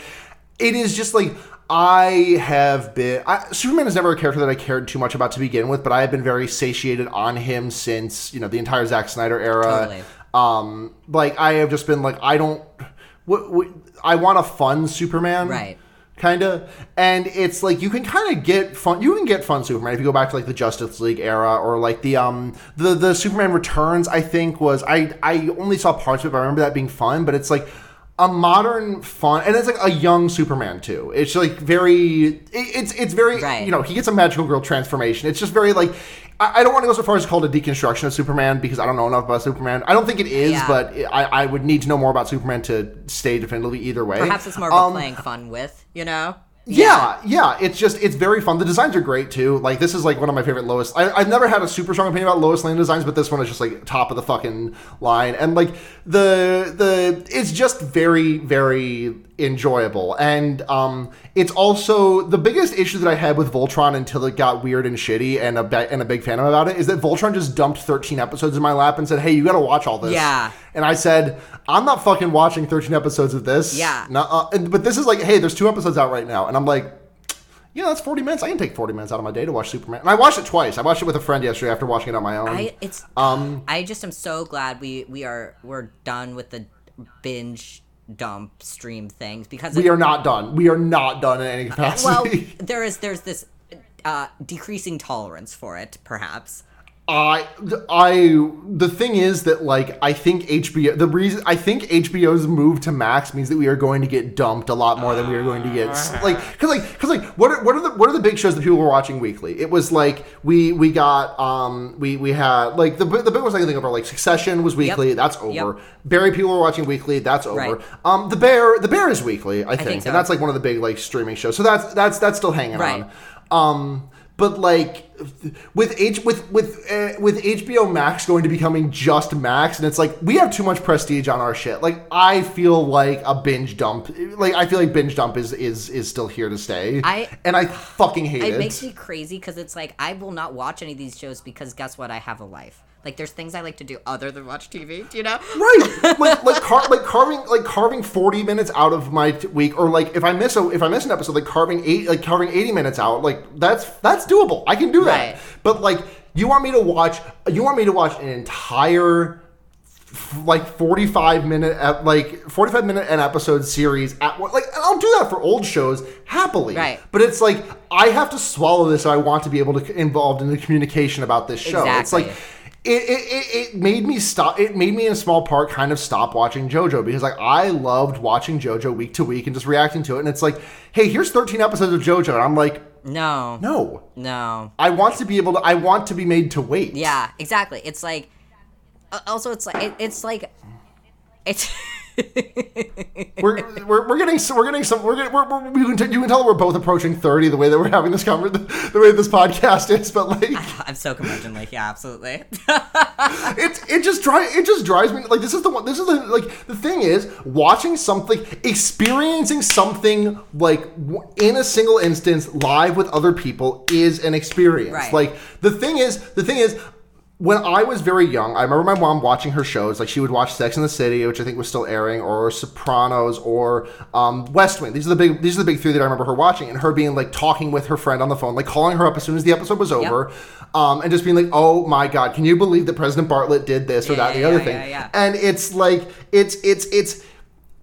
it is just like I have been. I, Superman is never a character that I cared too much about to begin with, but I have been very satiated on him since you know the entire Zack Snyder era. Totally. Um, like I have just been like I don't. What, what I want a fun Superman, Right. Kind of, and it's like you can kind of get fun. You can get fun Superman if you go back to like the Justice League era or like the um the the Superman Returns. I think was I I only saw parts of it, but I remember that being fun. But it's like a modern fun, and it's like a young Superman too. It's like very, it, it's it's very Right. you know he gets a magical girl transformation. It's just very like. I I don't want to go so far as to call it a deconstruction of Superman because I don't know enough about Superman. I don't think it is, Yeah. but I, I would need to know more about Superman to stay definitively either way. Perhaps it's more of a Um, playing fun with, you know? yeah, yeah, it's just it's very fun. The designs are great too. Like this is like one of my favorite Lois. I, I've never had a super strong opinion about Lois Lane designs, but this one is just like top of the fucking line. And like the the it's just very very enjoyable. And um, it's also the biggest issue that I had with Voltron until it got weird and shitty, and a and a big fan about it is that Voltron just dumped 13 episodes in my lap and said, "Hey, you got to watch all this." Yeah. And I said, I'm not fucking watching 13 episodes of this. Yeah. Nuh-uh. And, but this is like, hey, there's two episodes out right now. And I'm like, yeah, that's 40 minutes. I can take 40 minutes out of my day to watch Superman. And I watched it twice. I watched it with a friend yesterday after watching it on my own. I it's um, I just am so glad we we are we're done with the binge dump stream things because we it- are not done. We are not done in any capacity. well there is there's this uh decreasing tolerance for it perhaps I, I, the thing is that like I think HBO, the reason I think HBO's move to Max means that we are going to get dumped a lot more than we are going to get like because like because like what are, what are the what are the big shows that people were watching weekly? It was like we we got um we we had like the the big ones I can think of are like Succession was weekly Yep. that's over. Yep. Barry people were watching weekly that's over. Right. Um the Bear the Bear is weekly I think, think so. and that's like one of the big like streaming shows. So that's that's that's still hanging Right. on. Um, but like with H with with uh, with HBO Max going to becoming just Max, and it's like we have too much prestige on our shit. Like I feel like a binge dump. Like I feel like binge dump is is is still here to stay. I- and I fucking hate it. It makes me crazy because it's like I will not watch any of these shows because guess what? I have a life. Like there's things I like to do other than watch TV. Do you know? right like like, car- like carving like carving 40 minutes out of my t- week or like if i miss a if i miss an episode like carving eight like carving 80 minutes out like that's that's doable i can do that Right. but like you want me to watch you want me to watch an entire like 45 minute like 45 minute an episode series at one like I'll do that for old shows happily Right. but it's like I have to swallow this I want to be able to get involved in the communication about this show exactly. it's like it, it, it, made me stop it made me in a small part kind of stop watching jojo because like i loved watching jojo week to week and just reacting to it and it's like hey here's 13 episodes of jojo and i'm like No. no No. i want to be able to i want to be made to wait Yeah, exactly. It's like uh, also it's like it, it's like it's we're, we're, we're getting we're getting some we're, getting, we're, we're we can t- you can tell we're both approaching 30 the way that we're having this conversation the way this podcast is but like I'm so curmudgeonly. Yeah, absolutely. it it just drives it just drives me like this is the one this is the like the thing is watching something experiencing something like in a single instance live with other people is an experience Right. like the thing is the thing is when I was very young, I remember my mom watching her shows. Like she would watch Sex in the City, which I think was still airing, or Sopranos, or um, West Wing. These are the big these are the big three that I remember her watching, and her being like talking with her friend on the phone, like calling her up as soon as the episode was over, um, and just being like, "Oh my god, can you believe that President Bartlet did this or Yeah, that, and the yeah, other yeah, thing?" And it's like it's it's it's.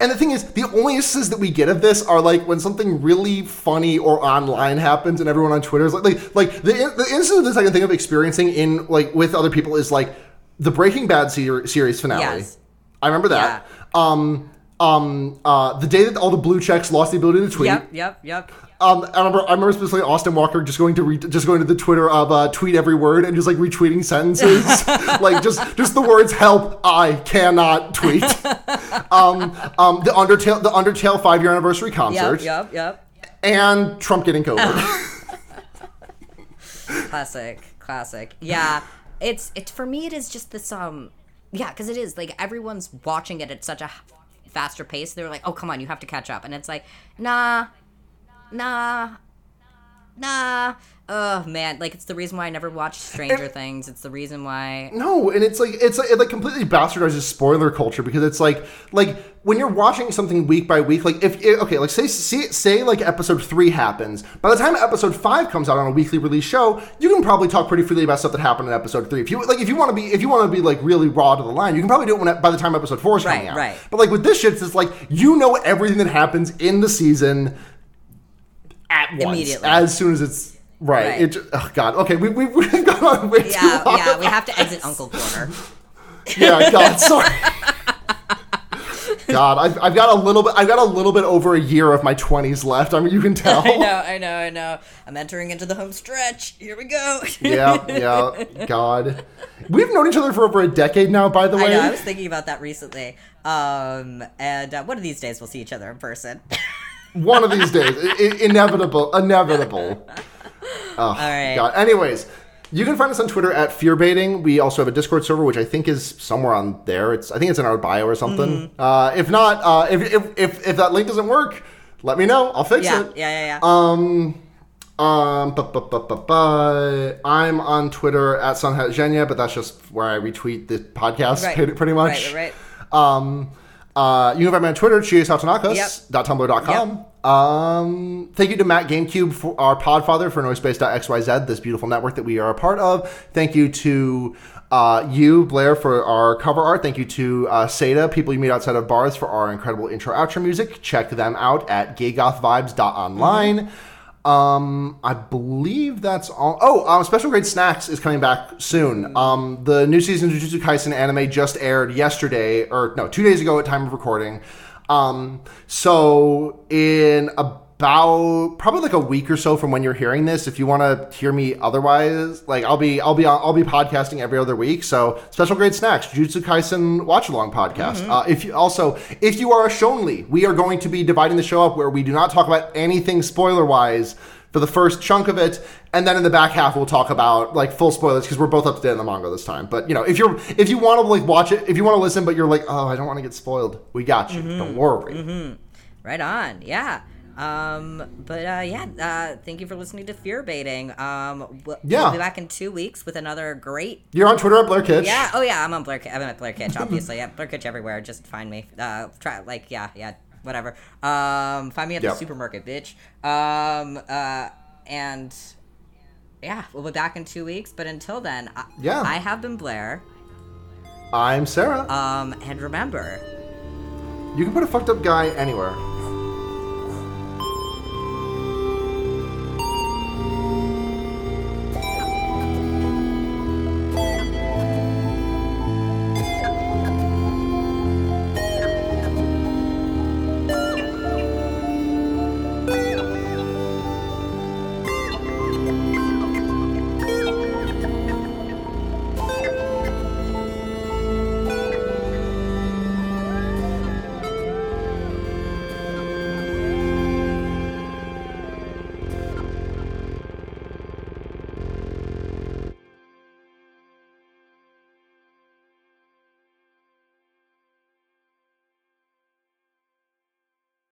And the thing is, the only instances that we get of this are like when something really funny or online happens, and everyone on Twitter is like, like, like the the instance of this I can think of experiencing in like with other people is like the Breaking Bad ser- series finale. Yes. I remember that. Um, um, uh, the day that all the blue checks lost the ability to tweet. yep, yep, yep. Um, I remember, I remember specifically Austin Walker just going to re- just going to the Twitter of uh, tweet every word and just like retweeting sentences, like just just the words "help," "I cannot tweet." um, um, the Undertale, the Undertale five year anniversary concert, Yep, yep, yep. and Trump getting COVID. Classic, classic. Yeah, it's it's for me. It is just this um, yeah, because it is like everyone's watching it at such a faster pace. They're like, oh come on, you have to catch up, and it's like, nah, nah, nah. Oh man, like it's the reason why I never watched Stranger Things. It's the reason why. No, and it's like it's like, it like completely bastardizes spoiler culture because it's like like when you're watching something week by week, like if okay, like say say, say like episode three happens, by the time episode five comes out on a weekly release show, you can probably talk pretty freely about stuff that happened in episode three. If you like, if you want to be if you want to be like really raw to the line, you can probably do it when by the time episode four is coming Right, out. right. But like with this shit, it's just like you know everything that happens in the season at once Immediately. as soon as it's. Right. Right. It oh God. Okay. We, we, we've gone on way too Yeah, long. yeah, we have to exit Uncle Corner. Yeah, God, sorry. God, I've, I've got a little bit. I've got a little bit over a year of my twenties left. I mean, you can tell. I know, I know, I know. I'm entering into the home stretch. Here we go. Yeah, yeah. God, we've known each other for over a decade now. By the I way, know. I was thinking about that recently. Um, and uh, one of these days we'll see each other in person. one of these days, I- inevitable, inevitable. Oh, All right. God. Anyways. You can find us on Twitter at fearbaiting. We also have a Discord server, which I think is somewhere on there. It's I think it's in our bio or something. Mm-hmm. Uh, if not, uh, if, if if if that link doesn't work, let me know. I'll fix yeah, it. yeah, yeah, yeah. Um, um, bu- bu- bu- I'm on Twitter at Sunhat but that's just where I retweet the podcast Right. pretty, pretty much. Right, right, Um, uh, you can find me on Twitter, chiesautonakas.tumblr.com. Um, thank you to Matt GameCube, for our podfather, for Noisepace.xyz, this beautiful network that we are a part of. Thank you to uh, you, Blair, for our cover art. Thank you to uh, Seda, people you meet outside of bars, for our incredible intro outro music. Check them out at gaygothvibes.online. Um, I believe that's all. Oh, um, Special Grade Snacks is coming back soon. Um, the new season of Jujutsu Kaisen anime just aired yesterday, or no, two days ago at time of recording. Um, so in about probably like a week or so from when you're hearing this, if you want to hear me otherwise, like I'll be I'll be I'll be podcasting every other week. So Special Grade Snacks, Jujutsu Kaisen watch along podcast. Mm-hmm. Uh, if you also if you are a Shonly, we are going to be dividing the show up where we do not talk about anything spoiler wise for the first chunk of it, and then in the back half we'll talk about like full spoilers because we're both up to date on the manga this time. But you know, if you're if you want to like watch it, if you want to listen, but you're like, oh, I don't want to get spoiled, we got you. Mm-hmm. Don't worry. Mm-hmm. Right on. Yeah. Um, but uh, yeah, uh, thank you for listening to Fear Baiting. Um, we'll, Yeah. we'll be back in two weeks with another great. You're on Twitter at Blair Kitch. Yeah. Oh yeah, I'm on Blair. I'm at Blair Kitch, obviously. yeah, Blair Kitch everywhere. Just find me. Uh, try like yeah, yeah, whatever. Um, find me at Yep. the supermarket, bitch. Um, uh, and yeah, we'll be back in two weeks. But until then, I, Yeah. I have been Blair. I'm Sarah. Um, and remember. you can put a fucked up guy anywhere.